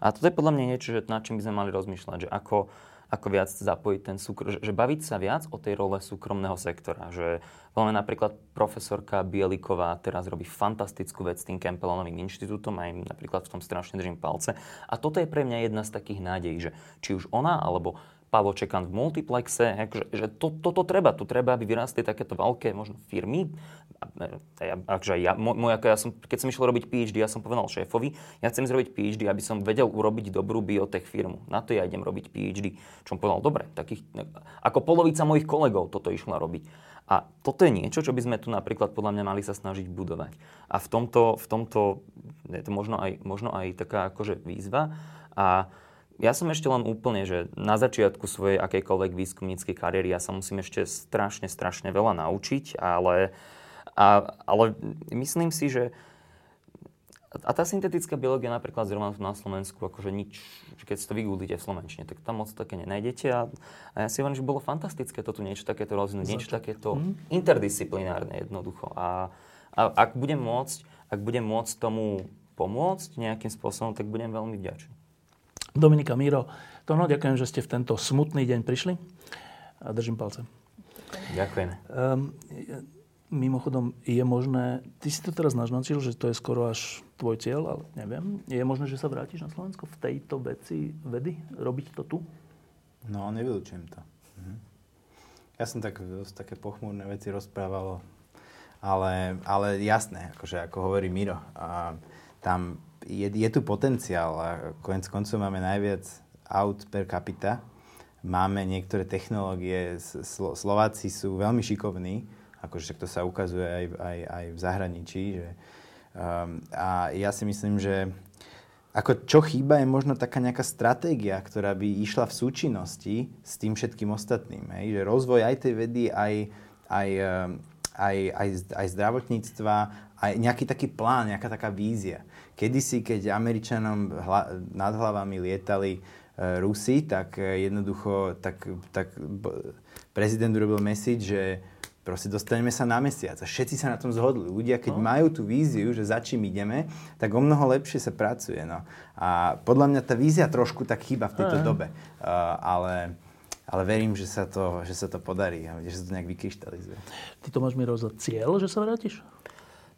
A toto je podľa mňa niečo, že nad čím by sme mali rozmýšľať, že ako, ako viac zapojiť ten súkrom, že, že baviť sa viac o tej role súkromného sektora. Že veľmi napríklad profesorka Bieliková teraz robí fantastickú vec s tým Campbellonovým inštitútom a im napríklad v tom strašne držím palce. A toto je pre mňa jedna z takých nádejí, že či už ona alebo Pavlo Čekan v multiplexe, akože, že to, toto treba, tu treba, aby vyrástli takéto veľké možno firmy. Ja, akože ja, ja som, keď som išiel robiť PhD, ja som povedal šéfovi, ja chcem zrobiť PhD, aby som vedel urobiť dobrú biotech firmu. Na to ja idem robiť PhD. Čo povedal, dobre, takých, ako polovica mojich kolegov toto išla robiť. A toto je niečo, čo by sme tu napríklad podľa mňa mali sa snažiť budovať. A v tomto, v tomto je to možno aj, možno aj taká akože výzva. A ja som ešte len úplne, že na začiatku svojej akejkoľvek výskumníckej kariéry ja sa musím ešte strašne, strašne veľa naučiť, ale, a, ale myslím si, že a tá syntetická biológia napríklad zrovna na Slovensku, akože nič, keď si to vygooglite v Slovenčine, tak tam moc také nenájdete. A, a ja si hovorím, že bolo fantastické toto niečo takéto rozvinúť, niečo takéto mm. interdisciplinárne jednoducho. A, a ak budem môcť, ak budem môcť tomu pomôcť nejakým spôsobom, tak budem veľmi vďačný. Dominika Míro, Tono, ďakujem, že ste v tento smutný deň prišli. A držím palce. Ďakujem. Um, mimochodom, je možné, ty si to teraz naznačil, že to je skoro až tvoj cieľ, ale neviem. Je možné, že sa vrátiš na Slovensko v tejto veci vedy? Robiť to tu? No, nevylučujem to. Mhm. Ja som tak, také pochmúrne veci rozprával, ale, ale jasné, akože ako hovorí Miro, a tam je, je tu potenciál a konec koncov máme najviac aut per capita. Máme niektoré technológie, Slo- Slováci sú veľmi šikovní, akože to sa ukazuje aj, aj, aj v zahraničí. Že, um, a ja si myslím, že ako čo chýba je možno taká nejaká stratégia, ktorá by išla v súčinnosti s tým všetkým ostatným. Hej? Že rozvoj aj tej vedy, aj, aj, um, aj, aj, aj zdravotníctva, aj nejaký taký plán, nejaká taká vízia. Kedysi, keď Američanom hla, nad hlavami lietali e, Rusi, tak e, jednoducho tak, tak prezident urobil message, že proste dostaneme sa na mesiac. A všetci sa na tom zhodli. Ľudia, keď no. majú tú víziu, že za čím ideme, tak o mnoho lepšie sa pracuje. No. A podľa mňa tá vízia trošku tak chýba v tejto Aj. dobe. Uh, ale, ale verím, že sa to, že sa to podarí a že sa to nejak vykryštalizuje. Ty to máš mi za cieľ, že sa vrátiš?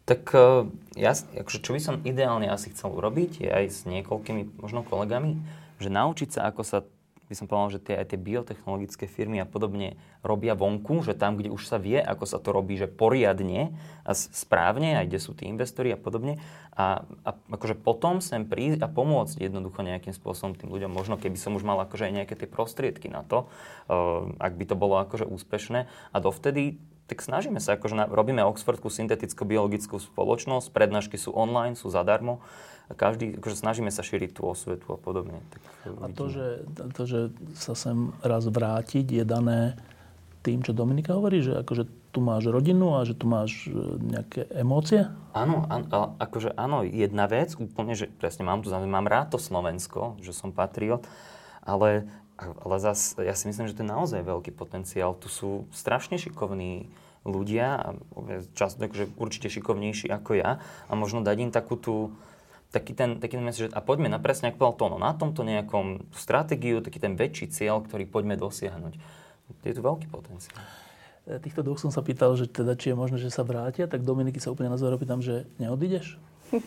Tak e, ja, akože čo by som ideálne asi chcel urobiť, je aj s niekoľkými možno kolegami, že naučiť sa, ako sa by som povedal, že tie, aj tie biotechnologické firmy a podobne robia vonku, že tam, kde už sa vie, ako sa to robí, že poriadne a správne, aj kde sú tí investori a podobne. A, a akože potom sem prísť a pomôcť jednoducho nejakým spôsobom tým ľuďom. Možno keby som už mal akože aj nejaké tie prostriedky na to, uh, ak by to bolo akože úspešné. A dovtedy tak snažíme sa, akože na, robíme Oxfordku synteticko-biologickú spoločnosť, prednášky sú online, sú zadarmo každý, akože snažíme sa šíriť tú osvetu a podobne. Tak a to že, to, že sa sem raz vrátiť, je dané tým, čo Dominika hovorí, že akože tu máš rodinu a že tu máš e, nejaké emócie? Áno, áno akože áno, jedna vec, úplne, že presne mám tu, mám rád to Slovensko, že som patriot, ale, ale zas, ja si myslím, že to je naozaj veľký potenciál. Tu sú strašne šikovní ľudia, a čas, takže určite šikovnejší ako ja a možno dať im takú tú, taký ten, taký ten message, a poďme na presne, ako povedal Tono, na tomto nejakom stratégiu, taký ten väčší cieľ, ktorý poďme dosiahnuť. Je tu veľký potenciál. E, týchto dvoch som sa pýtal, že teda, či je možné, že sa vrátia, tak Dominiky sa úplne na záver pýtam, že neodídeš? <laughs>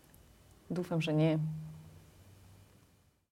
<laughs> Dúfam, že nie.